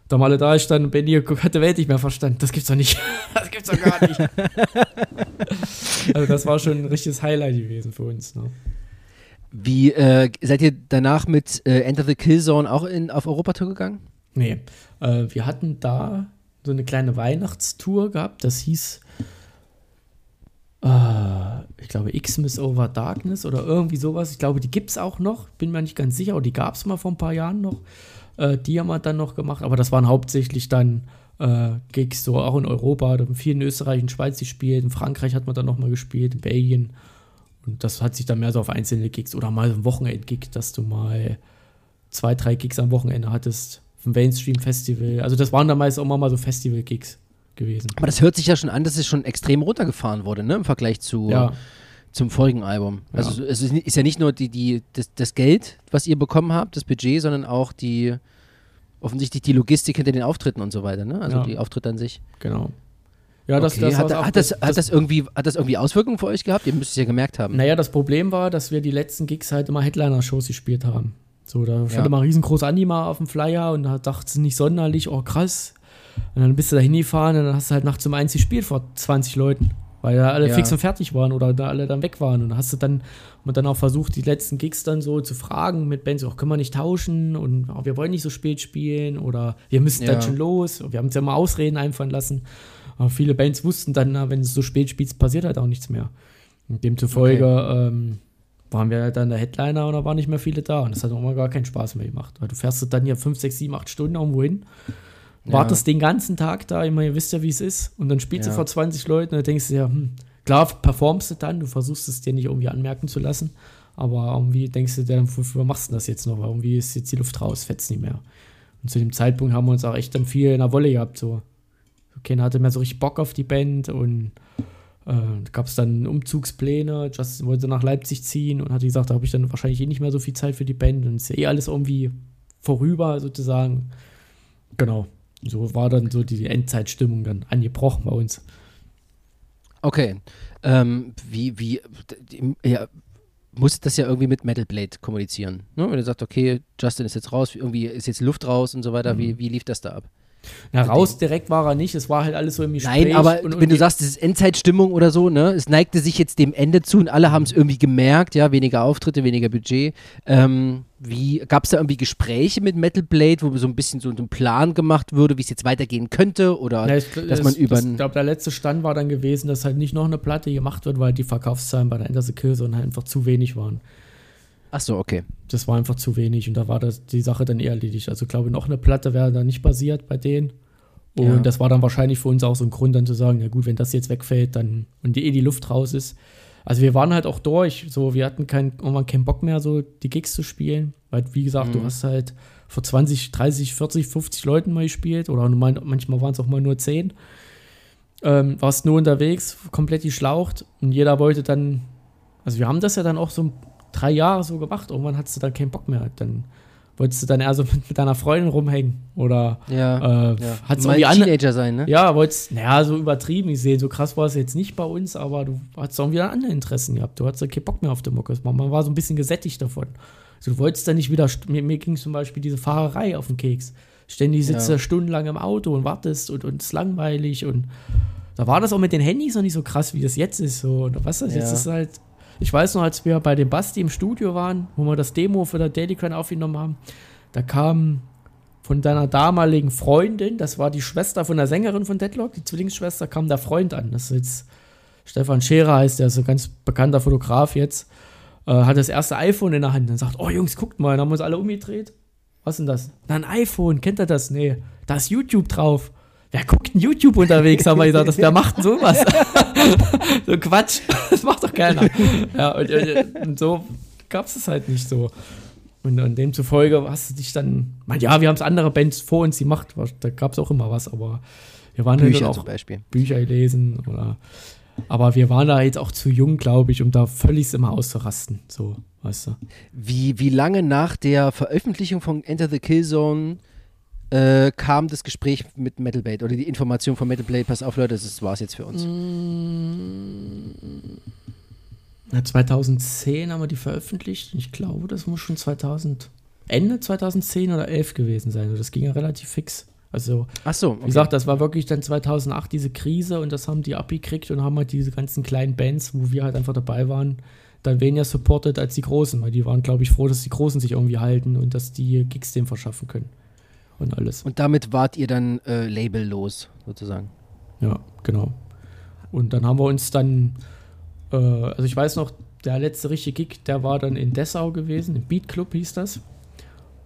Da mal alle da stand und Benny hat die Welt nicht mehr verstanden. Das gibt's doch nicht. Das gibt's doch gar nicht. also das war schon ein richtiges Highlight gewesen für uns. Ne? Wie äh, seid ihr danach mit äh, Enter the Killzone auch in, auf Europatour gegangen? Nee, äh, wir hatten da so eine kleine Weihnachtstour gehabt, das hieß, äh, ich glaube, Xmas Over Darkness oder irgendwie sowas. Ich glaube, die gibt es auch noch, bin mir nicht ganz sicher, aber die gab es mal vor ein paar Jahren noch. Äh, die haben wir dann noch gemacht, aber das waren hauptsächlich dann äh, Gigs, so auch in Europa, da haben viel in Österreich und Schweiz gespielt, in Frankreich hat man dann noch mal gespielt, in Belgien. Und das hat sich dann mehr so auf einzelne Gigs oder mal ein Wochenend-Gig, dass du mal zwei, drei Gigs am Wochenende hattest. Vom Mainstream Festival. Also das waren dann meist auch mal so Festival-Gigs gewesen. Aber das hört sich ja schon an, dass es schon extrem runtergefahren wurde, ne? Im Vergleich zu, Ja, zum vorigen Album. Ja. Also es ist, ist ja nicht nur die, die, das, das Geld, was ihr bekommen habt, das Budget, sondern auch die offensichtlich die Logistik hinter den Auftritten und so weiter, ne? Also Ja. die Auftritte an sich. genau. Ja, das, okay. das, hat, auch- hat, das, hat, das irgendwie, hat das irgendwie Auswirkungen für euch gehabt? Ihr müsst es ja gemerkt haben. Naja, das Problem war, dass wir die letzten Gigs halt immer Headliner-Shows gespielt haben. So, da stand Ja. immer riesengroß Anima auf dem Flyer und da dachte sie nicht sonderlich, oh krass. Und dann bist du da hingefahren und dann hast du halt nachts um eins gespielt vor 20 Leuten, weil da alle Ja. fix und fertig waren oder da alle dann weg waren. Und dann hast du dann, und dann auch versucht, die letzten Gigs dann so zu fragen mit Bands, oh, können wir nicht tauschen und oh, wir wollen nicht so spät spielen oder wir müssen Ja. dann schon los. Wir haben uns ja mal Ausreden einfallen lassen. Aber viele Bands wussten dann, na, wenn du so spät spielst, passiert halt auch nichts mehr. Und demzufolge ähm, waren wir halt dann der Headliner und da waren nicht mehr viele da. Und das hat auch mal gar keinen Spaß mehr gemacht. Weil du fährst dann hier 5, 6, 7, 8 Stunden irgendwo hin, Ja. wartest den ganzen Tag da, immer, ihr wisst ja, wie es ist. Und dann spielst Ja. du vor 20 Leuten und dann denkst du ja, hm, klar performst du dann, du versuchst es dir nicht irgendwie anmerken zu lassen. Aber irgendwie denkst du dir, wofür machst du das jetzt noch? Weil irgendwie ist jetzt die Luft raus, fetzt nicht mehr. Und zu dem Zeitpunkt haben wir uns auch echt dann viel in der Wolle gehabt. So. Keiner hatte mehr so richtig Bock auf die Band und äh, gab es dann Umzugspläne. Justin wollte nach Leipzig ziehen und hatte gesagt, da habe ich dann wahrscheinlich eh nicht mehr so viel Zeit für die Band und ist ja eh alles irgendwie vorüber sozusagen. Genau. So war dann so die Endzeitstimmung dann angebrochen bei uns. Okay. Ähm, wie, wie, ja, muss das ja irgendwie mit Metal Blade kommunizieren. Ne? Wenn ihr sagt, okay, Justin ist jetzt raus, irgendwie ist jetzt Luft raus und so weiter, wie, wie lief das da ab? Na, raus direkt war er nicht, es war halt alles so im Gespräch. Nein, aber und, und wenn du sagst, es ist Endzeitstimmung oder so, ne, es neigte sich jetzt dem Ende zu und alle haben es irgendwie gemerkt, ja, weniger Auftritte, weniger Budget. Ähm, wie gab es da irgendwie Gespräche mit Metal Blade, wo so ein bisschen so ein Plan gemacht würde, wie es jetzt weitergehen könnte oder Na, ich, dass man über Ich glaube, der letzte Stand war dann gewesen, dass halt nicht noch eine Platte gemacht wird, weil die Verkaufszahlen bei der Enter the Kill Zone halt einfach zu wenig waren. Ach so, okay. Das war einfach zu wenig und da war das, die Sache dann eher erledigt. Also, ich glaube, noch eine Platte wäre da nicht basiert bei denen. Und Ja. das war dann wahrscheinlich für uns auch so ein Grund, dann zu sagen, ja gut, wenn das jetzt wegfällt, dann und die, eh die Luft raus ist. Also wir waren halt auch durch, so wir hatten kein, irgendwann keinen Bock mehr, so die Gigs zu spielen. Weil, wie gesagt, du Mhm. hast halt vor 20, 30, 40, 50 Leuten mal gespielt oder manchmal waren es auch mal nur 10. Ähm, warst nur unterwegs, komplett geschlaucht und jeder wollte dann, also wir haben das ja dann auch so drei Jahre so gemacht, irgendwann hattest du dann keinen Bock mehr. Dann wolltest du dann eher so mit, mit deiner Freundin rumhängen oder Ja. äh, ja. Mal irgendwie Teenager sein, ne? ja, wolltest, naja, so übertrieben gesehen, so krass war es jetzt nicht bei uns, aber du hattest auch wieder andere Interessen gehabt. Du hattest keinen Bock mehr auf die Mucke. Man man war so ein bisschen gesättigt davon. Also du wolltest dann nicht wieder, mir, mir ging zum Beispiel diese Fahrerei auf den Keks. Ständig sitzt Ja. du stundenlang im Auto und wartest und, und es ist langweilig und da war das auch mit den Handys noch nicht so krass, wie das jetzt ist. So. Und was das jetzt Ja. ist halt. Ich weiß noch, als wir bei dem Basti im Studio waren, wo wir das Demo für der Daily Grind aufgenommen haben, da kam von deiner damaligen Freundin, das war die Schwester von der Sängerin von Deadlock, die Zwillingsschwester, kam der Freund an. Das ist jetzt Stefan Scherer heißt, der ist ein ganz bekannter Fotograf jetzt, äh, hat das erste iPhone in der Hand und sagt, oh Jungs, guckt mal, dann haben wir uns alle umgedreht. Was ist denn das? Na, ein iPhone, kennt ihr das? Nee, da ist YouTube drauf. Wer guckt denn YouTube unterwegs? Haben wir gesagt, das, wer macht denn sowas? so Quatsch, das macht doch keiner. Ja, und, und, und so gab es es halt nicht so. Und, und demzufolge hast du dich dann, man, ja, wir haben es andere Bands vor uns gemacht, was- da gab es auch immer was, aber wir waren halt Bücher zum auch Beispiel. Bücher gelesen oder aber wir waren da jetzt auch zu jung, glaube ich, um da völlig immer auszurasten. So, weißt du. Wie, wie lange nach der Veröffentlichung von Enter the Killzone äh, kam das Gespräch mit Metal Blade oder die Information von Metal Blade, pass auf Leute, das war's jetzt für uns. Ja, 2010 haben wir die veröffentlicht. Ich glaube, das muss schon 2000, Ende 2010 oder 11 gewesen sein. Also Das ging ja relativ fix. Also, Ach so, okay. wie gesagt, das war wirklich dann 2008 diese Krise und das haben die abgekriegt und haben halt diese ganzen kleinen Bands, wo wir halt einfach dabei waren, dann weniger supported als die Großen, weil die waren, glaube ich, froh, dass die Großen sich irgendwie halten und dass die Gigs dem verschaffen können. Und alles. Und damit wart ihr dann äh, labellos, sozusagen. Ja, genau. Und dann haben wir uns dann, äh, also ich weiß noch, der letzte richtige Gig, der war dann in Dessau gewesen, im Beat Club hieß das.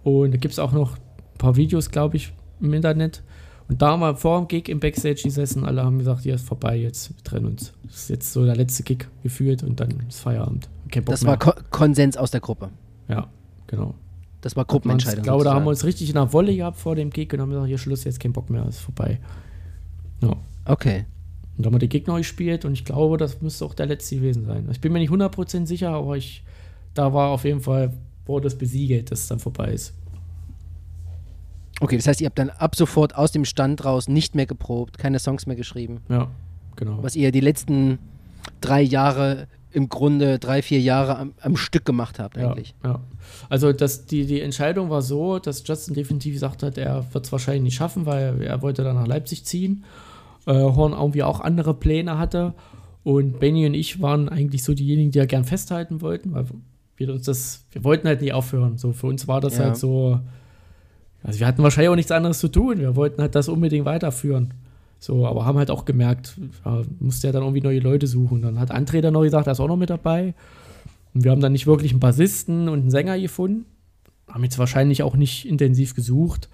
Und da gibt es auch noch ein paar Videos, glaube ich, im Internet. Und da haben wir vor dem Gig im Backstage gesessen, alle haben gesagt, ja, ist vorbei jetzt, wir trennen uns. Das ist jetzt so der letzte Gig gefühlt und dann ist Feierabend. Das mehr. war Ko Konsens aus der Gruppe. Ja, genau. Das war Ich Gruppenentscheidung. glaube, da haben wir uns richtig in der Wolle gehabt vor dem Gig und haben gesagt, hier Schluss, jetzt kein Bock mehr, ist vorbei. Ja. Okay. Und da haben wir den Gegner gespielt und ich glaube, das müsste auch der letzte gewesen sein. Ich bin mir nicht 100% sicher, aber ich, da war auf jeden Fall, wurde das besiegelt, dass es dann vorbei ist. Okay, das heißt, ihr habt dann ab sofort aus dem Stand raus nicht mehr geprobt, keine Songs mehr geschrieben. Ja, genau. Was ihr die letzten drei Jahre im Grunde, drei, vier Jahre am, am Stück gemacht habt ja, eigentlich. ja. Also das, die, die Entscheidung war so, dass Justin definitiv gesagt hat, er wird es wahrscheinlich nicht schaffen, weil er wollte dann nach Leipzig ziehen. Äh, Horn irgendwie auch andere Pläne hatte. Und Benny und ich waren eigentlich so diejenigen, die ja gern festhalten wollten, weil wir uns das, wir wollten halt nie aufhören. So für uns war das Ja. halt so, also wir hatten wahrscheinlich auch nichts anderes zu tun. Wir wollten halt das unbedingt weiterführen. So, aber haben halt auch gemerkt, ja, musste ja dann irgendwie neue Leute suchen. Dann hat André dann noch gesagt, er ist auch noch mit dabei. Und wir haben dann nicht wirklich einen Bassisten und einen Sänger gefunden. Haben jetzt wahrscheinlich auch nicht intensiv gesucht.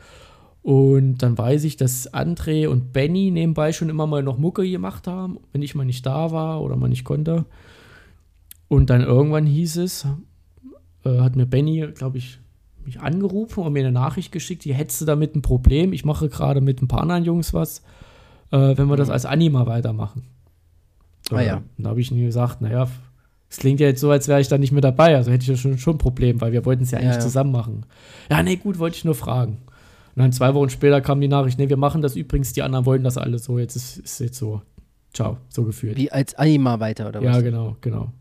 Und dann weiß ich, dass André und Benny nebenbei schon immer mal noch Mucke gemacht haben, wenn ich mal nicht da war oder mal nicht konnte. Und dann irgendwann hieß es, äh, hat mir Benny, glaube ich, mich angerufen und mir eine Nachricht geschickt, die hättest du damit ein Problem. Ich mache gerade mit ein paar anderen Jungs was, äh, wenn wir das als Anima weitermachen. Ah ja. Äh, Und da habe ich ihm gesagt, naja, es klingt ja jetzt so, als wäre ich da nicht mehr dabei. Also hätte ich ja schon, schon ein Problem, weil wir wollten es ja Ja, eigentlich ja. zusammen machen. Ja, nee, gut, wollte ich nur fragen. Und dann zwei Wochen später kam die Nachricht, nee, wir machen das übrigens, die anderen wollen das alle so, jetzt ist es jetzt so. Ciao, so gefühlt. Wie als Anima weiter oder ja, was? genau, genau.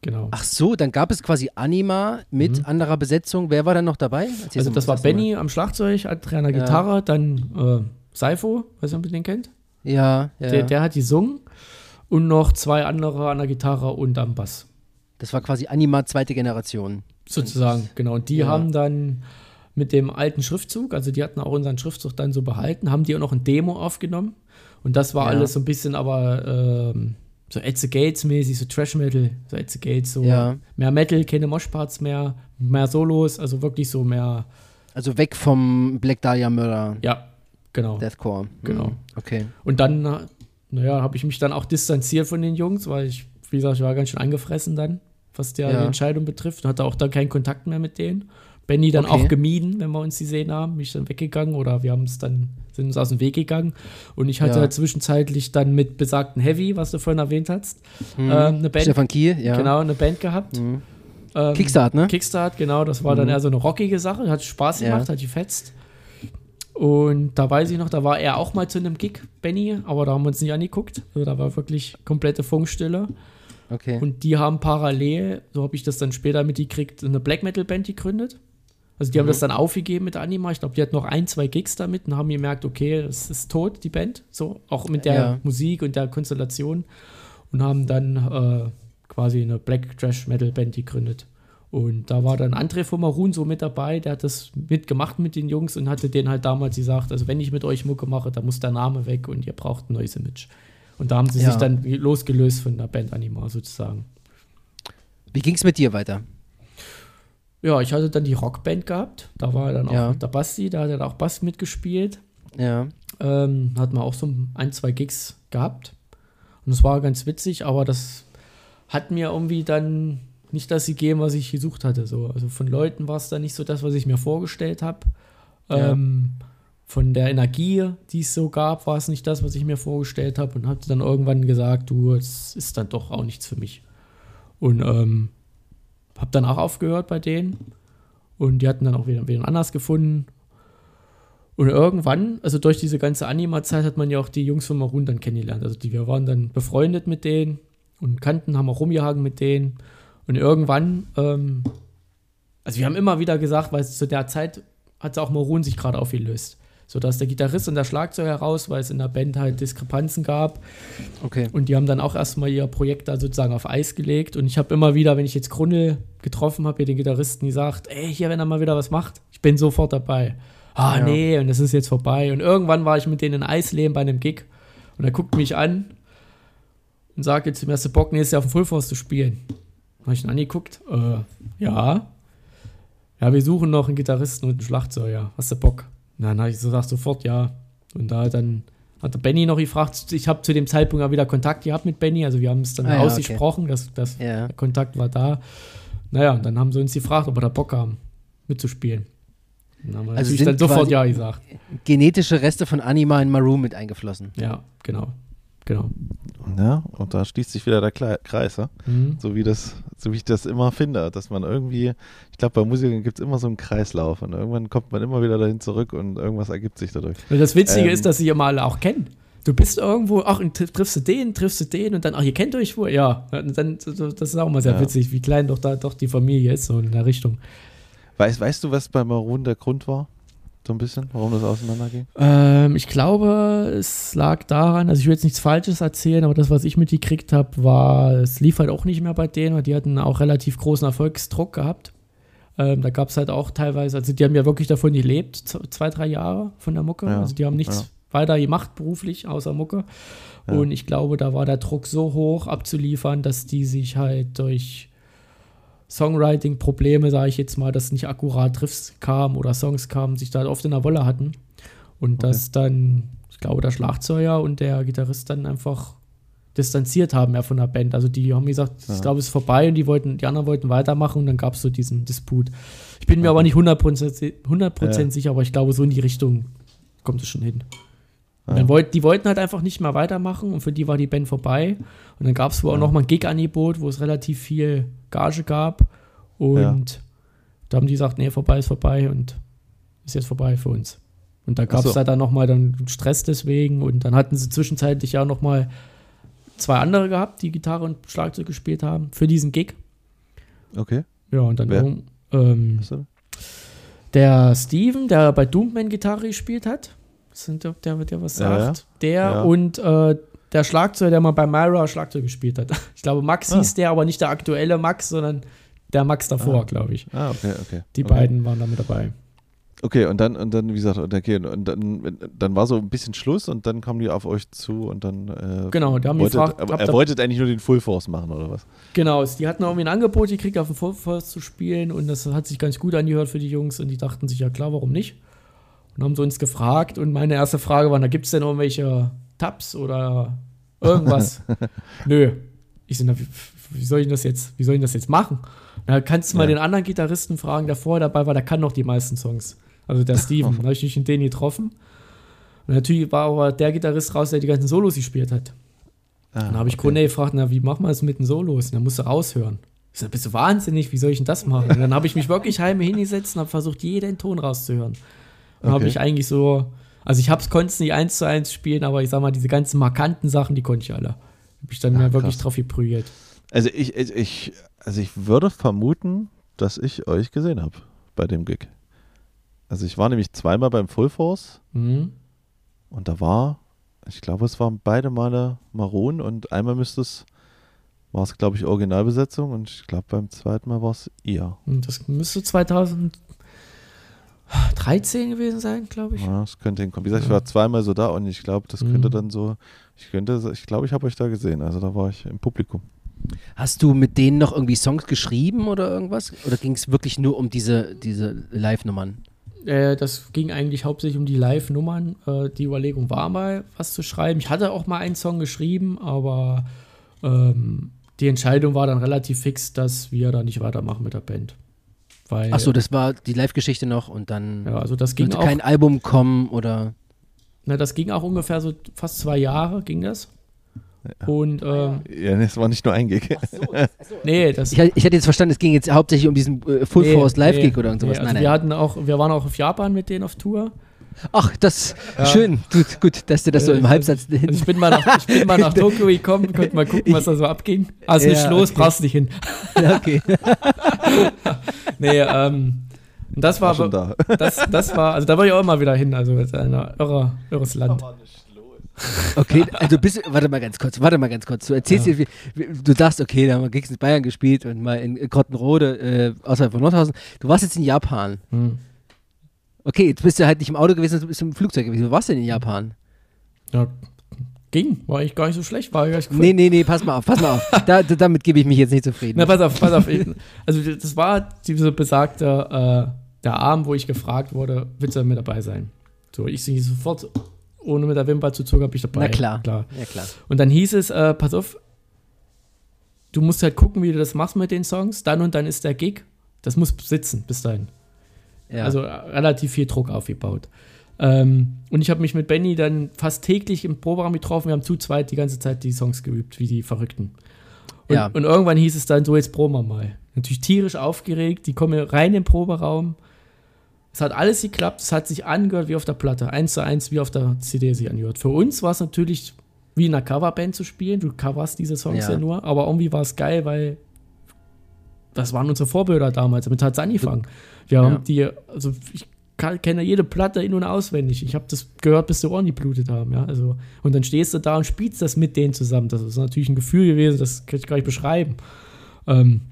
Genau. Ach so, dann gab es quasi Anima mit Mhm. anderer Besetzung. Wer war dann noch dabei? Erzähl's also das war. Benny am Schlagzeug, André an der Ja. Gitarre, dann Saifo, weiß nicht, ob ihr den kennt. Ja, ja. Der, der hat gesungen und noch zwei andere an der Gitarre und am Bass. das war quasi Anima zweite Generation. Sozusagen, genau. Und die Ja. haben dann mit dem alten Schriftzug, also die hatten auch unseren Schriftzug dann so behalten, haben die auch noch ein Demo aufgenommen. Und das war Ja. alles so ein bisschen aber ähm, so the Gates mäßig, so Trash Metal, so the Gates, so Ja. mehr Metal, keine Moshparts mehr, mehr Solos, also wirklich so mehr, Also weg vom Black Dahlia Murder ja, genau. Deathcore. Genau. Mhm. Okay. Und dann, na- naja, habe ich mich dann auch distanziert von den Jungs, weil ich, wie gesagt, ich war ganz schön angefressen dann, was der Ja. die Entscheidung betrifft. Hatte auch dann keinen Kontakt mehr mit denen. Benny dann Okay. auch gemieden, wenn wir uns gesehen haben. Mich dann weggegangen oder wir haben es dann, sind uns aus dem Weg gegangen. Und ich hatte Ja. zwischenzeitlich dann mit besagten Heavy, was du vorhin erwähnt hast, Mhm. ähm, eine Band, Stefan Kiel, ja. genau, eine Band gehabt. Mhm. Ähm, Kickstart, ne? Kickstart, genau, das war dann Mhm. eher so eine rockige Sache, hat Spaß Ja. gemacht, hat gefetzt. Und da weiß ich noch, da war er auch mal zu einem Gig, Benny, aber da haben wir uns nicht angeguckt. Also da war wirklich komplette Funkstille. Okay. Und die haben parallel, so habe ich das dann später mitgekriegt, eine Black Metal Band gegründet. Also die haben Mhm. das dann aufgegeben mit Anima. Ich glaube, die hatten noch ein, zwei Gigs damit und haben gemerkt, okay, es ist tot, die Band. So, auch mit der Ja. Musik und der Konstellation. Und haben dann äh, quasi eine Black Trash Metal Band gegründet. Und da war dann André von Marun so mit dabei, der hat das mitgemacht mit den Jungs und hatte denen halt damals gesagt, also wenn ich mit euch Mucke mache, dann muss der Name weg und ihr braucht ein neues Image. Und da haben sie Ja. sich dann losgelöst von der Band Anima sozusagen. Wie ging es mit dir weiter? Ja, ich hatte dann die Rockband gehabt. Da war dann auch Ja. der Basti, da hat er auch Bass mitgespielt. Ja. Ähm, hat man auch so ein, zwei Gigs gehabt. Und es war ganz witzig, aber das hat mir irgendwie dann nicht das gegeben, was ich gesucht hatte. So. Also von Leuten war es dann nicht so das, was ich mir vorgestellt habe. Ja. Ähm, von der Energie, die es so gab, war es nicht das, was ich mir vorgestellt habe. Und habe dann irgendwann gesagt, du, es ist dann doch auch nichts für mich. Und ähm, habe dann auch aufgehört bei denen. Und die hatten dann auch wieder, wieder anders gefunden. Und irgendwann, also durch diese ganze Anima-Zeit, hat man ja auch die Jungs von Maroon dann kennengelernt. Also die, wir waren dann befreundet mit denen und kannten, haben auch rumgehangen mit denen. Und irgendwann, ähm, also wir haben immer wieder gesagt, weil zu der Zeit hat auch Maroon sich gerade aufgelöst. So dass der Gitarrist und der Schlagzeuger raus, weil es in der Band halt Diskrepanzen gab. Okay. Und die haben dann auch erstmal ihr Projekt da sozusagen auf Eis gelegt. Und ich habe immer wieder, wenn ich jetzt Grundel getroffen habe, hier den Gitarristen gesagt, ey, hier, wenn er mal wieder was macht, ich bin sofort dabei. Ah, Ja. nee, und das ist jetzt vorbei. Und irgendwann war ich mit denen in Eisleben bei einem Gig. Und er guckt mich an und sagt jetzt zum ersten Bock, nächstes Jahr auf dem Full Force zu spielen. Habe ich ihn angeguckt. Äh, ja. Ja, wir suchen noch einen Gitarristen und einen Schlagzeuger. Hast du Bock? Na, dann habe ich gesagt, sofort ja. Und da hat dann hat der Benny noch gefragt. Ich habe zu dem Zeitpunkt auch wieder Kontakt gehabt mit Benny. Also wir haben es dann Ah ja, ausgesprochen, dass, dass Ja. der Kontakt war da. Naja, und dann haben sie uns gefragt, ob wir da Bock haben, mitzuspielen. Dann haben wir Also natürlich dann sofort ja gesagt. Genetische Reste von Anima in Maroon mit eingeflossen. Ja, genau. Genau. Ja, und da schließt sich wieder der Kreis, ja? Mhm. so wie das, so wie ich das immer finde, dass man irgendwie, ich glaube, bei Musikern gibt es immer so einen Kreislauf und irgendwann kommt man immer wieder dahin zurück und irgendwas ergibt sich dadurch. Und das Witzige Ähm. ist, dass sie ja mal alle auch kennen. Du bist irgendwo, ach, triffst du den, triffst du den und dann, ach, ihr kennt euch wohl? Ja. Und dann, das ist auch mal sehr Ja. witzig, wie klein doch da doch die Familie ist, so in der Richtung. Weißt, weißt du, was bei Maroon der Grund war? So ein bisschen, warum das auseinanderging? Ähm, ich glaube, es lag daran, also ich will jetzt nichts Falsches erzählen, aber das, was ich mitgekriegt habe, war, es lief halt auch nicht mehr bei denen, weil die hatten auch relativ großen Erfolgsdruck gehabt. Ähm, da gab es halt auch teilweise, also die haben ja wirklich davon gelebt, zwei, drei Jahre von der Mucke. Ja, also die haben nichts ja. weiter gemacht beruflich, außer Mucke. Ja. Und ich glaube, da war der Druck so hoch abzuliefern, dass die sich halt durch Songwriting-Probleme, sage ich jetzt mal, dass nicht akkurat Riffs kamen oder Songs kamen, sich da oft in der Wolle hatten. Und dass dann, ich glaube, der Schlagzeuger und der Gitarrist dann einfach distanziert haben ja von der Band. Also die haben gesagt, Ja. ich glaube, es ist vorbei und die wollten, die anderen wollten weitermachen und dann gab es so diesen Disput. Ich bin mir aber nicht 100%, 100 Ja. sicher, aber ich glaube, so in die Richtung kommt es schon hin. Ja. wollt, die wollten halt einfach nicht mehr weitermachen und für die war die Band vorbei. Und dann gab es wohl auch Ja. noch mal ein Gig-Angebot, wo es relativ viel Gage gab. Und Ja. da haben die gesagt, nee, vorbei ist vorbei und ist jetzt vorbei für uns. Und da gab es so. halt dann noch mal dann Stress deswegen und dann hatten sie zwischenzeitlich ja noch mal zwei andere gehabt, die Gitarre und Schlagzeug gespielt haben für diesen Gig. Okay. Ja, und dann Wer? ähm, der Steven, der bei Doomman Gitarre gespielt hat, sind der, der, was Ja, sagt, der Ja. und äh, der Schlagzeuger, der mal bei Myra Schlagzeug gespielt hat. Ich glaube, Max Ah. hieß der, aber nicht der aktuelle Max, sondern der Max davor, Ah. glaube ich. Ah, okay, okay. Die okay. beiden waren da mit dabei. Okay, und dann, und dann, wie gesagt, okay, und dann, dann war so ein bisschen Schluss und dann kamen die auf euch zu und dann äh, Genau, die haben wolltet, gefragt, aber er wolltet eigentlich nur den Full Force machen, oder was? Genau, die hatten irgendwie ein Angebot gekriegt, auf dem Vollforce zu spielen und das hat sich ganz gut angehört für die Jungs und die dachten sich, ja klar, warum nicht? Und haben sie uns gefragt und meine erste Frage war, da gibt es denn irgendwelche Tabs oder irgendwas? Nö. Ich so, na, wie, wie soll ich das jetzt, wie soll ich das jetzt machen? Na, kannst du mal Ja. den anderen Gitarristen fragen, der vorher dabei war, der kann noch die meisten Songs. Also der Steven, da habe ich mich in den getroffen. Und natürlich war aber der Gitarrist raus, der die ganzen Solos gespielt hat. Ah, Dann habe ich okay. Cornel gefragt, na, wie machen wir das mit den Solos? Und dann musst du raushören. Ich sag, bist du wahnsinnig, wie soll ich denn das machen? Und dann habe ich mich wirklich heim hingesetzt und habe versucht, jeden Ton rauszuhören. Dann habe Okay. ich eigentlich so, also ich konnte es nicht eins zu eins spielen, aber ich sag mal, diese ganzen markanten Sachen, die konnte ich alle. Habe ich dann Ah, mir wirklich drauf geprügelt. Also ich, ich, also ich würde vermuten, dass ich euch gesehen habe bei dem Gig. Also ich war nämlich zweimal beim Full Force Mhm. und da war, ich glaube, es waren beide Male Maroon und einmal müsste es, war es, glaube ich, Originalbesetzung und ich glaube, beim zweiten Mal war es ihr. Das müsste 2013 gewesen sein, glaube ich. Ja, das könnte hinkommen. Wie gesagt, ich war zweimal so da und ich glaube, das Mhm. könnte dann so, ich könnte, ich glaube, ich habe euch da gesehen. Also da war ich im Publikum. Hast du mit denen noch irgendwie Songs geschrieben oder irgendwas? Oder ging es wirklich nur um diese, diese Live-Nummern? Äh, das ging eigentlich hauptsächlich um die Live-Nummern. Äh, die Überlegung war mal, was zu schreiben. Ich hatte auch mal einen Song geschrieben, aber ähm, die Entscheidung war dann relativ fix, dass wir da nicht weitermachen mit der Band. Weil, Achso, das war die Live-Geschichte noch und dann ja, also das ging auch, kein Album kommen oder. na, das ging auch ungefähr so fast zwei Jahre ging das. Und ähm, Ja, es war nicht nur ein Gig. nee, das Ich, ich hatte jetzt verstanden, es ging jetzt hauptsächlich um diesen äh, Full nee, Force Live-Gig nee, oder irgend sowas. Nee, also nein, wir nein. hatten auch, wir waren auch auf Japan mit denen auf Tour. Ach, das Ja. schön. Gut, gut, dass du das so Äh, im Halbsatz. Also ich bin mal nach, ich bin mal nach Tokio gekommen, könnt mal gucken, was da so abging. Also nicht Ja, los, okay. brauchst nicht hin. Ja, okay. Nee, ähm, das war, War schon da. das, das war, also da wollte ich auch immer wieder hin, also das ist ein irre, irres Land. Okay, also bist du, warte mal ganz kurz, warte mal ganz kurz. Du erzählst Ja. wie, du sagst, okay, da haben wir Gigs in Bayern gespielt und mal in Grottenrode, äh, außerhalb von Nordhausen. Du warst jetzt in Japan. Hm. Okay, jetzt bist du halt nicht im Auto gewesen, du bist im Flugzeug gewesen. Wo warst du denn in Japan? Ja, ging, war eigentlich gar nicht so schlecht, war ich Nee, nee, nee, pass mal auf, pass mal auf. Da, da, damit gebe ich mich jetzt nicht zufrieden. Na, pass auf, pass auf. Also das war diese besagte, äh, der Abend, wo ich gefragt wurde, willst du mit dabei sein? So, ich singe sofort, ohne mit der Wimper zu zucken, bin ich dabei. Na klar. klar. Ja, klar. Und dann hieß es, äh, pass auf, du musst halt gucken, wie du das machst mit den Songs. Dann und dann ist der Gig. Das muss sitzen bis dahin. Ja. Also äh, relativ viel Druck aufgebaut. Ähm, und ich habe mich mit Benny dann fast täglich im Proberaum getroffen. Wir haben zu zweit die ganze Zeit die Songs geübt, wie die Verrückten. Und, Ja. und irgendwann hieß es dann, so jetzt proben wir mal. Natürlich tierisch aufgeregt, die kommen rein im Proberaum. Es hat alles geklappt, es hat sich angehört wie auf der Platte, eins zu eins wie auf der CD sich angehört. Für uns war es natürlich wie in einer Coverband zu spielen, du coverst diese Songs ja, Ja. nur, aber irgendwie war es geil, weil das waren unsere Vorbilder damals, damit hat es angefangen. Wir Ja. haben die, also ich kann, kenne jede Platte in- und auswendig. Ich habe das gehört, bis die Ohren geblutet haben, ja. Also, und dann stehst du da und spielst das mit denen zusammen. Das ist natürlich ein Gefühl gewesen, das kann ich gar nicht beschreiben. Ähm,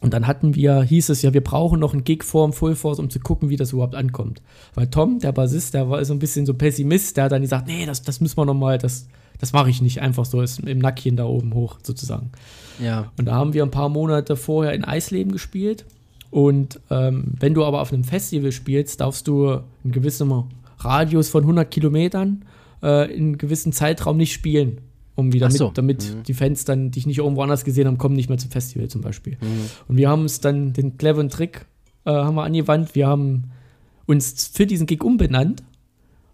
und dann hatten wir, hieß es ja, wir brauchen noch einen Gig vorm Full Force, um zu gucken, wie das überhaupt ankommt. Weil Tom, der Bassist, der war so ein bisschen so Pessimist, der hat dann gesagt, nee, das, das müssen wir noch mal, das, das mache ich nicht einfach so ist im Nackchen da oben hoch sozusagen. ja. Und da haben wir ein paar Monate vorher in Eisleben gespielt. Und ähm, wenn du aber auf einem Festival spielst, darfst du einen gewissen Radius von 100 Kilometern äh, in einem gewissen Zeitraum nicht spielen. Um wieder Ach mit, so. damit Mhm. die Fans dann dich nicht irgendwo anders gesehen haben, kommen nicht mehr zum Festival zum Beispiel. Mhm. Und wir haben uns dann den cleveren Trick äh, haben wir angewandt. Wir haben uns für diesen Gig umbenannt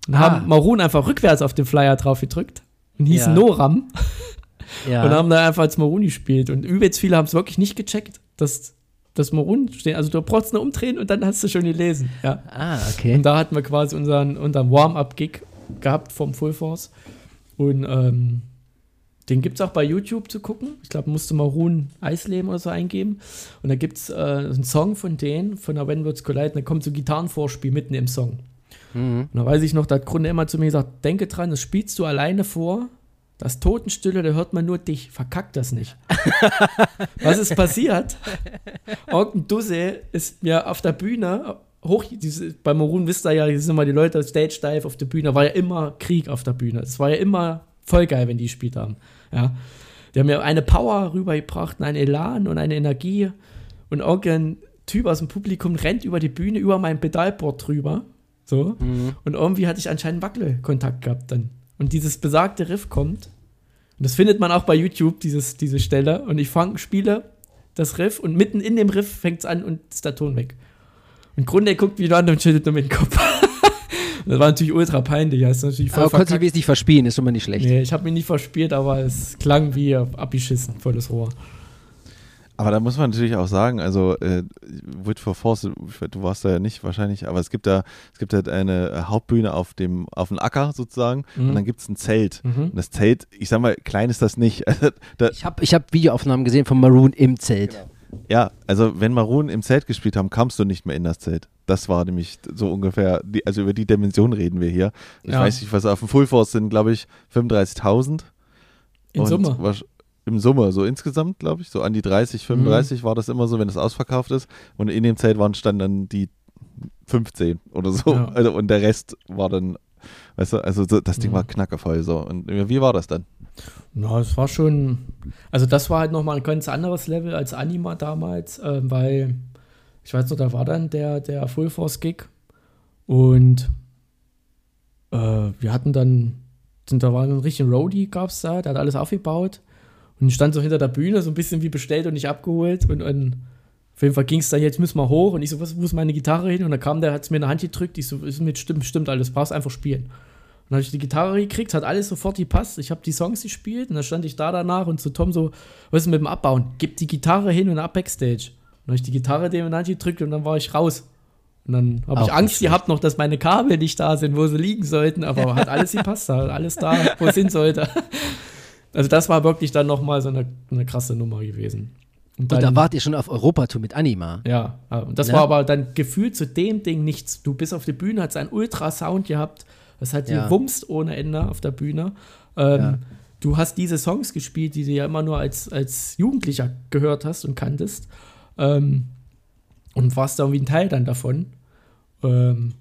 und Ah. haben Maroon einfach rückwärts auf den Flyer drauf gedrückt und hießen Ja. Noram ja. und haben da einfach als Maroon gespielt. Und übelst viele haben es wirklich nicht gecheckt, dass das Maroon stehen. Also du brauchst nur umdrehen und dann hast du schon gelesen. Ja. ah, okay. Und da hatten wir quasi unseren, unseren Warm-up-Gig gehabt vom Full Force. Und ähm, Den gibt es auch bei YouTube zu gucken. Ich glaube, musste mal Ruhen Eisleben oder so eingeben. Und da gibt es äh, einen Song von denen, von der When Words Collide, und da kommt so ein Gitarrenvorspiel mitten im Song. Mhm. Und da weiß ich noch, da hat Grunde immer zu mir gesagt, denke dran, das spielst du alleine vor. Das Totenstille, da hört man nur dich. Verkack das nicht. Was ist passiert? Irgendein Dusse ist mir auf der Bühne hoch, diese, bei Maroon wisst ihr ja, hier sind immer die Leute Stage Dive auf der Bühne, da war ja immer Krieg auf der Bühne. Es war ja immer voll geil, wenn die gespielt haben. Ja. Die haben ja eine Power rübergebracht, einen Elan und eine Energie. Und irgendein Typ aus dem Publikum rennt über die Bühne, über mein Pedalboard drüber. So. Mhm. Und irgendwie hatte ich anscheinend Wackelkontakt gehabt dann. Und dieses besagte Riff kommt. Und das findet man auch bei YouTube, dieses, diese Stelle. Und ich fange, spiele das Riff und mitten in dem Riff fängt es an und ist der Ton weg. Und Grunde guckt wieder an und schüttelt nur mit dem Kopf. Das war natürlich ultra peinlich. Das ist natürlich voll Aber konntest du verkackt. wesentlich verspielen, ist schon mal nicht schlecht. Nee, ich habe mich nicht verspielt, aber es klang wie abgeschissen, volles Rohr. Aber da muss man natürlich auch sagen, also äh, Wit for Force, du warst da ja nicht wahrscheinlich, aber es gibt da, es gibt halt eine Hauptbühne auf dem, auf dem Acker sozusagen Mhm. und dann gibt es ein Zelt. Mhm. Und das Zelt, ich sag mal, klein ist das nicht. da, Ich habe ich hab Videoaufnahmen gesehen von Maroon im Zelt. Ja, also wenn Maroon im Zelt gespielt haben, kamst du nicht mehr in das Zelt. Das war nämlich so ungefähr, die, also über die Dimension reden wir hier. Ich Ja. weiß nicht, was auf dem Full Force sind, glaube ich, 35.000. In Summe. wahrsch- Im Summe, so insgesamt, glaube ich, so an die 30, 35 Mhm. war das immer so, wenn es ausverkauft ist. Und in dem Zelt waren standen dann die 15 oder so. Ja. Also, und der Rest war dann, weißt du, also so, das Ding Mhm. war knackevoll so. Und wie war das dann? Ja, es war schon. Also, das war halt nochmal ein ganz anderes Level als Anima damals, äh, weil ich weiß noch, da war dann der, der Full Force Gig und äh, wir hatten dann, da war ein richtiger Roadie, gab es da, der hat alles aufgebaut und ich stand so hinter der Bühne, so ein bisschen wie bestellt und nicht abgeholt und, und auf jeden Fall ging es da, jetzt müssen wir hoch und ich so, was, wo ist meine Gitarre hin? Und dann kam der, hat es mir in der Hand gedrückt, ich so, ist mit stimmt, stimmt alles, brauchst einfach spielen. Und dann habe ich die Gitarre gekriegt, hat alles sofort gepasst. Ich habe die Songs gespielt und dann stand ich da danach und zu Tom so, was ist mit dem Abbauen? Gib die Gitarre hin und ab Backstage. Und dann habe ich die Gitarre dem in gedrückt und dann war ich raus. Und dann habe ich Angst gehabt noch, dass meine Kabel nicht da sind, wo sie liegen sollten, aber hat alles gepasst, hat alles da, wo es hin sollte. Also das war wirklich dann nochmal so eine, eine krasse Nummer gewesen. Und da wart ihr schon auf Europatour mit Anima. ja, ja, und das Ja. war aber dann gefühlt zu dem Ding nichts. Du bist auf der Bühne, hat einen Ultrasound gehabt, das hat Ja. gewumst ohne Ende auf der Bühne. Ähm, Ja. Du hast diese Songs gespielt, die du ja immer nur als, als Jugendlicher gehört hast und kanntest. Ähm, und warst da irgendwie ein Teil dann davon. Ähm,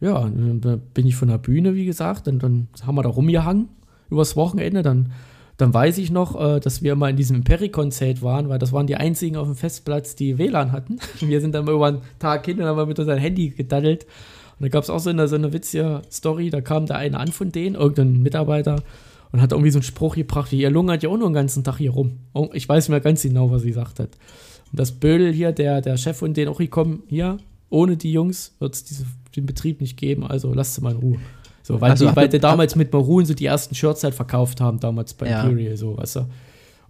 ja, dann bin ich von der Bühne, wie gesagt, und dann haben wir da rumgehangen übers Wochenende. Dann, dann weiß ich noch, äh, dass wir immer in diesem Impericon-Zelt waren, weil das waren die einzigen auf dem Festplatz, die WLAN hatten. Wir sind dann mal über einen Tag hin und haben mit unserem Handy gedaddelt. Und da gab es auch so eine, so eine witzige Story, da kam der eine an von denen, irgendein Mitarbeiter, und hat irgendwie so einen Spruch gebracht, wie ihr lungert ja auch nur den ganzen Tag hier rum. Oh, Ich weiß nicht mehr ganz genau, was sie gesagt hat. Und das Bödel hier, der, der Chef von denen auch gekommen, hier, ohne die Jungs wird es den Betrieb nicht geben, also lasst sie mal in Ruhe. So, weil, Also die, weil die damals mit Maroon so die ersten Shirts halt verkauft haben, damals bei Ja. Imperial, so, weißt du.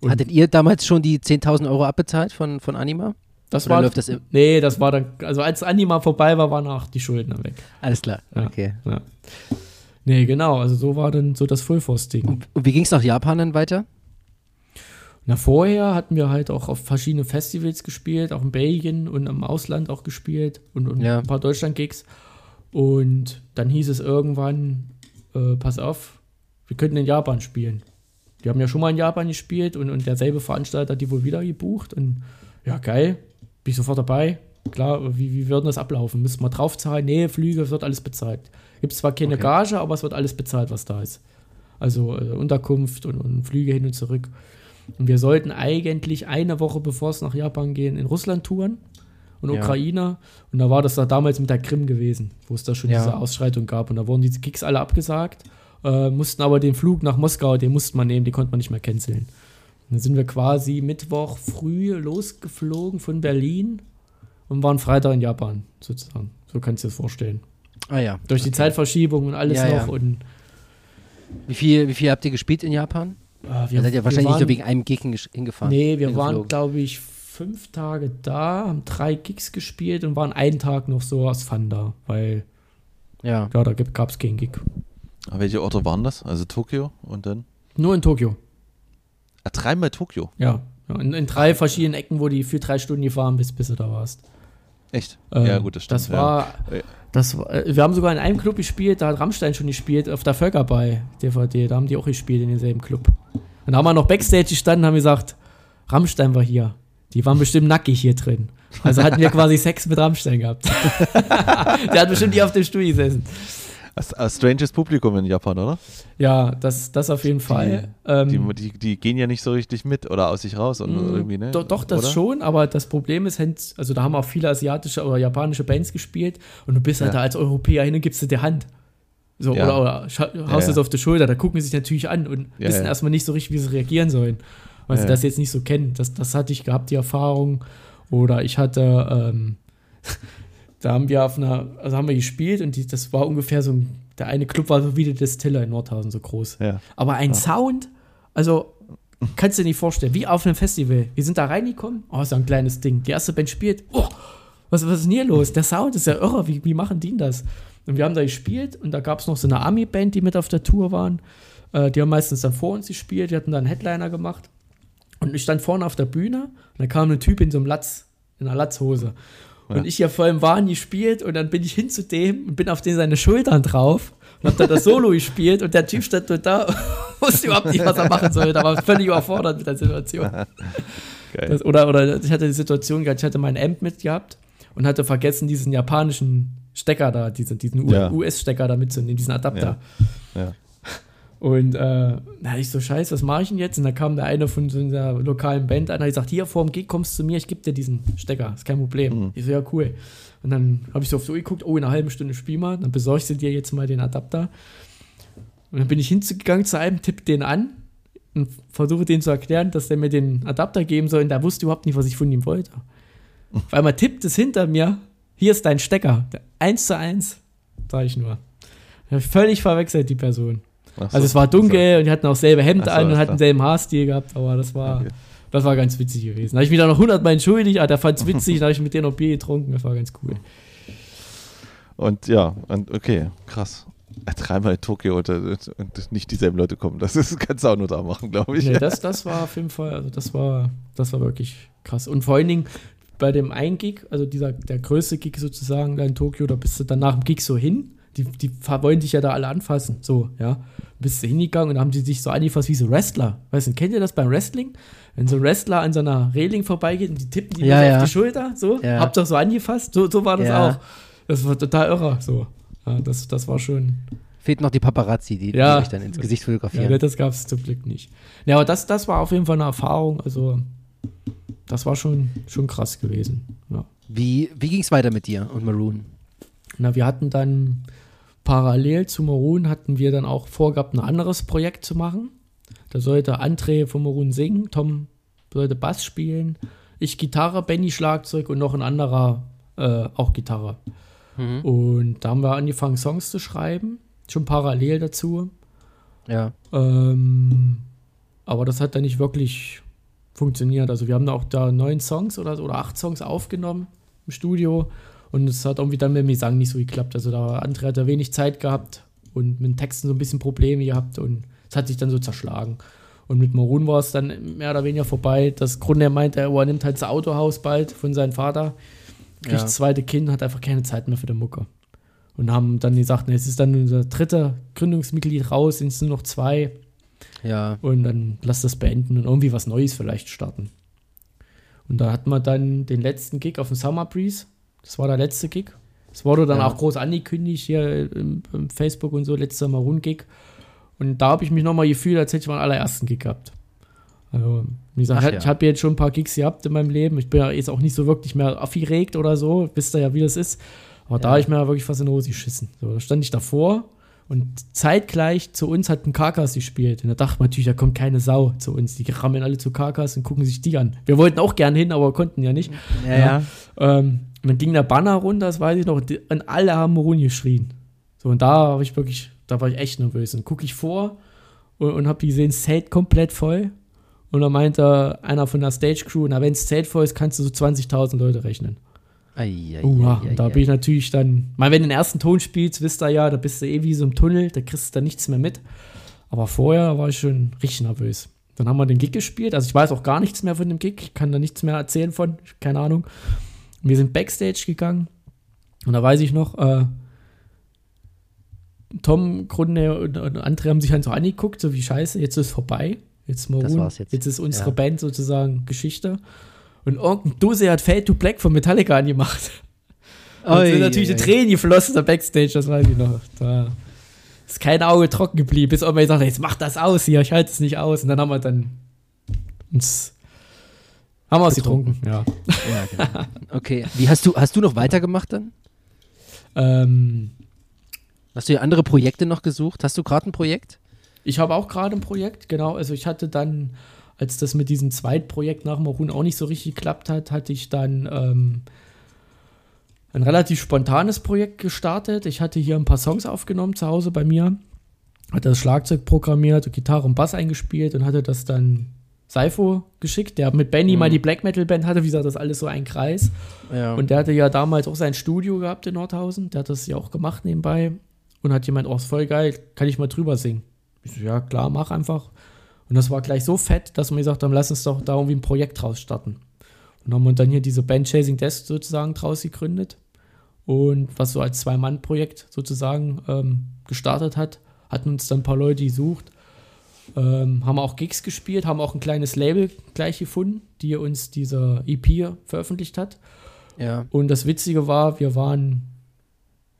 Und- Hattet ihr damals schon die 10.000 Euro abbezahlt von, von Anima? Das Oder war, läuft das nee, das war dann, also als Anima vorbei war, waren auch die Schulden weg. Alles klar, Ja. okay. Ja. Nee, genau, also so war dann so das Full Force-Ding. Und, und wie ging es nach Japan dann weiter? Na, vorher hatten wir halt auch auf verschiedenen Festivals gespielt, auch in Belgien und im Ausland auch gespielt und, und Ja. ein paar Deutschland-Gigs. Und dann hieß es irgendwann, äh, pass auf, wir könnten in Japan spielen. Die haben ja schon mal in Japan gespielt und, und derselbe Veranstalter hat die wohl wieder gebucht. Und ja, geil, bin ich sofort dabei. Klar, wie, wie würden das ablaufen? Müssen wir draufzahlen? Nee, Flüge, es wird alles bezahlt. Gibt zwar keine Okay. Gage, aber es wird alles bezahlt, was da ist. Also äh, Unterkunft und, und Flüge hin und zurück. Und wir sollten eigentlich eine Woche bevor es nach Japan gehen, in Russland touren und Ja. Ukraine. Und da war das da damals mit der Krim gewesen, wo es da schon Ja. diese Ausschreitung gab. Und da wurden diese Gigs alle abgesagt, äh, mussten aber den Flug nach Moskau, den musste man nehmen, den konnte man nicht mehr canceln. Dann sind wir quasi Mittwoch früh losgeflogen von Berlin und waren Freitag in Japan, sozusagen. So kannst du dir das vorstellen. Ah ja. Durch die okay. Zeitverschiebung und alles Ja, noch. ja. Und Wie viel, wie viel habt ihr gespielt in Japan? äh, Ihr seid ja wahrscheinlich nicht waren- nur wegen einem Gig hingefahren. Nee, wir waren, glaube ich, fünf Tage da, haben drei Gigs gespielt und waren einen Tag noch so aus Fun da, weil, Ja. ja, da gab es keinen Gig. Aber welche Orte waren das? Also Tokio und dann? Nur in Tokio. Ah, dreimal Tokio. Ja. in, in, drei verschiedenen Ecken, wo die für drei Stunden gefahren bist, bis du da warst. Echt? Ähm, ja, gut, das stimmt. Das war. Ja. Das, äh, wir haben sogar in einem Club gespielt, da hat Rammstein schon gespielt, auf der Völker bei DVD. Da haben die auch gespielt in demselben Club. Und da haben wir noch Backstage gestanden und haben gesagt, Rammstein war hier. Die waren bestimmt nackig hier drin. Also hatten wir quasi Sex mit Rammstein gehabt. Der hat bestimmt hier auf dem Stuhl gesessen. Ein stranges Publikum in Japan, oder? Ja, das, das auf jeden Fall. Die, ähm, die, die, die, gehen ja nicht so richtig mit oder aus sich raus und mm, irgendwie, ne? Doch, doch das oder? schon, aber das Problem ist, also da haben auch viele asiatische oder japanische Bands gespielt und du bist halt ja. da als Europäer hin und gibst dir die Hand. So, ja. oder, oder haust ja, es auf die Schulter, da gucken sie sich natürlich an und wissen erstmal nicht so richtig, wie sie reagieren sollen, weil sie das jetzt nicht so kennen. Das, das hatte ich gehabt, die Erfahrung. Oder ich hatte, ähm, da haben wir auf einer, also haben wir gespielt und die, das war ungefähr so ein, der eine Club war so wie der Distiller in Nordhausen so groß. Ja. Aber ein ja. Sound, also kannst du dir nicht vorstellen, wie auf einem Festival. Wir sind da reingekommen, oh, so ein kleines Ding. Die erste Band spielt, oh, was, was ist denn hier los? Der Sound ist ja irre, wie, wie machen die denn das? Und wir haben da gespielt und da gab es noch so eine Army-Band, die mit auf der Tour waren. Äh, die haben meistens dann vor uns gespielt, die hatten dann einen Headliner gemacht. Und ich stand vorne auf der Bühne und da kam ein Typ in so einem Latz, in einer Latzhose. Ja. Und ich hier vor im Wahn gespielt und dann bin ich hin zu dem und bin auf den seine Schultern drauf und hab dann das Solo gespielt und der Typ stand dort da wusste überhaupt nicht, was er machen soll. Da war völlig überfordert mit der Situation. Das, oder, oder ich hatte die Situation gehabt, ich hatte meinen Amp mitgehabt und hatte vergessen, diesen japanischen Stecker da, diesen, diesen ja. US-Stecker da mitzunehmen, diesen Adapter. Ja. ja. Und äh, da ich so, scheiße, was mache ich denn jetzt? Und da kam der eine von so einer lokalen Band an, und hat gesagt, hier vor dem Gig kommst du zu mir, ich gebe dir diesen Stecker, ist kein Problem. Mhm. Ich so, ja, cool. Und dann habe ich so auf so geguckt, oh, in einer halben Stunde spiel mal, dann besorgst du dir jetzt mal den Adapter. Und dann bin ich hingegangen zu einem, tipp den an und versuche den zu erklären, dass der mir den Adapter geben soll. Und der wusste überhaupt nicht, was ich von ihm wollte. Weil man tippt es hinter mir, hier ist dein Stecker. Eins zu eins, sage ich nur. Völlig verwechselt, die Person. So, also es war dunkel so. und die hatten auch selbe Hemd so, an und hatten selben Haarstil gehabt, aber das war, okay. das war ganz witzig gewesen. Da habe ich mich da noch hundertmal entschuldigt, aber der fand es witzig, da habe ich mit denen noch Bier getrunken, das war ganz cool. Und ja, und okay, krass. Dreimal in Tokio und, und, nicht dieselben Leute kommen. Das ist, kannst du auch nur da machen, glaube ich. Nee, das, das war auf jeden Fall, also das war, das war wirklich krass. Und vor allen Dingen bei dem einen Gig, also dieser, der größte Gig sozusagen da in Tokio, da bist du dann nach dem Gig so hin. Die, die wollen dich ja da alle anfassen, so, ja bist du hingegangen und haben die sich so angefasst wie so Wrestler. Weißt du, kennt ihr das beim Wrestling? Wenn so ein Wrestler an so einer Reling vorbeigeht und die tippen die ja, ja. auf die Schulter, so, ja. habt ihr so angefasst? So, so war das ja. auch. Das war total irre, so. Ja, das, das war schon. Fehlt noch die Paparazzi, die, die euch dann ins Gesicht fotografieren. Ja, das gab es zum Glück nicht. Ja, aber das, das war auf jeden Fall eine Erfahrung. Also, das war schon, schon krass gewesen. Wie, wie ging es weiter mit dir und Maroon? Na, wir hatten dann parallel zu Maroon hatten wir dann auch vorgehabt, ein anderes Projekt zu machen. Da sollte André von Maroon singen, Tom sollte Bass spielen, ich Gitarre, Benny Schlagzeug und noch ein anderer äh, auch Gitarre. Mhm. Und da haben wir angefangen, Songs zu schreiben, schon parallel dazu. Ja. Ähm, aber das hat dann nicht wirklich funktioniert. Also wir haben da auch da neun Songs oder, oder acht Songs aufgenommen im Studio und es hat irgendwie dann mit dem Gesang nicht so geklappt. Also da André hat da wenig Zeit gehabt und mit den Texten so ein bisschen Probleme gehabt und es hat sich dann so zerschlagen. Und mit Maroon war es dann mehr oder weniger vorbei. Das Grund, er meinte, oh, er nimmt halt das Autohaus bald von seinem Vater, kriegt ja. das zweite Kind, hat einfach keine Zeit mehr für den Mucke. Und haben dann gesagt, es ist dann unser dritter Gründungsmitglied raus, sind es nur noch zwei. Ja. Und dann lass das beenden und irgendwie was Neues vielleicht starten. Und da hat man dann den letzten Gig auf dem Summer Breeze das war der letzte Gig. Es wurde dann ja. auch groß angekündigt hier im, im Facebook und so, letzter Maroon-Gig. Und da habe ich mich nochmal gefühlt, als hätte ich meinen allerersten Gig gehabt. Also, wie gesagt, Ach, ja. ich habe jetzt schon ein paar Gigs gehabt in meinem Leben. Ich bin ja jetzt auch nicht so wirklich mehr aufgeregt oder so. Wisst ihr ja, wie das ist. Aber ja. da habe ich mir wirklich fast in die Hose geschissen. So, da stand ich davor und zeitgleich zu uns hat ein Karkas gespielt. Und da dachte man natürlich, da kommt keine Sau zu uns. Die rammen alle zu Karkas und gucken sich die an. Wir wollten auch gern hin, aber konnten ja nicht. Ja, ja. Ähm, und dann ging der Banner runter, das weiß ich noch, und alle haben Morun geschrien. So, und da habe ich wirklich, da war ich echt nervös. Und gucke ich vor und, und habe gesehen, Zelt komplett voll. Und dann meinte einer von der Stage Crew, na, wenn das Zelt voll ist, kannst du so 20.000 Leute rechnen. Ai, ai, Uha, ai, da bin ich natürlich dann, mal wenn du den ersten Ton spielst, wisst ihr ja, da bist du eh wie so im Tunnel, da kriegst du dann nichts mehr mit. Aber vorher war ich schon richtig nervös. Dann haben wir den Gig gespielt. Also ich weiß auch gar nichts mehr von dem Gig. Ich kann da nichts mehr erzählen von. Keine Ahnung. Wir sind Backstage gegangen. Und da weiß ich noch, äh, Tom, Grunde und, und andere haben sich halt so angeguckt, so wie scheiße, jetzt ist es vorbei. Jetzt Maroon, jetzt. jetzt ist unsere Ja. Band sozusagen Geschichte. Und irgendein Dose hat Fade to Black von Metallica angemacht. Und sind natürlich die Tränen geflossen da Backstage, das weiß ich noch. Da ist kein Auge trocken geblieben, bis irgendwann gesagt jetzt macht das aus hier, ich halte es nicht aus. Und dann haben wir dann uns haben wir es getrunken, ja. Ja, genau. Okay, wie hast du, hast du noch weitergemacht dann? Ähm, Hast du dir andere Projekte noch gesucht? Hast du gerade ein Projekt? ich habe auch gerade ein Projekt, genau. Also ich hatte dann, als das mit diesem Zweitprojekt nach Maroon auch nicht so richtig geklappt hat, hatte ich dann ähm, ein relativ spontanes Projekt gestartet. Ich hatte hier ein paar Songs aufgenommen zu Hause bei mir, hatte das Schlagzeug programmiert, Gitarre und Bass eingespielt und hatte das dann Saifo geschickt, der mit Benny mal die Black Metal Band hatte. Wie gesagt, das alles so ein Kreis. Ja. Und der hatte ja damals auch sein Studio gehabt in Nordhausen. Der hat das ja auch gemacht nebenbei. Und hat jemand, oh, ist voll geil, kann ich mal drüber singen? Ich so, ja, klar, mach einfach. Und das war gleich so fett, dass wir gesagt haben, lass uns doch da irgendwie ein Projekt draus starten. Und haben wir dann hier diese Band Chasing Death sozusagen draus gegründet. Und was so als Zwei-Mann-Projekt sozusagen ähm, gestartet hat, hatten uns dann ein paar Leute gesucht. Ähm, haben auch Gigs gespielt, haben auch ein kleines Label gleich gefunden, die uns diese EP veröffentlicht hat. ja. Und das Witzige war, wir waren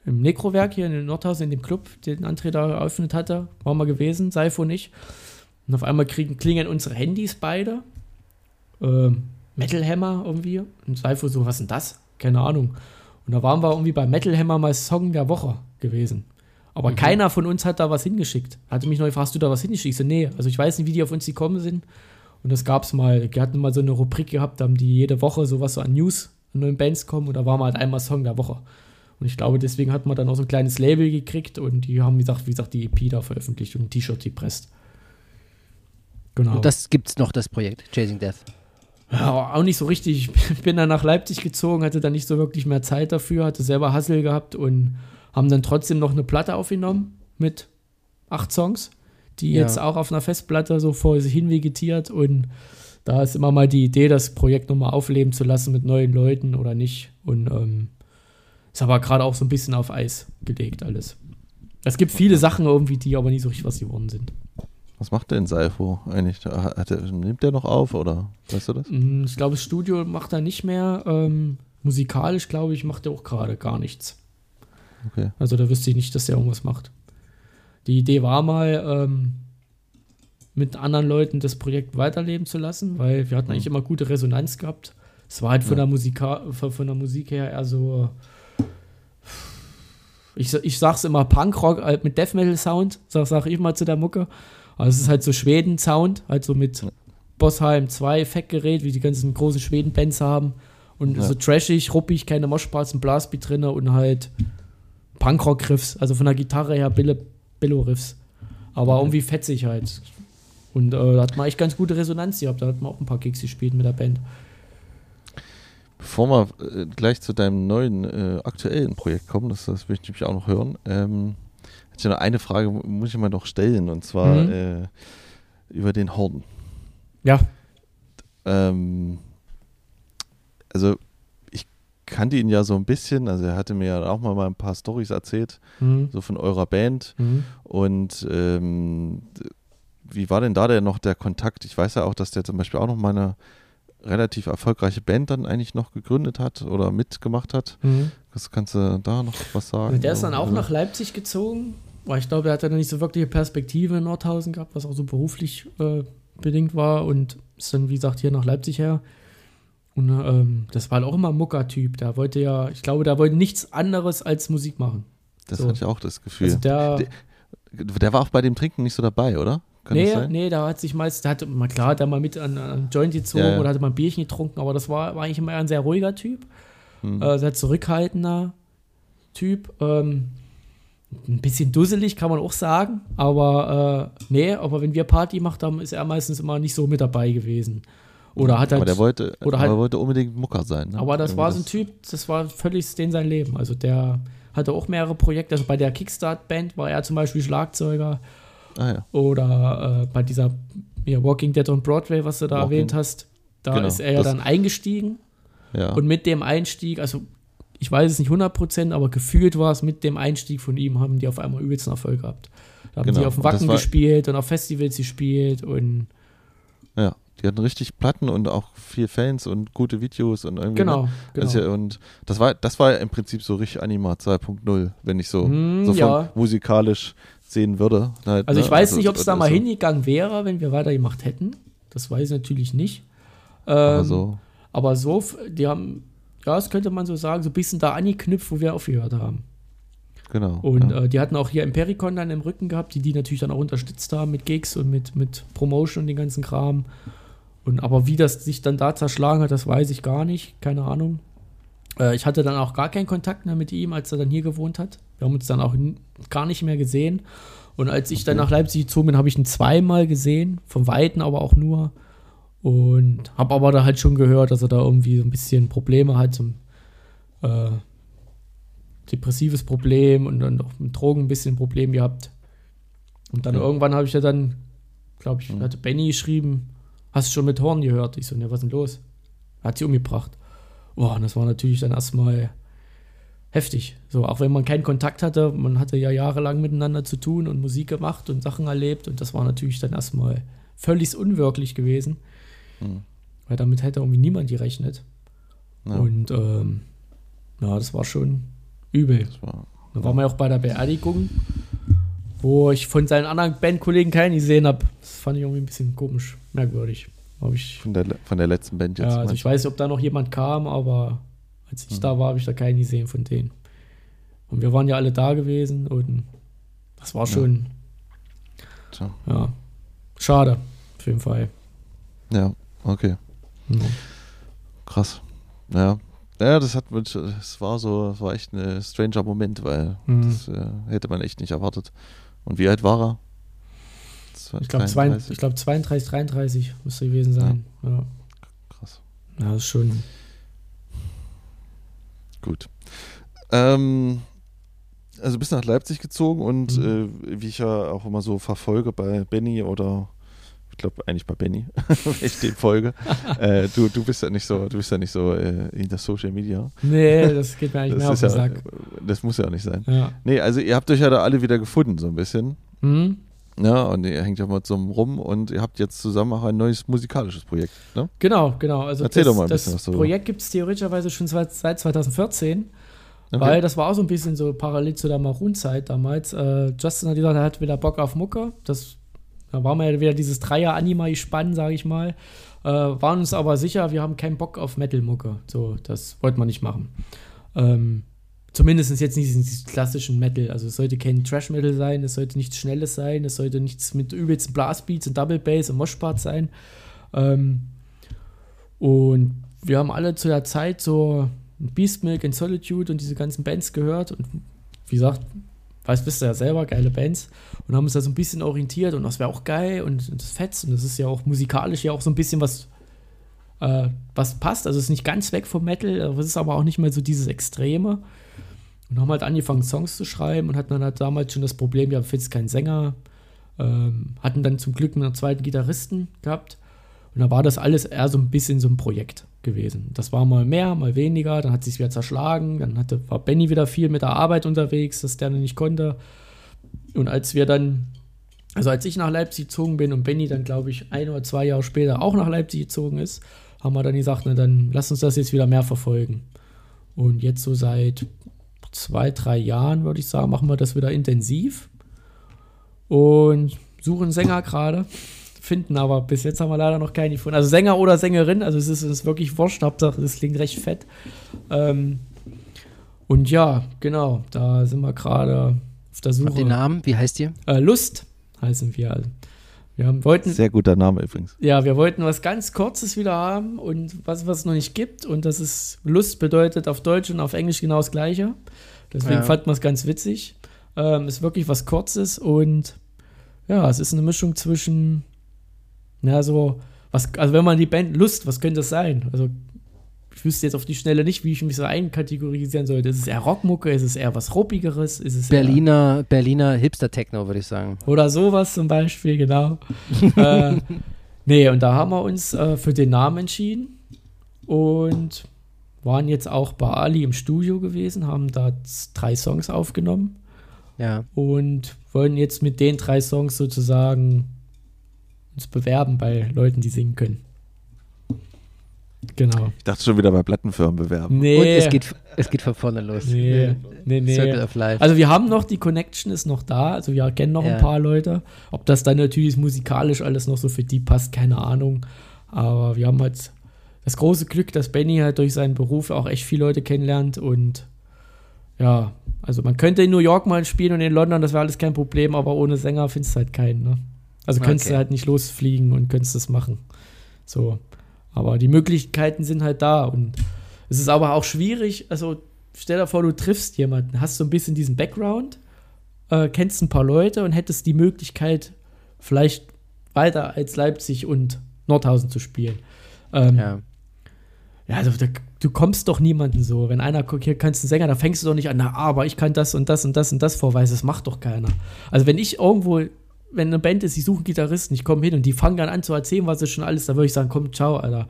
im Nekrowerk hier in Nordhausen, in dem Club, den André da eröffnet hatte, waren wir gewesen, Seifo nicht. Und auf einmal kriegen, klingeln unsere Handys beide. Ähm, Metal Hammer irgendwie. Und Seifo so, was ist denn das? Keine Ahnung. Und da waren wir irgendwie bei Metal Hammer mal Song der Woche gewesen. Aber keiner von uns hat da was hingeschickt. Hatte mich noch gefragt, hast du da was hingeschickt? Ich so, nee, also ich weiß nicht, wie die auf uns gekommen sind. Und das gab's mal, die hatten mal so eine Rubrik gehabt, da haben die jede Woche sowas so an News, an neuen Bands kommen und da war mal halt einmal Song der Woche. Und ich glaube, deswegen hat man dann auch so ein kleines Label gekriegt und die haben, wie gesagt, wie gesagt die EP da veröffentlicht und ein T-Shirt gepresst. Genau. Und das gibt's noch, das Projekt, Chasing Death. Ja, auch nicht so richtig. Ich bin dann nach Leipzig gezogen, hatte dann nicht so wirklich mehr Zeit dafür, hatte selber Hassel gehabt und haben dann trotzdem noch eine Platte aufgenommen mit acht Songs, die Ja. jetzt auch auf einer Festplatte so vor sich hin vegetiert und da ist immer mal die Idee, das Projekt nochmal aufleben zu lassen mit neuen Leuten oder nicht. Und ähm, ist aber gerade auch so ein bisschen auf Eis gelegt alles. Es gibt viele Sachen irgendwie, die aber nie so richtig was geworden sind. Was macht denn Seifo eigentlich? Hat er, nimmt der noch auf oder weißt du das? Mm, Ich glaube, das Studio macht er nicht mehr. Ähm, musikalisch, glaube ich, macht er auch gerade gar nichts. Okay. Also da wüsste ich nicht, dass er irgendwas macht. Die Idee war mal, ähm, mit anderen Leuten das Projekt weiterleben zu lassen, weil wir hatten eigentlich immer gute Resonanz gehabt. Es war halt von, Ja. der, Musika von, der Musik her eher so. Ich, ich sag's immer Punkrock halt mit Death Metal Sound, sag, sag ich mal zu der Mucke. Aber es ist halt so Schweden-Sound, halt so mit Bossheim 2 Effektgerät, wie die ganzen großen Schweden-Bands haben. Und Ja. so trashig, ruppig, keine Moshparts, ein Blastbeat drin und halt Punkrock-Riffs, also von der Gitarre her Billo-Riffs. Aber Mhm. irgendwie fetzig halt. Und äh, da hat man echt ganz gute Resonanz gehabt. Da hat man auch ein paar Gigs gespielt mit der Band. Bevor wir äh, gleich zu deinem neuen äh, aktuellen Projekt kommen, das, das möchte ich auch noch hören, ähm, hätte ich noch eine Frage, mu- muss ich mal noch stellen, und zwar Mhm. äh, über den Horden. Ja, Ähm, also kannte ihn ja so ein bisschen, also er hatte mir ja auch mal, mal ein paar Stories erzählt, mhm. so von eurer Band. Mhm. Und ähm, wie war denn da der noch der Kontakt? Ich weiß ja auch, dass der zum Beispiel auch noch mal eine relativ erfolgreiche Band dann eigentlich noch gegründet hat oder mitgemacht hat. Mhm. Was kannst du da noch was sagen? Der ist dann auch Also- nach Leipzig gezogen. Weil ich glaube, er hat dann nicht so wirkliche Perspektive in Nordhausen gehabt, was auch so beruflich äh, bedingt war. Und ist dann, wie gesagt, hier nach Leipzig her. Und ähm, das war halt auch immer ein Mucker-Typ. Der wollte ja, ich glaube, der wollte nichts anderes als Musik machen. Das so. hatte ich auch das Gefühl. Also der, Der- der war auch bei dem Trinken nicht so dabei, oder? Kann nee, nee, da hat sich meist, der hatte, mal klar, hat er mal mit an, an Joint gezogen Ja, ja. oder hatte mal ein Bierchen getrunken, aber das war, war eigentlich immer ein sehr ruhiger Typ. Hm. Äh, sehr zurückhaltender Typ. Ähm, ein bisschen dusselig, kann man auch sagen. Aber äh, nee, aber wenn wir Party gemacht haben, ist er meistens immer nicht so mit dabei gewesen. Oder hat aber halt. der wollte, oder aber halt- er wollte unbedingt Mucker sein. Ne? aber das Irgendwie war so ein Typ, das war völlig den sein Leben. Also der hatte auch mehrere Projekte. Also bei der Kickstart-Band war er zum Beispiel Schlagzeuger. Ah ja. Oder äh, bei dieser ja, Walking Dead on Broadway, was du da Walking- erwähnt hast, da Genau, ist er ja dann eingestiegen. Ja. Und mit dem Einstieg, also ich weiß es nicht 100%, aber gefühlt war es mit dem Einstieg von ihm, haben die auf einmal übelsten Erfolg gehabt. Da haben Genau, die auf dem Wacken gespielt und auf Festivals gespielt und ja. Die hatten richtig Platten und auch viel Fans und gute Videos und irgendwie. genau, Ne? genau. Ist ja, und das war, das war im Prinzip so richtig Anima 2.0, wenn ich so, Hm, so ja. musikalisch sehen würde. Halt, Also ne? ich weiß nicht, ob es da mal also- hingegangen wäre, wenn wir weitergemacht hätten. Das weiß ich natürlich nicht. Ähm, Aber so, aber so, die haben, ja, das könnte man so sagen, so ein bisschen da angeknüpft, wo wir aufgehört haben. genau. Und ja. äh, die hatten auch hier Impericon dann im Rücken gehabt, die die natürlich dann auch unterstützt haben mit Gigs und mit, mit Promotion und den ganzen Kram. Und aber wie das sich dann da zerschlagen hat, das weiß ich gar nicht, keine Ahnung. Äh, ich hatte dann auch gar keinen Kontakt mehr mit ihm, als er dann hier gewohnt hat. Wir haben uns dann auch gar nicht mehr gesehen. Und als ich dann nach Leipzig gezogen bin, habe ich ihn zweimal gesehen, vom Weiten aber auch nur. Und habe aber da halt schon gehört, dass er da irgendwie so ein bisschen Probleme hat, so, äh, depressives Problem und dann auch mit Drogen ein bisschen ein Problem gehabt. Und dann Ja. irgendwann habe ich ja dann, glaube ich, Mhm. hatte Benny geschrieben, hast du schon mit Horn gehört? Ich so, ne, was ist denn los? Hat sie umgebracht. Boah, und das war natürlich dann erstmal heftig. So, auch wenn man keinen Kontakt hatte, man hatte ja jahrelang miteinander zu tun und Musik gemacht und Sachen erlebt und das war natürlich dann erstmal völlig unwirklich gewesen, Hm. weil damit hätte irgendwie niemand gerechnet. Ja, Und ähm, ja, das war schon übel. das war, Dann waren wir auch bei der Beerdigung, wo ich von seinen anderen Bandkollegen keinen gesehen habe. Das fand ich irgendwie ein bisschen komisch, merkwürdig. Hab ich, von, der, von der letzten Band jetzt. ja, also ich weiß nicht, ob da noch jemand kam, aber als ich Mhm. da war, habe ich da keinen gesehen von denen. Und wir waren ja alle da gewesen und das war Ja. schon? Tja. ja, schade, auf jeden Fall. Ja, okay. Ja. Krass. Ja. Ja, das hat das war so, das war echt ein stranger Moment, weil Mhm. das äh, hätte man echt nicht erwartet. Und wie alt war er? Zwei- Ich glaube 33? ich glaub 32, 33 müsste gewesen sein. Ja. Krass. ja, das ist schon. Gut. Ähm, also du bist nach Leipzig gezogen und Mhm. äh, wie ich ja auch immer so verfolge bei Benny oder glaube eigentlich bei Benny, wenn ich den folge. äh, du, du bist ja nicht so, du bist ja nicht so äh, in der Social Media. Nee, das geht mir eigentlich mehr auf den ja, Sack. das muss ja auch nicht sein. Ja. Nee, also ihr habt euch ja da alle wieder gefunden, so ein bisschen. Mhm. Ja, und ihr hängt ja mal zusammen rum und ihr habt jetzt zusammen auch ein neues musikalisches Projekt, ne? Genau, genau. Also Erzähl das, doch mal ein das bisschen was darüber. Projekt gibt es theoretischerweise schon seit, seit 2014, Okay. weil das war auch so ein bisschen so parallel zu der Maroon-Zeit damals. Äh, Justin hat gesagt, er hat wieder Bock auf Mucke. Das, da waren wir ja wieder dieses Dreier-Anima-Gespann, sage ich mal. Äh, waren uns aber sicher, wir haben keinen Bock auf Metal-Mucke. So, das wollten wir nicht machen. Ähm, Zumindest jetzt nicht in diesem klassischen Metal. Also es sollte kein Trash-Metal sein, es sollte nichts Schnelles sein, es sollte nichts mit übelsten Blastbeats und Double Bass und Moshparts sein. Ähm, und wir haben alle zu der Zeit so Beastmilk and Solitude und diese ganzen Bands gehört und wie gesagt, weißt, wisst ihr ja selber, geile Bands und haben uns da so ein bisschen orientiert und das wäre auch geil und, und das fetzt und das ist ja auch musikalisch ja auch so ein bisschen was, äh, was passt. Also es ist nicht ganz weg vom Metal, aber es ist aber auch nicht mehr so dieses Extreme. Und haben halt angefangen, Songs zu schreiben und hatten dann halt damals schon das Problem, ja, findest keinen Sänger. Ähm, hatten dann zum Glück einen zweiten Gitarristen gehabt. Und da war das alles eher so ein bisschen so ein Projekt gewesen. Das war mal mehr, mal weniger, dann hat sich wieder zerschlagen, dann hatte, war Benny wieder viel mit der Arbeit unterwegs, dass der nicht konnte. Und als wir dann, also als ich nach Leipzig gezogen bin und Benny dann, glaube ich, ein oder zwei Jahre später auch nach Leipzig gezogen ist, haben wir dann gesagt, na dann lass uns das jetzt wieder mehr verfolgen. Und jetzt so seit zwei, drei Jahren, würde ich sagen, machen wir das wieder intensiv und suchen Sänger gerade, finden aber bis jetzt haben wir leider noch keinen gefunden. Also Sänger oder Sängerin, also es ist, es ist wirklich wurscht, Hauptsache das klingt recht fett. Ähm, und ja, genau, da sind wir gerade auf der Habt Suche. ihr Namen? Wie heißt ihr? Äh, Lust heißen wir. Also. Wir haben, wollten, Sehr guter Name übrigens. ja, wir wollten was ganz Kurzes wieder haben und was, was es noch nicht gibt. Und das ist Lust bedeutet auf Deutsch und auf Englisch genau das Gleiche. Deswegen Ja. fand man es ganz witzig. Ähm, ist wirklich was Kurzes und ja, es ist eine Mischung zwischen, ja, so, was, also wenn man die Band Lust, was könnte das sein? Also, ich wüsste jetzt auf die Schnelle nicht, wie ich mich so einkategorisieren sollte. Ist es eher Rockmucke? Ist es eher was Ruppigeres? Ist es Berliner, Berliner Hipster-Techno, würde ich sagen. oder sowas zum Beispiel, genau. äh, Nee, und da haben wir uns äh, für den Namen entschieden und waren jetzt auch bei Ali im Studio gewesen, haben da drei Songs aufgenommen Ja. und wollen jetzt mit den drei Songs sozusagen uns bewerben bei Leuten, die singen können. Genau. Ich dachte schon wieder bei Plattenfirmen bewerben. Nee, Und es geht, es geht von vorne los. nee, nee, nee. Circle of Life. Also wir haben noch, die Connection ist noch da, also wir kennen noch Ja. ein paar Leute. Ob das dann natürlich musikalisch alles noch so für die passt, keine Ahnung. Aber wir haben halt das große Glück, dass Benny halt durch seinen Beruf auch echt viele Leute kennenlernt und ja, also man könnte in New York mal spielen und in London, das wäre alles kein Problem, aber ohne Sänger findest du halt keinen, ne? Also könntest Okay. du halt nicht losfliegen und könntest das machen. So. Aber die Möglichkeiten sind halt da und es ist aber auch schwierig, also stell dir vor, du triffst jemanden, hast so ein bisschen diesen Background, äh, kennst ein paar Leute und hättest die Möglichkeit, vielleicht weiter als Leipzig und Nordhausen zu spielen. Ähm, ja. ja. also da, du kommst doch niemanden so. Wenn einer guckt, hier kannst du einen Sänger, da fängst du doch nicht an, na, aber ich kann das und das und das und das vorweisen, das macht doch keiner. Also wenn ich irgendwo, wenn eine Band ist, die suchen Gitarristen, ich komme hin und die fangen dann an zu erzählen, was ist schon alles, da würde ich sagen, komm, ciao, Alter.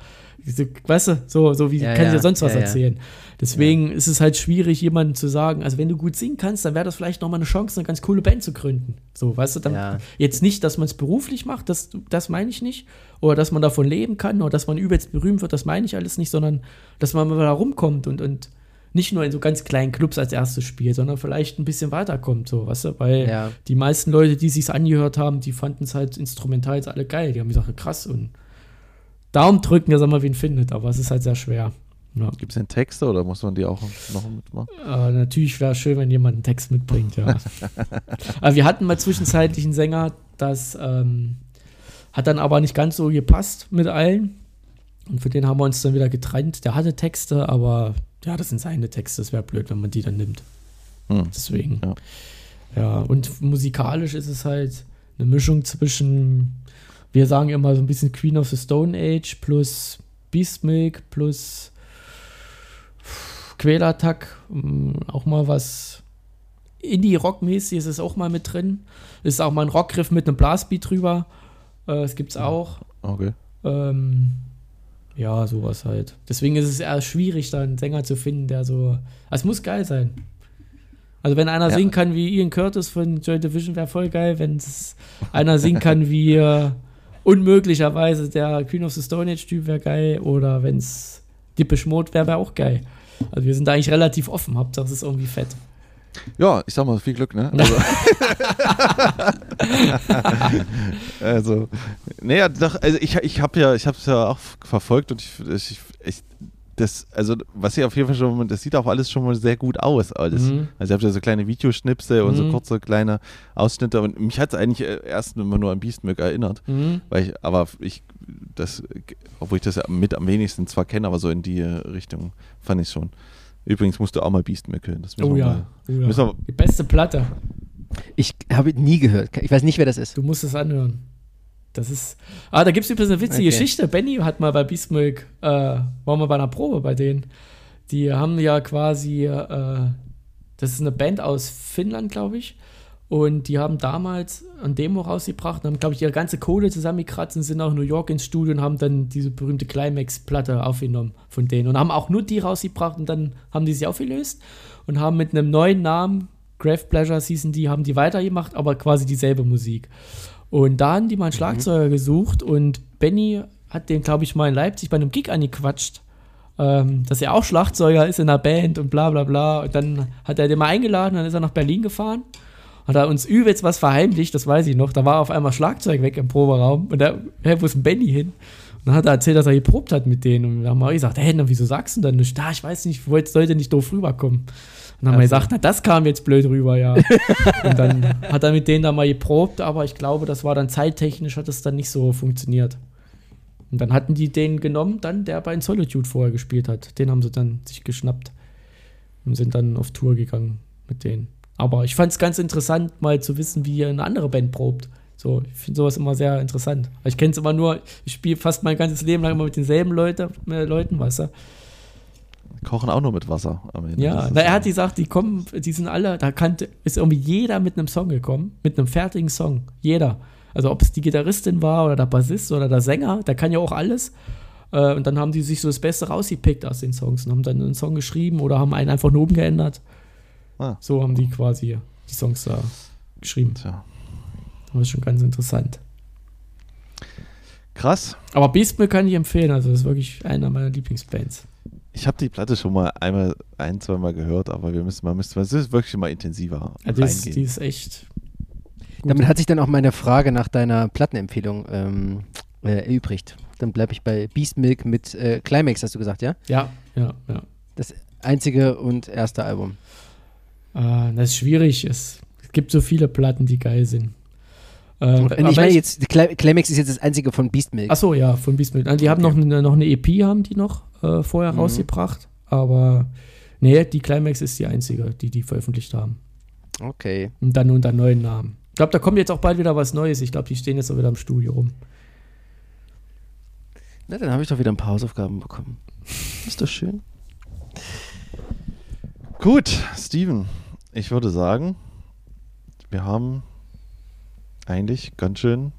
Weißt du, so, so wie Ja, kann ich ja, dir sonst was ja, ja. erzählen. Deswegen ist es halt schwierig, jemandem zu sagen, also wenn du gut singen kannst, dann wäre das vielleicht nochmal eine Chance, eine ganz coole Band zu gründen. So, weißt du, dann Ja. jetzt nicht, dass man es beruflich macht, das, das meine ich nicht. Oder dass man davon leben kann oder dass man übelst berühmt wird, das meine ich alles nicht, sondern dass man mal da rumkommt und, und nicht nur in so ganz kleinen Clubs als erstes spielt, sondern vielleicht ein bisschen weiterkommt, so, weißt du, weil Ja. die meisten Leute, die sich's angehört haben, die fanden es halt instrumental jetzt alle geil. Die haben gesagt, krass und Daumen drücken, dass er mal wen findet, aber es ist halt sehr schwer. Ja. Gibt es denn Texte oder muss man die auch noch mitmachen? Äh, natürlich wäre es schön, wenn jemand einen Text mitbringt, ja. aber wir hatten mal zwischenzeitlich einen Sänger, das ähm, hat dann aber nicht ganz so gepasst mit allen. Und für den haben wir uns dann wieder getrennt. Der hatte Texte, aber ja, das sind seine Texte. Es wäre blöd, wenn man die dann nimmt. Hm. Deswegen. Ja. Ja. und musikalisch ist es halt eine Mischung zwischen, wir sagen immer so ein bisschen Queen of the Stone Age plus Beast Milk plus Quälattack, mm, auch mal was Indie-Rock-mäßig ist es auch mal mit drin. Ist auch mal ein Rockgriff mit einem Blasbeat drüber. Äh, das gibt's auch. Okay. Ähm, ja, sowas halt. Deswegen ist es eher schwierig, da einen Sänger zu finden, der so. Es muss geil sein. Also, wenn einer Ja. singen kann wie Ian Curtis von Joy Division, wäre voll geil. Wenn es einer singen kann wie äh, unmöglicherweise der Queen of the Stone Age-Typ, wäre geil. Oder wenn es Depeche Mode wäre, wäre auch geil. Also, wir sind da eigentlich relativ offen. Hauptsache, es ist irgendwie fett. Ja, ich sag mal, viel Glück, ne? Also, also nee, ja, doch, also ich, ich habe ja, ich habe es ja auch verfolgt und ich, ich, ich das, also was hier auf jeden Fall schon, das sieht auch alles schon mal sehr gut aus, alles. Mhm. Also ihr habt ja so kleine Videoschnipsel und so Mhm. kurze kleine Ausschnitte und mich hat es eigentlich äh, erst immer nur an Beastmilk erinnert, Mhm. weil ich, aber ich, das, obwohl ich das ja mit am wenigsten zwar kenne, aber so in die Richtung fand ich schon. Übrigens musst du auch mal Beastmilk hören. Das müssen Oh wir ja. mal- oh ja. müssen wir- Die beste Platte. Ich habe nie gehört. Ich weiß nicht, wer das ist. Du musst es anhören. Das ist. Ah, da gibt es übrigens eine witzige Okay. Geschichte. Benny hat mal bei Beastmilk, äh, waren wir bei einer Probe bei denen. Die haben ja quasi, äh, das ist eine Band aus Finnland, glaube ich. Und die haben damals ein Demo rausgebracht und haben, glaube ich, ihre ganze Kohle zusammengekratzt und sind nach New York ins Studio und haben dann diese berühmte Climax-Platte aufgenommen von denen. Und haben auch nur die rausgebracht und dann haben die sie aufgelöst und haben mit einem neuen Namen, Grave Pleasures hießen die, haben die weitergemacht, aber quasi dieselbe Musik. Und da haben die mal einen Schlagzeuger gesucht und Benny hat den, glaube ich, mal in Leipzig bei einem Gig angequatscht, ähm, dass er auch Schlagzeuger ist in einer Band und bla bla bla. Und dann hat er den mal eingeladen, dann ist er nach Berlin gefahren. Hat er uns übelst was verheimlicht, das weiß ich noch. Da war auf einmal Schlagzeug weg im Proberaum und da, hä, wo ist denn Benny hin? Und dann hat er erzählt, dass er geprobt hat mit denen. Und dann haben wir gesagt, hey, na, wieso sagst du denn nicht? Da, ich weiß nicht, ich wollte, sollte nicht doof rüberkommen. Und dann haben wir Also. gesagt, na, das kam jetzt blöd rüber, ja. und dann hat er mit denen da mal geprobt, aber ich glaube, das war dann zeittechnisch, hat es dann nicht so funktioniert. Und dann hatten die den genommen, dann, der bei In Solitude vorher gespielt hat. Den haben sie dann sich geschnappt und sind dann auf Tour gegangen mit denen. Aber ich fand es ganz interessant, mal zu wissen, wie eine andere Band probt. So, ich finde sowas immer sehr interessant. Ich kenne es immer nur, ich spiele fast mein ganzes Leben lang immer mit denselben Leute, äh, Leuten, weißt du? kochen auch nur mit Wasser am Ende. Ja, na, er hat gesagt, die kommen, die sind alle, da kannte, ist irgendwie jeder mit einem Song gekommen, mit einem fertigen Song. Jeder. Also ob es die Gitarristin war oder der Bassist oder der Sänger, der kann ja auch alles. Äh, und dann haben die sich so das Beste rausgepickt aus den Songs und haben dann einen Song geschrieben oder haben einen einfach nur umgeändert. Ah. So haben die quasi die Songs da geschrieben. Tja. Das ist schon ganz interessant. Krass. Aber Beastmill kann ich empfehlen, also das ist wirklich einer meiner Lieblingsbands. Ich habe die Platte schon mal einmal, ein, zwei Mal gehört, aber wir müssen mal, müssen, es ist wirklich mal intensiver Ja, die, ist, die ist echt. gut. Damit hat sich dann auch meine Frage nach deiner Plattenempfehlung ähm, äh, erübrigt. Dann bleibe ich bei Beast Milk mit äh, Climax, hast du gesagt, ja? ja, ja, ja. Das einzige und erste Album. Äh, das ist schwierig. Es, es gibt so viele Platten, die geil sind. Ähm, Und ich meine jetzt, Climax ist jetzt das einzige von Beast Milk. Achso, ja, von Beastmill. Die haben noch, eine, noch eine EP, haben die noch äh, vorher Mhm. rausgebracht. Aber nee, die Climax ist die einzige, die die veröffentlicht haben. Okay. Und dann unter neuen Namen. Ich glaube, da kommt jetzt auch bald wieder was Neues. Ich glaube, die stehen jetzt auch wieder im Studio rum. Na, dann habe ich doch wieder ein paar Hausaufgaben bekommen. Ist doch schön. Gut, Steven, ich würde sagen, wir haben eigentlich ganz schön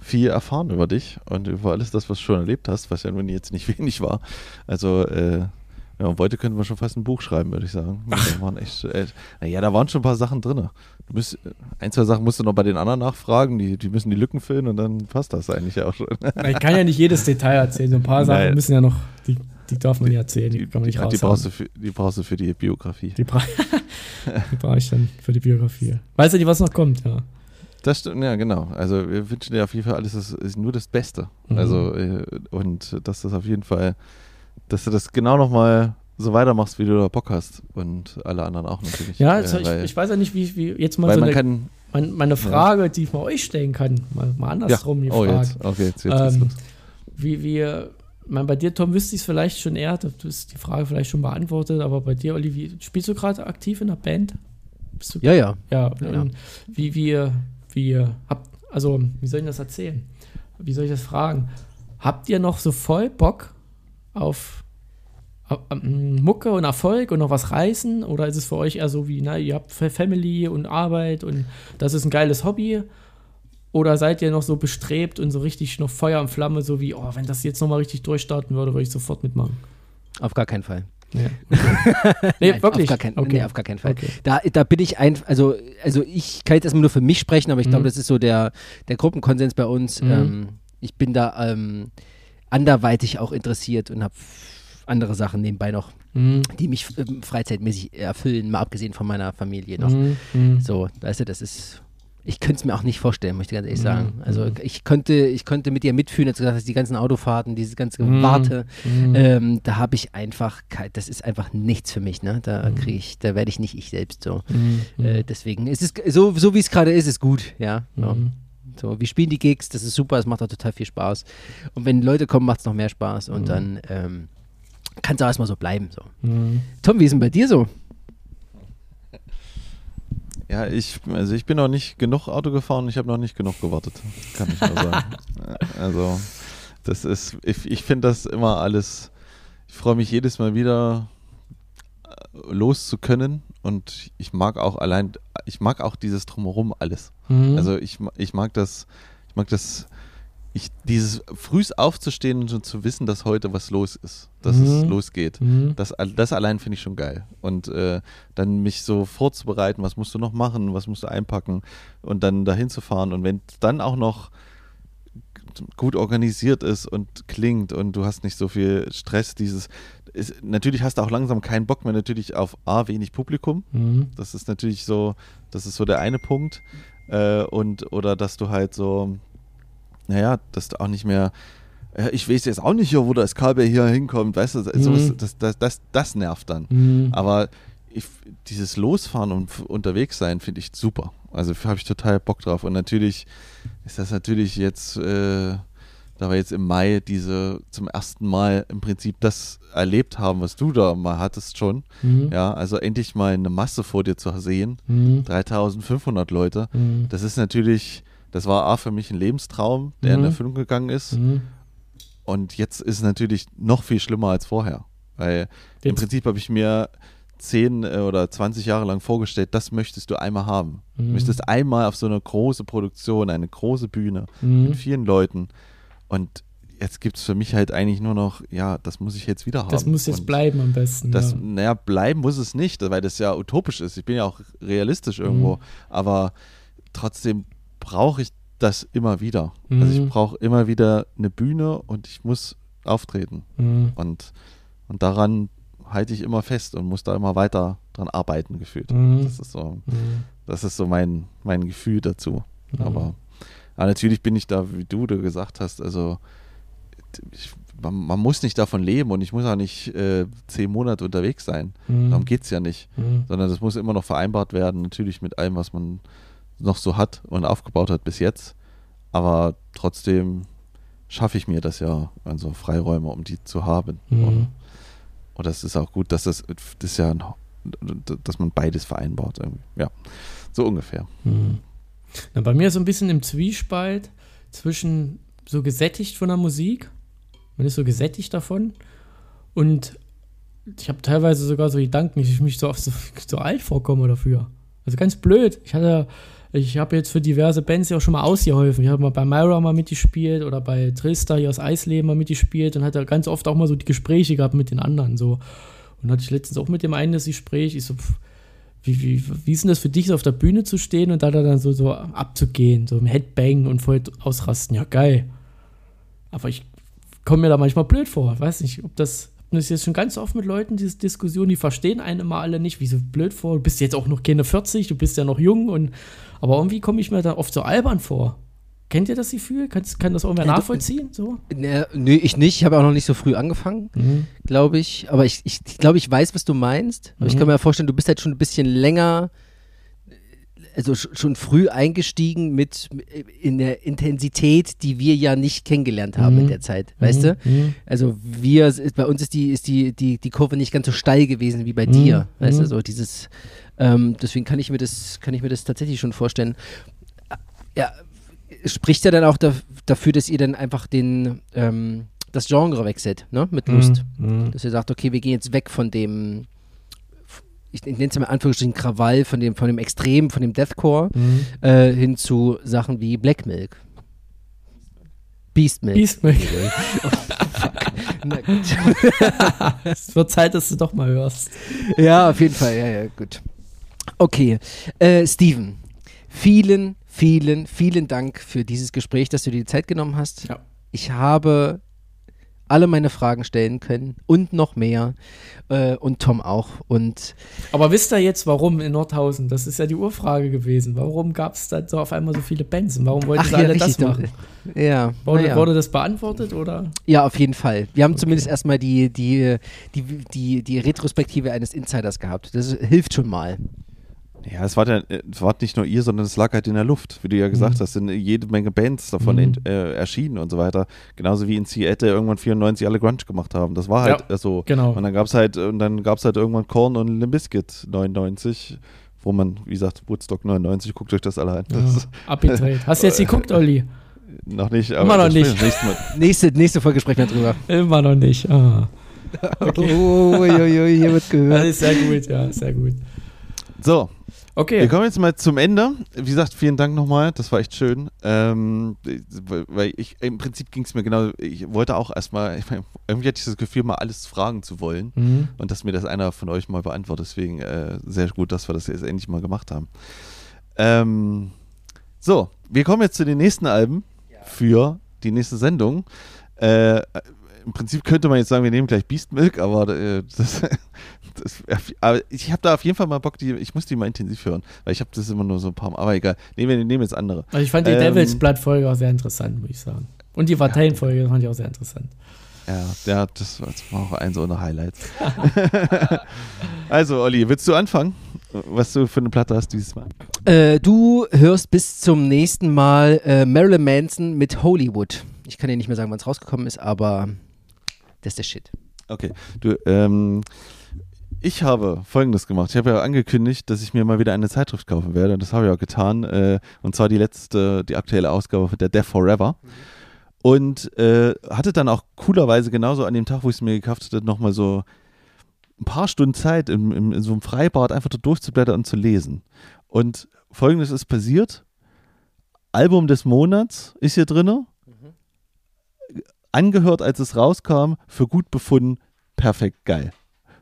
viel erfahren über dich und über alles das, was du schon erlebt hast, was ja nun jetzt nicht wenig war. Also, äh, ja, und heute könnten wir schon fast ein Buch schreiben, würde ich sagen. Da waren echt, äh, naja, da waren schon ein paar Sachen drin. Du musst, ein, zwei Sachen musst du noch bei den anderen nachfragen, die, die müssen die Lücken füllen und dann passt das eigentlich auch schon. Ich kann ja nicht jedes Detail erzählen. So ein paar Sachen Nein. müssen ja noch, die, die darf man nicht erzählen. Die, kann man nicht Ja, die, brauchst du für, die brauchst du für die Biografie. Die, bra die brauche ich dann für die Biografie. Weißt du nicht, was noch kommt? Ja. Das stimmt, ja, genau. Also wir wünschen dir auf jeden Fall alles das ist nur das Beste. Mhm. Also äh, und dass das auf jeden Fall, dass du das genau nochmal so weitermachst, wie du da Bock hast. Und alle anderen auch natürlich. Ja, äh, also ich, weil, ich weiß ja nicht, wie, wie jetzt mal so eine, kann. mein, meine Frage, die ich mal euch stellen kann, mal, mal Ja, andersrum die oh, Frage. jetzt. Okay, jetzt, jetzt geht's Ähm, los. wie wir, mein, bei dir, Tom, wüsste ich es vielleicht schon eher, du hast die Frage vielleicht schon beantwortet, aber bei dir, Olli, wie, spielst du gerade aktiv in der Band? Ja, ja. ja, Ja. und wie wir, wie habt, also, wie soll ich das erzählen? Wie soll ich das fragen? Habt ihr noch so voll Bock auf, ähm, Mucke und Erfolg und noch was reißen? Oder ist es für euch eher so wie, na, ihr habt Fa- Family und Arbeit und das ist ein geiles Hobby? Oder seid ihr noch so bestrebt und so richtig noch Feuer und Flamme, so wie, oh, wenn das jetzt nochmal richtig durchstarten würde, würde ich sofort mitmachen? Auf gar keinen Fall. Nee, nee Nein, wirklich? Auf gar, kein, okay. nee, auf gar keinen Fall. Okay. Da, da bin ich ein, also, also ich kann jetzt erstmal nur für mich sprechen, aber ich glaube, Mhm. das ist so der, der Gruppenkonsens bei uns. Mhm. Ähm, ich bin da ähm, anderweitig auch interessiert und habe andere Sachen nebenbei noch, Mhm. die mich ähm, freizeitmäßig erfüllen, mal abgesehen von meiner Familie noch. Mhm. Mhm. So, weißt du, das ist. Ich könnte es mir auch nicht vorstellen, möchte ich ganz ehrlich Mhm. sagen. Also Mhm. ich könnte, ich könnte mit dir mitfühlen, als du gesagt hast, die ganzen Autofahrten, dieses ganze Mhm. Warte, Mhm. ähm, da habe ich einfach, das ist einfach nichts für mich, ne? Da Mhm. kriege ich, da werde ich nicht ich selbst so. Äh, deswegen ist es so, so wie es gerade ist, ist gut, ja. Mhm. So, wir spielen die Gigs, das ist super, es macht auch total viel Spaß. Und wenn Leute kommen, macht es noch mehr Spaß und dann ähm, kann es auch erstmal so bleiben. So. Tom, wie ist denn bei dir so? Ja, ich, also ich bin noch nicht genug Auto gefahren, ich habe noch nicht genug gewartet, kann ich nur sagen. also, das ist, ich, ich finde das immer alles, ich freue mich jedes Mal wieder äh, los zu können und ich mag auch allein, ich mag auch dieses Drumherum alles. Mhm. Also ich, ich mag das, ich mag das, ich, dieses frühs aufzustehen und schon zu wissen, dass heute was los ist, dass es Mhm. losgeht. Mhm. Das, das allein finde ich schon geil. Und äh, dann mich so vorzubereiten, was musst du noch machen, was musst du einpacken und dann dahin zu fahren. Und wenn es dann auch noch gut organisiert ist und klingt und du hast nicht so viel Stress, dieses, ist, natürlich hast du auch langsam keinen Bock mehr natürlich auf A, wenig Publikum. Mhm. Das ist natürlich so, das ist so der eine Punkt. Äh, und, oder dass du halt so, naja, dass du auch nicht mehr, ja, ich weiß jetzt auch nicht, wo das Kabel hier hinkommt, weißt du, sowas, Mhm. das, das, das, das nervt dann. Mhm. Aber ich, dieses Losfahren und unterwegs sein finde ich super. Also habe ich total Bock drauf. Und natürlich ist das natürlich jetzt, äh, da wir jetzt im Mai diese zum ersten Mal im Prinzip das erlebt haben, was du da mal hattest schon. Mhm. Ja, also endlich mal eine Masse vor dir zu sehen. Mhm. 3500 Leute. Mhm. Das ist natürlich, das war A für mich ein Lebenstraum, der in Mhm. Erfüllung gegangen ist. Mhm. Und jetzt ist es natürlich noch viel schlimmer als vorher. Weil im Jetzt- Prinzip habe ich mir zehn äh, oder 20 Jahre lang vorgestellt, das möchtest du einmal haben. Du Mhm. möchtest einmal auf so eine große Produktion, eine große Bühne Mhm. mit vielen Leuten. Und jetzt gibt es für mich halt eigentlich nur noch, ja, das muss ich jetzt wieder haben. Das muss jetzt Und bleiben am besten. Das, ja. naja, bleiben muss es nicht, weil das ja utopisch ist. Ich bin ja auch realistisch irgendwo, Mhm. aber trotzdem brauche ich das immer wieder. Also ich Mhm. brauche immer wieder eine Bühne und ich muss auftreten. Mhm. Und, und daran halte ich immer fest und muss da immer weiter dran arbeiten, gefühlt. Mhm. Das ist so, Mhm. das ist so mein, mein Gefühl dazu. Mhm. Aber, aber natürlich bin ich da, wie du, du gesagt hast, also ich, man, man muss nicht davon leben und ich muss auch nicht äh, zehn Monate unterwegs sein. Mhm. Darum geht es ja nicht. Mhm. Sondern das muss immer noch vereinbart werden, natürlich mit allem, was man noch so hat und aufgebaut hat bis jetzt. Aber trotzdem schaffe ich mir das ja, also Freiräume, um die zu haben. Mhm. Und, und das ist auch gut, dass das, das ist ja, dass man beides vereinbart. Irgendwie. Ja, so ungefähr. Mhm. Na, bei mir ist so ein bisschen im Zwiespalt zwischen so gesättigt von der Musik, man ist so gesättigt davon und ich habe teilweise sogar so Gedanken, dass ich mich so, so, so alt vorkomme dafür. Also ganz blöd. Ich hatte, ich habe jetzt für diverse Bands ja auch schon mal ausgeholfen. Ich habe mal bei Myra mal mitgespielt oder bei Trista hier aus Eisleben mal mitgespielt und hatte ganz oft auch mal so die Gespräche gehabt mit den anderen so. Und hatte ich letztens auch mit dem einen das Gespräch, ich so, pff, wie, wie, wie ist denn das für dich, so auf der Bühne zu stehen und da dann so, so abzugehen, so im Headbang und voll ausrasten? Ja, geil. Aber ich komme mir da manchmal blöd vor. Weiß nicht, ob das, das ist jetzt schon ganz oft mit Leuten, diese Diskussion, die verstehen einen immer alle nicht, wie so blöd vor. Du bist jetzt auch noch keine 40, du bist ja noch jung und aber irgendwie komme ich mir da oft so albern vor. Kennt ihr das Gefühl? Kann, kann das irgendwer nachvollziehen? So? Ne, nö, ich nicht. Ich habe auch noch nicht so früh angefangen, glaube ich. Aber ich, ich, ich glaube, ich weiß, was du meinst. Aber ich Mhm. kann mir ja vorstellen, du bist halt schon ein bisschen länger, also sch- schon früh eingestiegen mit in der Intensität, die wir ja nicht kennengelernt haben Mhm. in der Zeit. Weißt du? Mhm. Also wir, bei uns ist die, ist die, die, die Kurve nicht ganz so steil gewesen wie bei Mhm. dir. Weißt du, Mhm. so dieses, ähm, deswegen kann ich mir das, kann ich mir das tatsächlich schon vorstellen. Ja, spricht ja dann auch da, dafür, dass ihr dann einfach den, ähm, das Genre wechselt, ne? Mit Lust. Mhm. Dass ihr sagt, okay, wir gehen jetzt weg von dem, ich nenne es mal in Anführungsstrichen Krawall, von dem, von dem Extrem, von dem Deathcore, Mhm. äh, hin zu Sachen wie Black Milk. Beast Milk. Beast Milk. Na gut. es wird Zeit, dass du doch mal hörst. Ja, auf jeden Fall, ja, ja, gut. Okay, äh, Steven, vielen, vielen, vielen Dank für dieses Gespräch, dass du dir die Zeit genommen hast. Ja. Ich habe alle meine Fragen stellen können und noch mehr äh, und Tom auch und Aber wisst ihr jetzt, warum in Nordhausen? Das ist ja die Urfrage gewesen. Warum gab es da so auf einmal so viele Bands? Und warum wollten ach sie ja, alle richtig das doch. machen? Ja, Wurde, ja. wurde das beantwortet oder? ja, auf jeden Fall. Wir haben zumindest erstmal die, die, die, die, die Retrospektive eines Insiders gehabt. Das hilft schon mal. Ja, es war, es war nicht nur ihr, sondern es lag halt in der Luft. Wie du ja gesagt Mhm. hast, sind jede Menge Bands davon Mhm. in, äh, erschienen und so weiter. Genauso wie in Seattle irgendwann 94 alle Grunge gemacht haben. Das war halt Ja, äh, so. Genau. Und dann gab es halt, und dann gab es halt irgendwann Korn und Limp Bizkit 99, wo man, wie gesagt, Woodstock 99, guckt euch das alle an. Das Ja. Hast du jetzt geguckt, Olli? noch nicht, Immer aber noch das nicht. Nächste, nächste Folge sprechen wir drüber. Immer noch nicht. Ah. Oh, ui, hier wird Das gehört. ist sehr gut, ja, sehr gut. So, wir Okay. kommen jetzt mal zum Ende. Wie gesagt, vielen Dank nochmal. Das war echt schön. Ähm, weil ich, im Prinzip ging es mir genau, ich wollte auch erstmal, ich mein, irgendwie hatte ich das Gefühl, mal alles fragen zu wollen. Mhm. Und dass mir das einer von euch mal beantwortet. Deswegen äh, sehr gut, dass wir das jetzt endlich mal gemacht haben. Ähm, so, wir kommen jetzt zu den nächsten Alben für die nächste Sendung. Äh, Im Prinzip könnte man jetzt sagen, wir nehmen gleich Beast Milk, aber, äh, das, das, aber ich habe da auf jeden Fall mal Bock, die, ich muss die mal intensiv hören, weil ich habe das immer nur so ein paar Mal, aber egal. Nee, wir nehmen jetzt andere. Also ich fand die Ähm, Devils Blood-Folge auch sehr interessant, muss ich sagen. Und die Parteien-Folge fand ich auch sehr interessant. Ja, ja das, war- auch eins unserer Highlights. also, Olli, willst du anfangen? Was du für eine Platte hast dieses Mal? Äh, du hörst bis zum nächsten Mal äh, Marilyn Manson mit Hollywood. Ich kann dir nicht mehr sagen, wann es rausgekommen ist, aber das ist der Shit. Okay, du, ähm, ich habe Folgendes gemacht. Ich habe ja angekündigt, dass ich mir mal wieder eine Zeitschrift kaufen werde. Und das habe ich auch getan. Äh, und zwar die letzte, die aktuelle Ausgabe der Death Forever. Und äh, hatte dann auch coolerweise genauso an dem Tag, wo ich es mir gekauft hatte, nochmal so ein paar Stunden Zeit, im, im, in so einem Freibad einfach da durchzublättern und zu lesen. Und folgendes ist passiert: Album des Monats ist hier drin. Angehört, als es rauskam, für gut befunden, perfekt geil.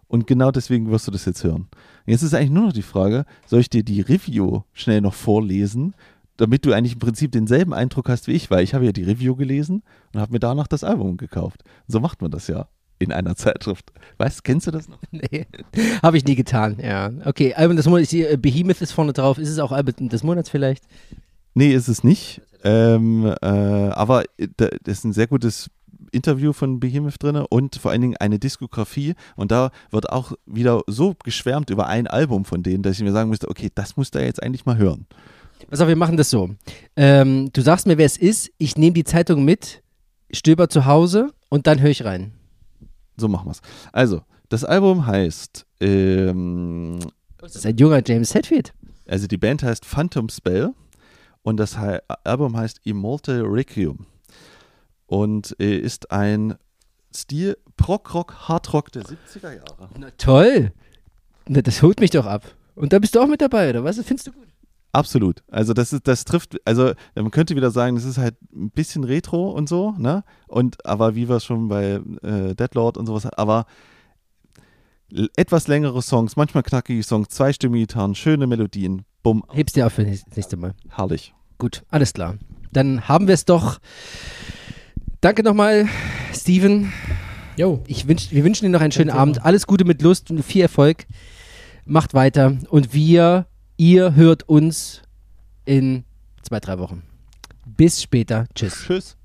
Und genau deswegen wirst du das jetzt hören. Jetzt ist eigentlich nur noch die Frage, soll ich dir die Review schnell noch vorlesen, damit du eigentlich im Prinzip denselben Eindruck hast wie ich, weil ich habe ja die Review gelesen und habe mir danach das Album gekauft. So macht man das ja in einer Zeitschrift. Weißt, kennst du das noch? Nee, habe ich nie getan, ja. Okay, Album des Monats, äh, Behemoth ist vorne drauf. Ist es auch Album des Monats vielleicht? Nee, ist es nicht. Ähm, äh, aber äh, da- das ist ein sehr gutes Interview von Behemoth drin und vor allen Dingen eine Diskografie. Und da wird auch wieder so geschwärmt über ein Album von denen, dass ich mir sagen musste, okay, das musst du ja jetzt eigentlich mal hören. Pass auf, wir machen das so. Ähm, du sagst mir, wer es ist. Ich nehme die Zeitung mit, stöber zu Hause und dann höre ich rein. So machen wir es. Also, das Album heißt, ähm, Das ist ein junger James Hetfield. also die Band heißt Phantom Spell und das Album heißt Immortal Requiem und äh, ist ein Stil Prog-Rock, Hardrock der 70er Jahre. Na toll. Na, das holt mich doch ab. Und da bist du auch mit dabei, oder was? Findest du gut? Absolut. Also das ist, das trifft, also man könnte wieder sagen, das ist halt ein bisschen Retro und so, ne? Und aber wie wir es schon bei äh, Deadlord und sowas, aber etwas längere Songs, manchmal knackige Songs, zweistimmige Gitarren, schöne Melodien, bumm, Hebst dir auf für das nächste Mal. herrlich. Gut, alles klar. Dann haben wir es doch. Danke nochmal, Steven. Jo. Ich wünsch, wir wünschen dir noch einen schönen Thema. Abend. Alles Gute mit Lust und viel Erfolg. Macht weiter. Und wir, ihr hört uns in zwei, drei Wochen. Bis später. Tschüss. Tschüss.